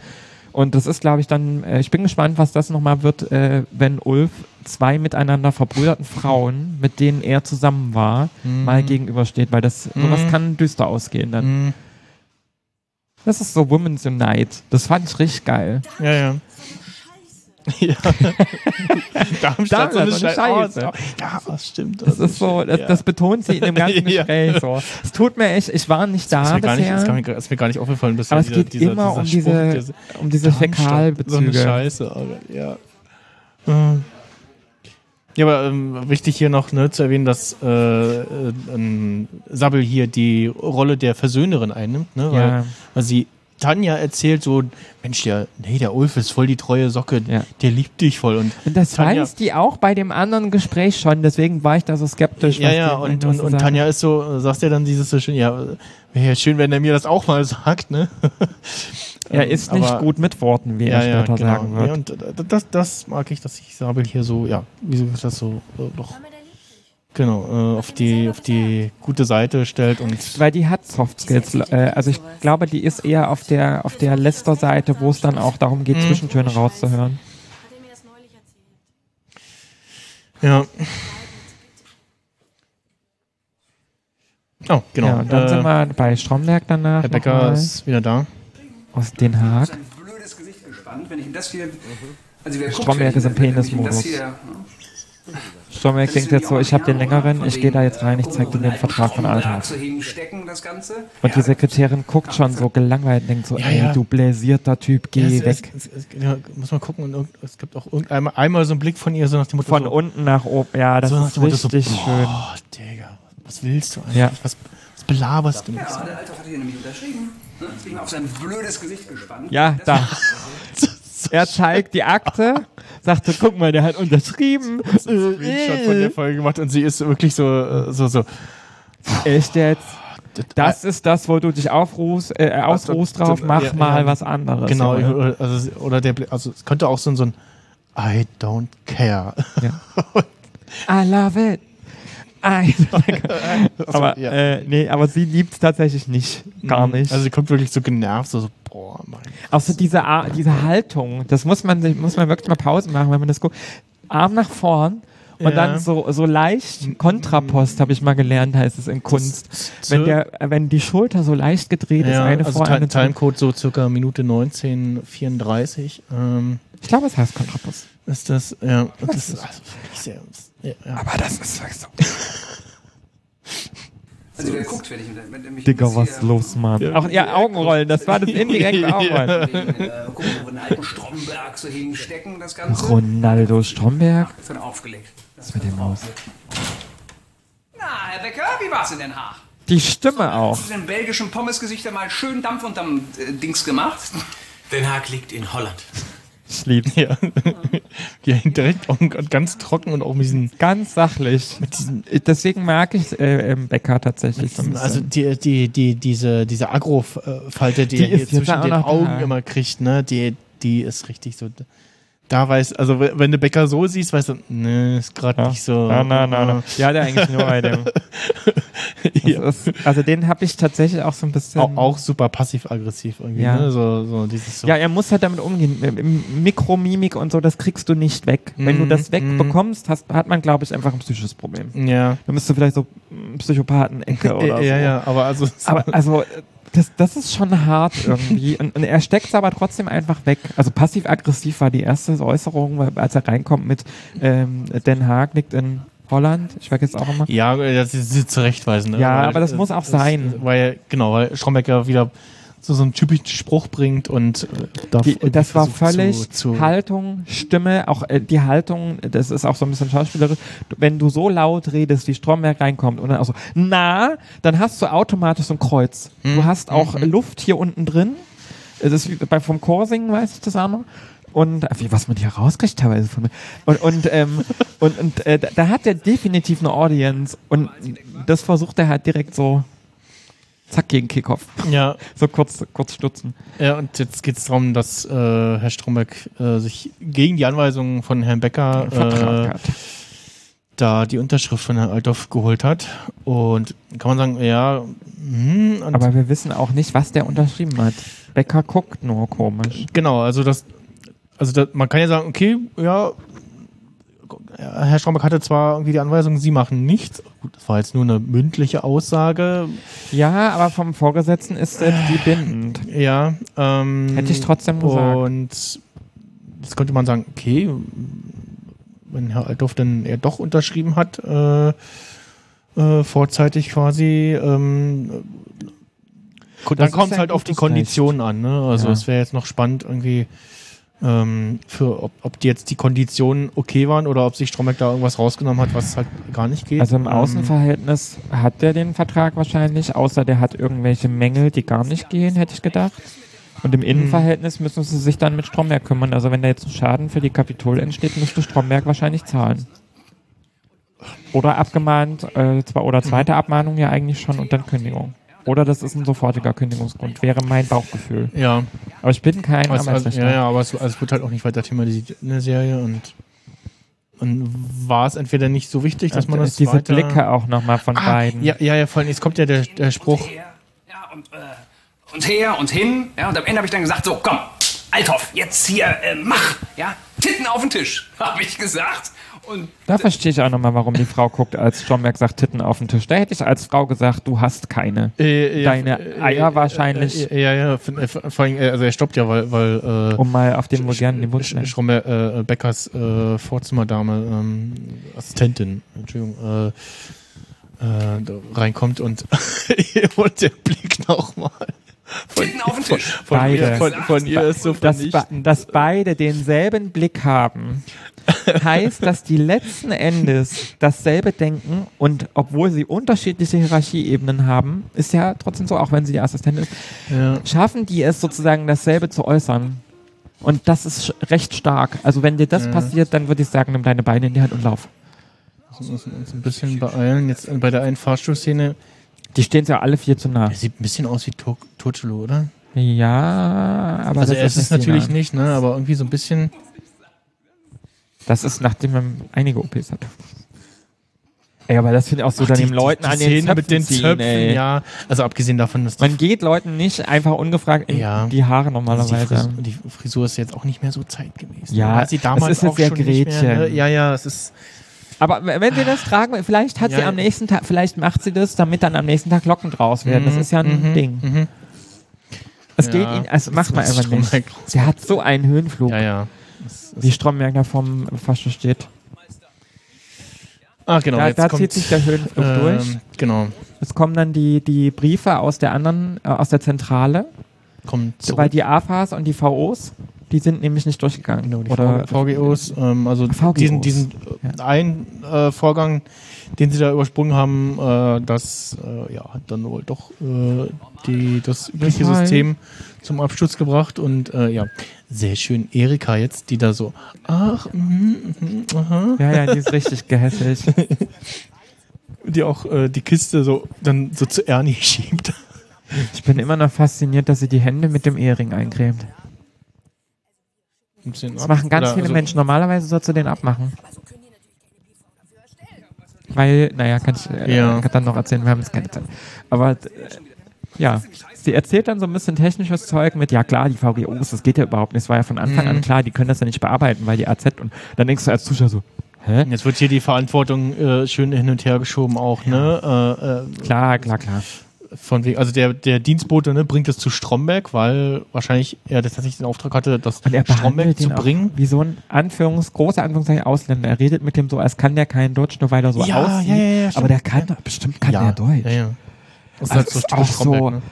Und das ist, glaube ich, dann, äh, ich bin gespannt, was das nochmal wird, äh, wenn Ulf zwei miteinander verbrüderten Frauen, mit denen er zusammen war, Mhm. mal gegenübersteht, weil das, sowas Mhm. kann düster ausgehen dann. Hm. Das ist so Women's Unite. Das fand ich richtig geil. Ja, ja. Ja. Darmstadt, eine so eine Scheiße. Scheiße. Ja, das stimmt. Das ist so, das, ja. das betont sie in dem ganzen Ja. Gespräch so. Es tut mir echt, ich war nicht da ist mir, gar nicht, bisher. ist, gar nicht, ist mir gar nicht aufgefallen bisher. Aber es geht immer um diese- um diese Darmstadt, Fäkalbezüge. So eine Scheiße, aber, ja. Ja, aber ähm, wichtig hier noch ne, zu erwähnen, dass äh, äh, Sabbel hier die Rolle der Versöhnerin einnimmt, ne? Weil, Ja. weil sie Tanja erzählt so, Mensch, der, nee, der Ulf ist voll die treue Socke, der liebt dich voll. Und, Und das Tanja, weiß die auch bei dem anderen Gespräch schon, deswegen war ich da so skeptisch. Ja, ja, und, und, und. Tanja ist so, sagt ja dann dieses so schön, ja, wäre ja schön, wenn er mir das auch mal sagt, ne? Er ist nicht aber- gut mit Worten, wie ja, er ja, später genau. sagen wird. Ja, und äh, das, das mag ich, dass ich Sabel hier so, ja, wie soll ich das so, äh, doch, genau, äh, auf die, auf die gute Seite stellt und Weil die hat Soft Skills. Äh, also ich glaube, die ist eher auf der auf der Lester-Seite, wo es dann auch darum geht, Mhm. Zwischentöne rauszuhören. Ja. Oh, genau. Ja, und dann Äh, sind wir bei Stromberg danach. Herr Becker nochmal. ist wieder da. Aus Den Haag. blödes Gesicht gespannt, wenn ich ihm das hier. Also wer Stromberg ist im Penismodus. Stromberg denkt jetzt so, ich habe den längeren, ich gehe da jetzt rein, ich zeige dir den Vertrag von Alter. Und die Sekretärin guckt schon so gelangweilt und denkt so, Ja, ey, ja. du bläsierter Typ, geh Ja, weg. Es, es, es, ja, muss man gucken, und es gibt auch irgendeinmal einmal so einen Blick von ihr, so nach dem Motto. Von so, unten nach oben, ja, das so ist so, richtig schön. boah, Digga, was willst du eigentlich? Ja. Was, was belaberst du Ja, jetzt? aber der Althoff hat hier nämlich unterschrieben. Ne? Mal auf sein blödes Gesicht gespannt. Ja, da. Er zeigt die Akte, sagte, guck mal, der hat unterschrieben. Screenshot von der Folge gemacht und sie ist wirklich so, äh, so, so. Echt jetzt? Das ist das, wo du dich aufruhst, äh, ausruhst drauf, mach Ja, mal ja. was anderes. Genau, also, oder der, also es könnte auch so, ein- so ein I don't care. I love it. I aber, ja. äh, nee, aber sie liebt es tatsächlich nicht. Gar nicht. Also sie kommt wirklich so genervt, so, so boah, mein. Außer diese, Ar- diese Haltung, das muss man, sich- muss man wirklich mal Pause machen, wenn man das guckt. Arm nach vorn und Ja. dann so, so leicht Kontrapost, habe ich mal gelernt, heißt es in Kunst. Wenn, der, wenn die Schulter so leicht gedreht ist, Ja, eine also vor, eine. Timecode so circa Minute 1934. Ähm, Ich glaube, es heißt Kontrapost. ist das, ja, das ist also sehr, ja. Aber das ist so. Also wer guckt, wenn ich mich Digga, das was hier- los, Mann? Auch, ja, Augenrollen, das war das indirekte Augenrollen. Gucken, wo wir den alten Stromberg so hinstecken, das Ganze. Ronaldo Stromberg. Das wird aufgelegt. Was mit dem aus? Na, Herr Becker, wie war's in Den Haag? Die Stimme auch. Hast du den belgischen Pommesgesichter mal schön Dampf unterm äh, Dings gemacht? Den Haag liegt in Holland. Ich liebe ja. ja, direkt auch ganz trocken und auch mit diesen. Ganz sachlich. Diesen, Deswegen mag ich äh, ähm, Becker tatsächlich so bisschen. also die, die, die, diese, diese Agro-Falte, die, Die er hier zwischen den Augen da. immer kriegt, ne, die, die ist richtig so. Da weiß, also wenn du Bäcker so siehst, weißt du, ne, ist gerade nicht so. Na, na, na, na. Ja, der eigentlich nur bei dem. Das ist, also den habe ich tatsächlich auch so ein bisschen. Auch, auch super passiv-aggressiv irgendwie, Ja. ne? So, so dieses so. Ja, er muss halt damit umgehen. Im- Mikromimik und so, das kriegst du nicht weg. Wenn du Mhm, das mhm. wegbekommst, hast, hat man, glaube ich, einfach ein psychisches Problem. Ja. Dann bist du vielleicht so Psychopathen-Ecke oder ja, so. ja, ja, aber also. Aber also, das, das ist schon hart irgendwie. Und, und er steckt es aber trotzdem einfach weg. Also passiv-aggressiv war die erste Äußerung, als er reinkommt mit ähm, Den Haag liegt in Holland. Ich vergesse auch immer. Ja, das ist, das ist zurechtweisen. Ne? Ja, Weil aber das muss auch sein. Weil, genau, weil Stromberg ja wieder so, so einen typischen Spruch bringt und äh, da Die, das war völlig zu, zu Haltung, Stimme, auch äh, die Haltung, das ist auch so ein bisschen schauspielerisch. Wenn du so laut redest, wie Stromberg reinkommt und dann auch so, na, dann hast du automatisch so ein Kreuz. Hm. Du hast auch Luft hier unten drin. Das ist wie bei vom Chorsingen, weiß ich das auch noch. Und äh, was man hier rauskriegt teilweise von mir. Und, und, ähm, und, und äh, da, hat er definitiv eine Audience und das versucht er halt direkt so zack gegen Kickoff. Ja. So kurz, kurz stutzen. Ja, und jetzt geht es darum, dass äh, Herr Stromberg äh, sich gegen die Anweisungen von Herrn Becker äh, hat. da die Unterschrift von Herrn Althoff geholt hat. Und kann man sagen, ja, hm, Aber wir wissen auch nicht, was der unterschrieben hat. Becker guckt nur komisch. Genau, also das, also das, man kann ja sagen, okay, ja, Herr Stromberg hatte zwar irgendwie die Anweisung, Sie machen nichts. Gut, das war jetzt nur eine mündliche Aussage. Ja, aber vom Vorgesetzten ist jetzt die bindend. Ja, ähm, Hätte ich trotzdem gesagt. Und jetzt könnte man sagen, okay, wenn Herr Althoff dann eher doch unterschrieben hat, äh, äh, vorzeitig quasi, ähm, äh, dann kommt es halt auf die Konditionen an. Ne? Also Ja. es wäre jetzt noch spannend, irgendwie ähm, für ob, ob die jetzt die Konditionen okay waren oder ob sich Stromberg da irgendwas rausgenommen hat, was halt gar nicht geht. Also im Ähm, Außenverhältnis hat der den Vertrag wahrscheinlich, außer der hat irgendwelche Mängel, die gar nicht gehen, hätte ich gedacht. Und im Innenverhältnis müssen sie sich dann mit Stromberg kümmern. Also wenn da jetzt ein Schaden für die Kapitol entsteht, müsste Stromberg wahrscheinlich zahlen. Oder abgemahnt, äh, zwar oder zweite Mhm. Abmahnung ja eigentlich schon und dann Kündigung. Oder das ist ein sofortiger Kündigungsgrund, wäre mein Bauchgefühl. Ja. Aber ich bin kein also, also, Arbeitsrechtler. Ja, ja, aber es, also es wird halt auch nicht weiter thematisiert in der Serie und, und war es entweder nicht so wichtig, dass Und, man äh, das diese weiter Blicke auch nochmal von ah, beiden. Ja, ja, ja, vor allem, jetzt kommt ja der, der Spruch. Und her und hin. Ja, und am Ende habe ich dann gesagt, so, komm, Althoff, jetzt hier, äh, mach. Ja, Titten auf den Tisch, habe ich gesagt. Und Da verstehe ich auch nochmal, warum die Frau guckt, als Stromberg sagt Titten auf den Tisch. Da hätte ich als Frau gesagt, du hast keine. Äh, ja, Deine äh, Eier äh, wahrscheinlich. Äh, ja, ja, äh, vor allem, äh, also er stoppt ja, weil, weil äh, Um mal auf den modernen Niveau zu äh, Beckers äh, Vorzimmerdame, ähm, Assistentin, Entschuldigung, äh, äh, reinkommt und, und der Blick nochmal. Titten auf den Tisch. Von, Beide. ihr, von, von ihr ist so vernichtend. dass beide denselben Blick haben, heißt, dass die letzten Endes dasselbe denken und obwohl sie unterschiedliche Hierarchieebenen haben, ist ja trotzdem so, auch wenn sie die Assistentin ist, Ja. schaffen die es sozusagen dasselbe zu äußern. Und das ist recht stark. Also wenn dir das Ja. passiert, dann würde ich sagen, nimm deine Beine in die Hand und lauf. Wir müssen uns ein bisschen beeilen. Jetzt äh, bei der einen Fahrstuhlszene. Die stehen ja alle vier zu nah. Sieht ein bisschen aus wie Totschlo, oder? Ja, aber also das es ist nicht natürlich nah. nicht, ne? Aber irgendwie so ein bisschen. Das ist, nachdem man einige OPs hat. Ey, aber das finde ich auch so, Ach, dann die- den Leuten die an den Szene Zöpfen mit den ziehen, Zöpfen, ey. ja. Also abgesehen davon, dass die, Man geht Leuten nicht einfach ungefragt in Ja. die Haare also die, normalerweise. Frisur, die Frisur ist jetzt auch nicht mehr so zeitgemäß. ne? Ja, War sie es damals ist jetzt auch sehr Gretchen. Mehr, ne? Ja, ja, es ist. Aber wenn sie das tragen, vielleicht hat Ja, sie am nächsten Tag, vielleicht macht sie das, damit dann am nächsten Tag Locken draus werden. Das Mhm, ist ja ein mhm, Ding. mhm. Es Ja, geht ihnen, also macht man einfach nicht. Sie hat so einen Höhenflug, Ja, ja. wie Stromberg da vom Fascho steht. Ah, genau. Da, jetzt da kommt, zieht sich der Höhenflug ähm, durch. Genau. Es kommen dann die, die Briefe aus der anderen, äh, aus der Zentrale, Kommt zurück. weil die AFAs und die VOs, die sind nämlich nicht durchgegangen. Genau, die Oder VGOs, ähm, also VGOs. diesen, diesen äh, einen äh, Vorgang, den sie da übersprungen haben, äh, das äh, ja, hat dann wohl doch äh, die, das übliche Gefallen. System zum Absturz gebracht und äh, ja, sehr schön Erika jetzt, die da so, ach, mhm, mhm, aha. Ja, ja, die ist richtig gehässig. die auch äh, die Kiste so dann so zu Ernie schiebt. Ich bin immer noch fasziniert, dass sie die Hände mit dem Ehering eincremt. Ein bisschen Das ab. machen ganz Oder, viele also, Menschen. Normalerweise sollst du den abmachen. Weil, naja, kann ich äh, Ja. kann dann noch erzählen, wir haben jetzt keine Zeit. Aber äh, ja, sie erzählt dann so ein bisschen technisches Zeug mit, ja klar, die VGOs, das geht ja überhaupt nicht. Es war ja von Anfang Mhm. an klar, die können das ja nicht bearbeiten, weil die AZ und dann denkst du als Zuschauer so, hä? Jetzt wird hier die Verantwortung äh, schön hin und her geschoben auch, ne? Äh, äh, Klar, klar, klar. Von wegen, also der, der Dienstbote ne, bringt es zu Stromberg, weil wahrscheinlich er das tatsächlich den Auftrag hatte, das er Stromberg zu bringen. wie so ein Anführungs, großer Anführungszeichen Ausländer. Er redet mit dem so, als kann der kein Deutsch, nur weil er so Ja, aussieht. ja, ja, ja, aber der kann doch, bestimmt kann der Deutsch. Ja, ja. Das ist Also halt so ist auch so ne?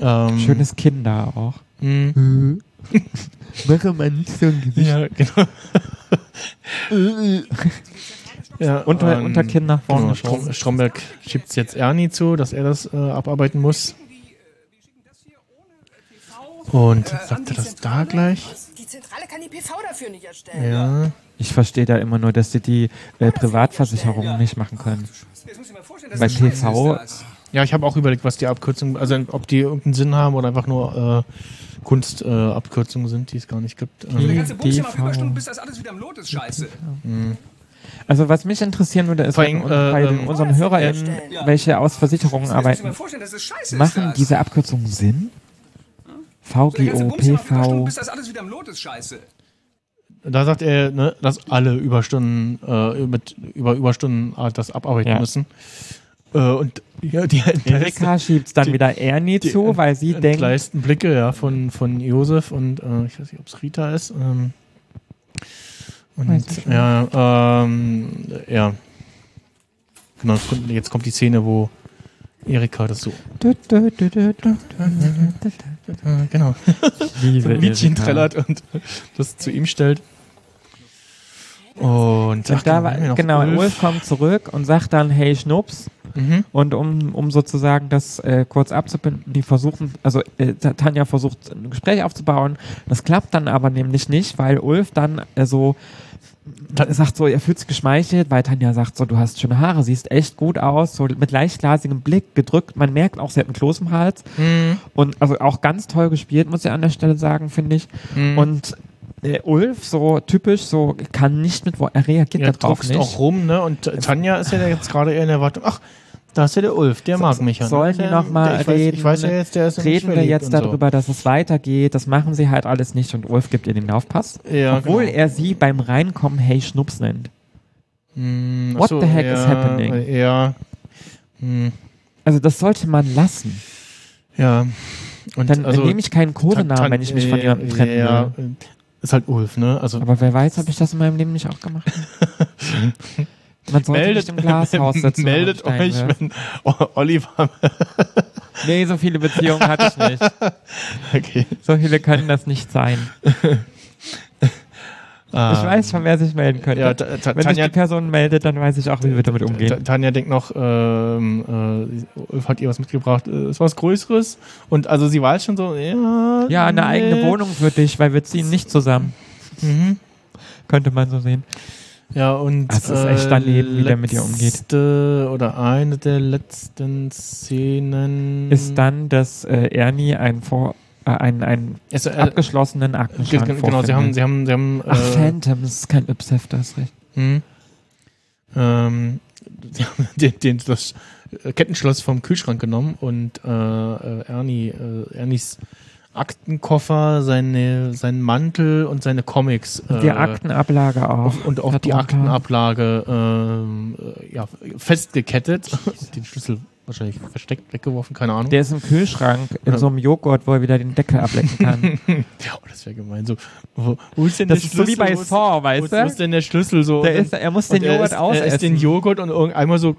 Ähm, Schönes Kinder auch. Mhm. Mache mal nicht so ein Gesicht. Ja, genau. ja, Unter- ähm, Unterkinn nach vorne Genau. Strom, Stromberg schiebt jetzt Ernie zu, dass er das äh, abarbeiten muss. Und sagt er das da gleich? Die Zentrale kann die PV dafür nicht erstellen. Ja. Ich verstehe da immer nur, dass sie die äh, Privatversicherungen nicht machen können. Bei PV, Ja, ich habe auch überlegt, was die Abkürzungen, also ob die irgendeinen Sinn haben oder einfach nur äh, Kunstabkürzungen äh, Abkürzungen sind, die es gar nicht gibt. Der Ähm, ganze Bums immer auf. Überstunden, bis das alles wieder im Lot ist, scheiße. Also was mich interessieren würde, ist allem, äh, bei den, ähm, unseren HörerInnen, welche aus Versicherungen arbeiten, vorstellen, das ist scheiße. machen diese Abkürzungen Sinn? VGO, PV, bis das alles wieder im Lot ist, scheiße. Da sagt er, ne, dass alle Überstunden, äh, mit, über Überstunden äh, das abarbeiten Ja. müssen. Äh, und ja, die Erika schiebt dann die- wieder Ernie die zu, weil sie denkt, entgleisten Blicke ja, von, von Josef und äh, ich weiß nicht, ob es Rita ist. Ähm, und ja, ähm, ja. Genau, jetzt kommt- die Szene, wo Erika das so. Genau. so ein Erika. trällert und das zu ihm stellt. Und, Und ach, da war, genau, Ulf. kommt zurück und sagt dann, hey Schnups. Mhm. Und um, um sozusagen das äh, kurz abzubinden, die versuchen, also äh, Tanja versucht ein Gespräch aufzubauen. Das klappt dann aber nämlich nicht, weil Ulf dann äh, so Ta- sagt so, er fühlt sich geschmeichelt, weil Tanja sagt so, du hast schöne Haare, siehst echt gut aus, so mit leichtglasigem Blick gedrückt. Man merkt auch, sie hat einen Kloß im Hals. Mhm. Und also auch ganz toll gespielt, muss ich an der Stelle sagen, finde ich. Mhm. Und äh, Ulf, so typisch, so kann nicht mit, er reagiert Er darauf nicht. auch rum, ne? Und äh, Tanja ist ja jetzt gerade eher in der Erwartung, ach, da ist ja der Ulf, der mag mich ja. ne? Sollen Der- nochmal reden? Ich weiß ja jetzt, der ist Reden wir jetzt und so. darüber, dass es weitergeht. Das machen sie halt alles nicht und Ulf gibt ihr den Laufpass. Ja, obwohl genau. er sie beim Reinkommen Hey Schnups nennt. Ach What so, the heck ja, is happening? Ja. Hm. Also das sollte man lassen. Ja. Und Dann also, nehme ich keinen Codenamen, wenn ich mich von jemandem trennen ja. Ist halt Ulf, ne? Also Aber wer weiß, habe ich das in meinem Leben nicht auch gemacht. Man sollte meldet, nicht im Glashaus sitzen. meldet euch, werfen. wenn Oliver. Nee, so viele Beziehungen hatte ich nicht. Okay. So viele können das nicht sein. Ich weiß schon, wer sich melden könnte. Ja, Wenn sich Tanja- die Person meldet, dann weiß ich auch, wie wir damit umgehen. Tanja denkt noch, ähm, äh, hat ihr was mitgebracht, äh, ist was Größeres. Und also sie weiß schon so, ja. Ja, eine nee. eigene Wohnung für dich, weil wir ziehen nicht zusammen. Mhm. Könnte man so sehen. Ja, und Das ist echt daneben, wie der mit ihr umgeht. Oder eine der letzten Szenen Ist dann, dass äh, Ernie ein vor äh, einen, einen Es, äh, abgeschlossenen Aktenschrank Ge- Genau, sie haben, sie haben, sie haben. Ach, äh, Phantoms, kein Ypsef, da ist recht. Hm. Ähm, sie haben den, den, das äh, Kettenschloss vom Kühlschrank genommen und äh, äh, Ernie, äh, Ernies Aktenkoffer, seine, seinen Mantel und seine Comics. Äh, Die Aktenablage auch. auf- Und auf die. Aktenablage äh, ja, festgekettet. den Schlüssel wahrscheinlich versteckt, weggeworfen, keine Ahnung. Der ist im Kühlschrank in Ja. so einem Joghurt, wo er wieder den Deckel ablecken kann. ja, oh, das wäre gemein. So, wo, wo ist denn Das der ist so wie Schlüssel? bei Saw, weißt du? Wo ist denn der Schlüssel so? Der ist- er muss den Joghurt isst, Er isst ausessen. den Joghurt und irgend- einmal so,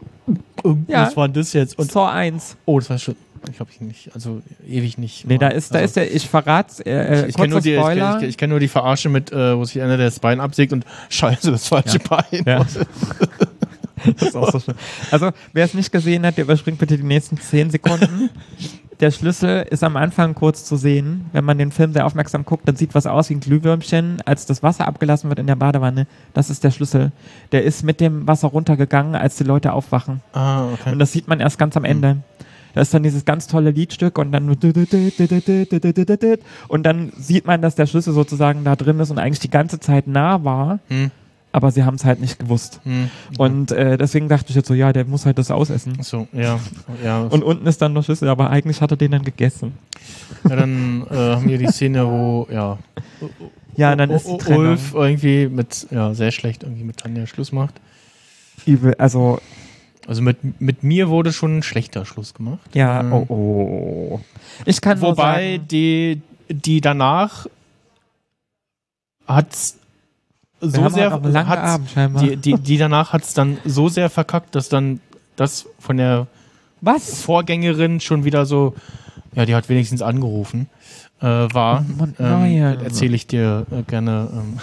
Ja. was war denn das jetzt? Und, Saw 1. oh, das war schon, glaube ich nicht, also ewig nicht. Nee, da ist, da ist der, ich verrat's, äh, ich, ich kenne nur, die- ich, kenn- ich, ich kenn nur die Verarsche mit, äh, wo sich einer das Bein absägt und scheiße, das falsche Bein. Ja. Das ist auch so schön. Also, wer es nicht gesehen hat, der überspringt bitte die nächsten 10 Sekunden. Der Schlüssel ist am Anfang kurz zu sehen. Wenn man den Film sehr aufmerksam guckt, dann sieht was aus wie ein Glühwürmchen, als das Wasser abgelassen wird in der Badewanne. Das ist der Schlüssel. Der ist mit dem Wasser runtergegangen, als die Leute aufwachen. Ah, okay. Und das sieht man erst ganz am Ende. Da ist dann dieses ganz tolle Liedstück und dann und dann sieht man, dass der Schlüssel sozusagen da drin ist und eigentlich die ganze Zeit nah war. Hm. Aber sie haben es halt nicht gewusst. Hm. Und äh, deswegen dachte ich jetzt so, ja, der muss halt das ausessen. So, ja, ja. Und unten ist dann noch Schlüssel, aber eigentlich hat er den dann gegessen. ja dann äh, haben wir die Szene, wo, ja, Ja, dann ist. Ulf irgendwie mit, ja, sehr schlecht irgendwie mit Tanja Schluss macht. Übel, also. Also mit, mit mir wurde schon ein schlechter Schluss gemacht. Ja, Ähm, oh, oh. Ich kann nur Wobei sagen, die, die danach hat's so sehr hat's- Abend. Die, die, die danach hat's dann so sehr verkackt, dass dann das von der Was? Vorgängerin schon wieder so, ja, die hat wenigstens angerufen, äh, war. Oh Mann, ähm. Erzähle ich dir äh, gerne. Ähm.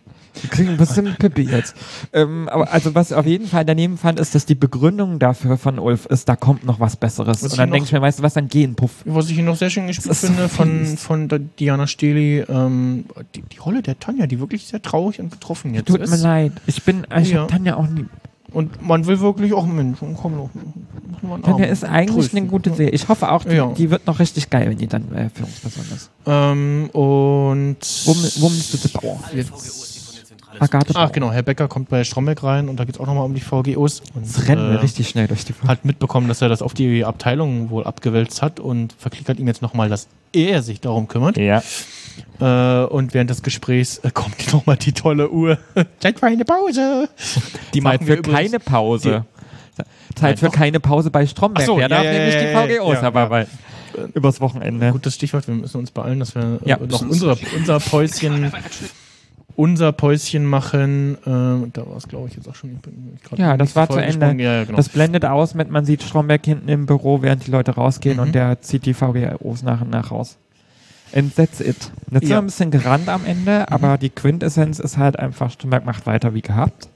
Wir kriegen ein bisschen Pippi jetzt. Ähm, aber also was ich auf jeden Fall daneben fand, ist, dass die Begründung dafür von Ulf ist, da kommt noch was Besseres. Was und dann denke ich mir, weißt du was, dann geh in Puff. Was ich hier noch sehr schön gespielt finde so von, von der Diana Steli, ähm, die, die Rolle der Tanja, die wirklich sehr traurig und getroffen jetzt Tut ist. mir leid. Ich bin, ich Ja. Tanja auch nie. Und man will wirklich auch Mensch, komm noch. Tanja ist eigentlich Trösten. eine gute Serie. Ich hoffe auch, die, Ja. die wird noch richtig geil, wenn die dann äh, Führungsperson ist. Ähm, und. Müsste das Bauer? Jetzt, Agathe Ach genau, Herr Becker kommt bei Stromberg rein und da geht es auch nochmal um die VGOs. Und, Das rennen wir richtig schnell durch die Hat mitbekommen, dass er das auf die Abteilung wohl abgewälzt hat und verklickert ihm jetzt nochmal, dass er sich darum kümmert. Ja. Äh, und während des Gesprächs äh, kommt nochmal die tolle Uhr. Zeit für eine Pause. Die Zeit machen wir für übrigens- keine Pause. Zeit Nein, für doch. keine Pause bei Stromberg. Ach so, Der ja, darf ja, nämlich ja, die ja, VGOs ja, abarbeiten. Übers Wochenende. Gutes Stichwort, wir müssen uns beeilen, dass wir äh, Ja. noch unsere, unser Päuschen unser Päuschen machen. Äh, da war es, glaube ich, jetzt auch schon. Ja, das war zu Ende. Ja, ja, genau. Das blendet aus mit, man sieht Stromberg hinten im Büro, während die Leute rausgehen Mhm. und der zieht die VGOs nach und nach raus. And that's it. Jetzt sind wir Ja. ein bisschen gerannt am Ende, aber die Quintessenz ist halt einfach, Stromberg macht weiter wie gehabt.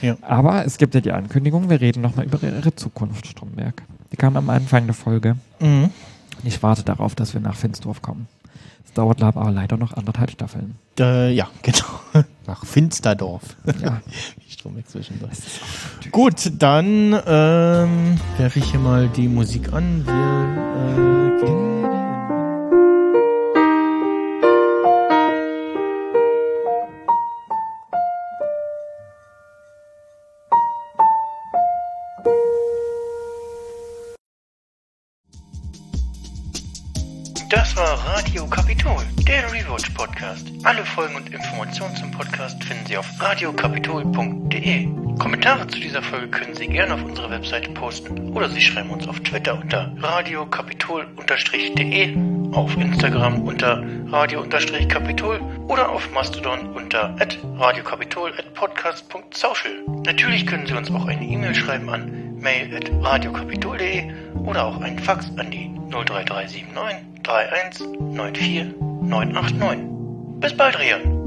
Ja. Aber es gibt ja die Ankündigung, wir reden nochmal über ihre Zukunft, Stromberg. Die kam am Anfang der Folge. Mhm. Ich warte darauf, dass wir nach Finsdorf kommen. Dauert aber leider noch anderthalb Staffeln. Äh, ja, genau. Nach Finsterdorf. Ja. Wie Stromberg zwischendurch. Gut, dann ähm, werfe ich hier mal die Musik an. Wir äh, gehen. War Radio Kapitol, der Rewatch Podcast. Alle Folgen und Informationen zum Podcast finden Sie auf radiokapitol.de. Kommentare zu dieser Folge können Sie gerne auf unserer Webseite posten oder Sie schreiben uns auf Twitter unter radiokapitol-de, auf Instagram unter radio-kapitol oder auf Mastodon unter radiokapitol@podcast.social. Natürlich können Sie uns auch eine E-Mail schreiben an mail@radiokapitol.de oder auch einen Fax an die 03379 31 94 989. Bis bald, Rian.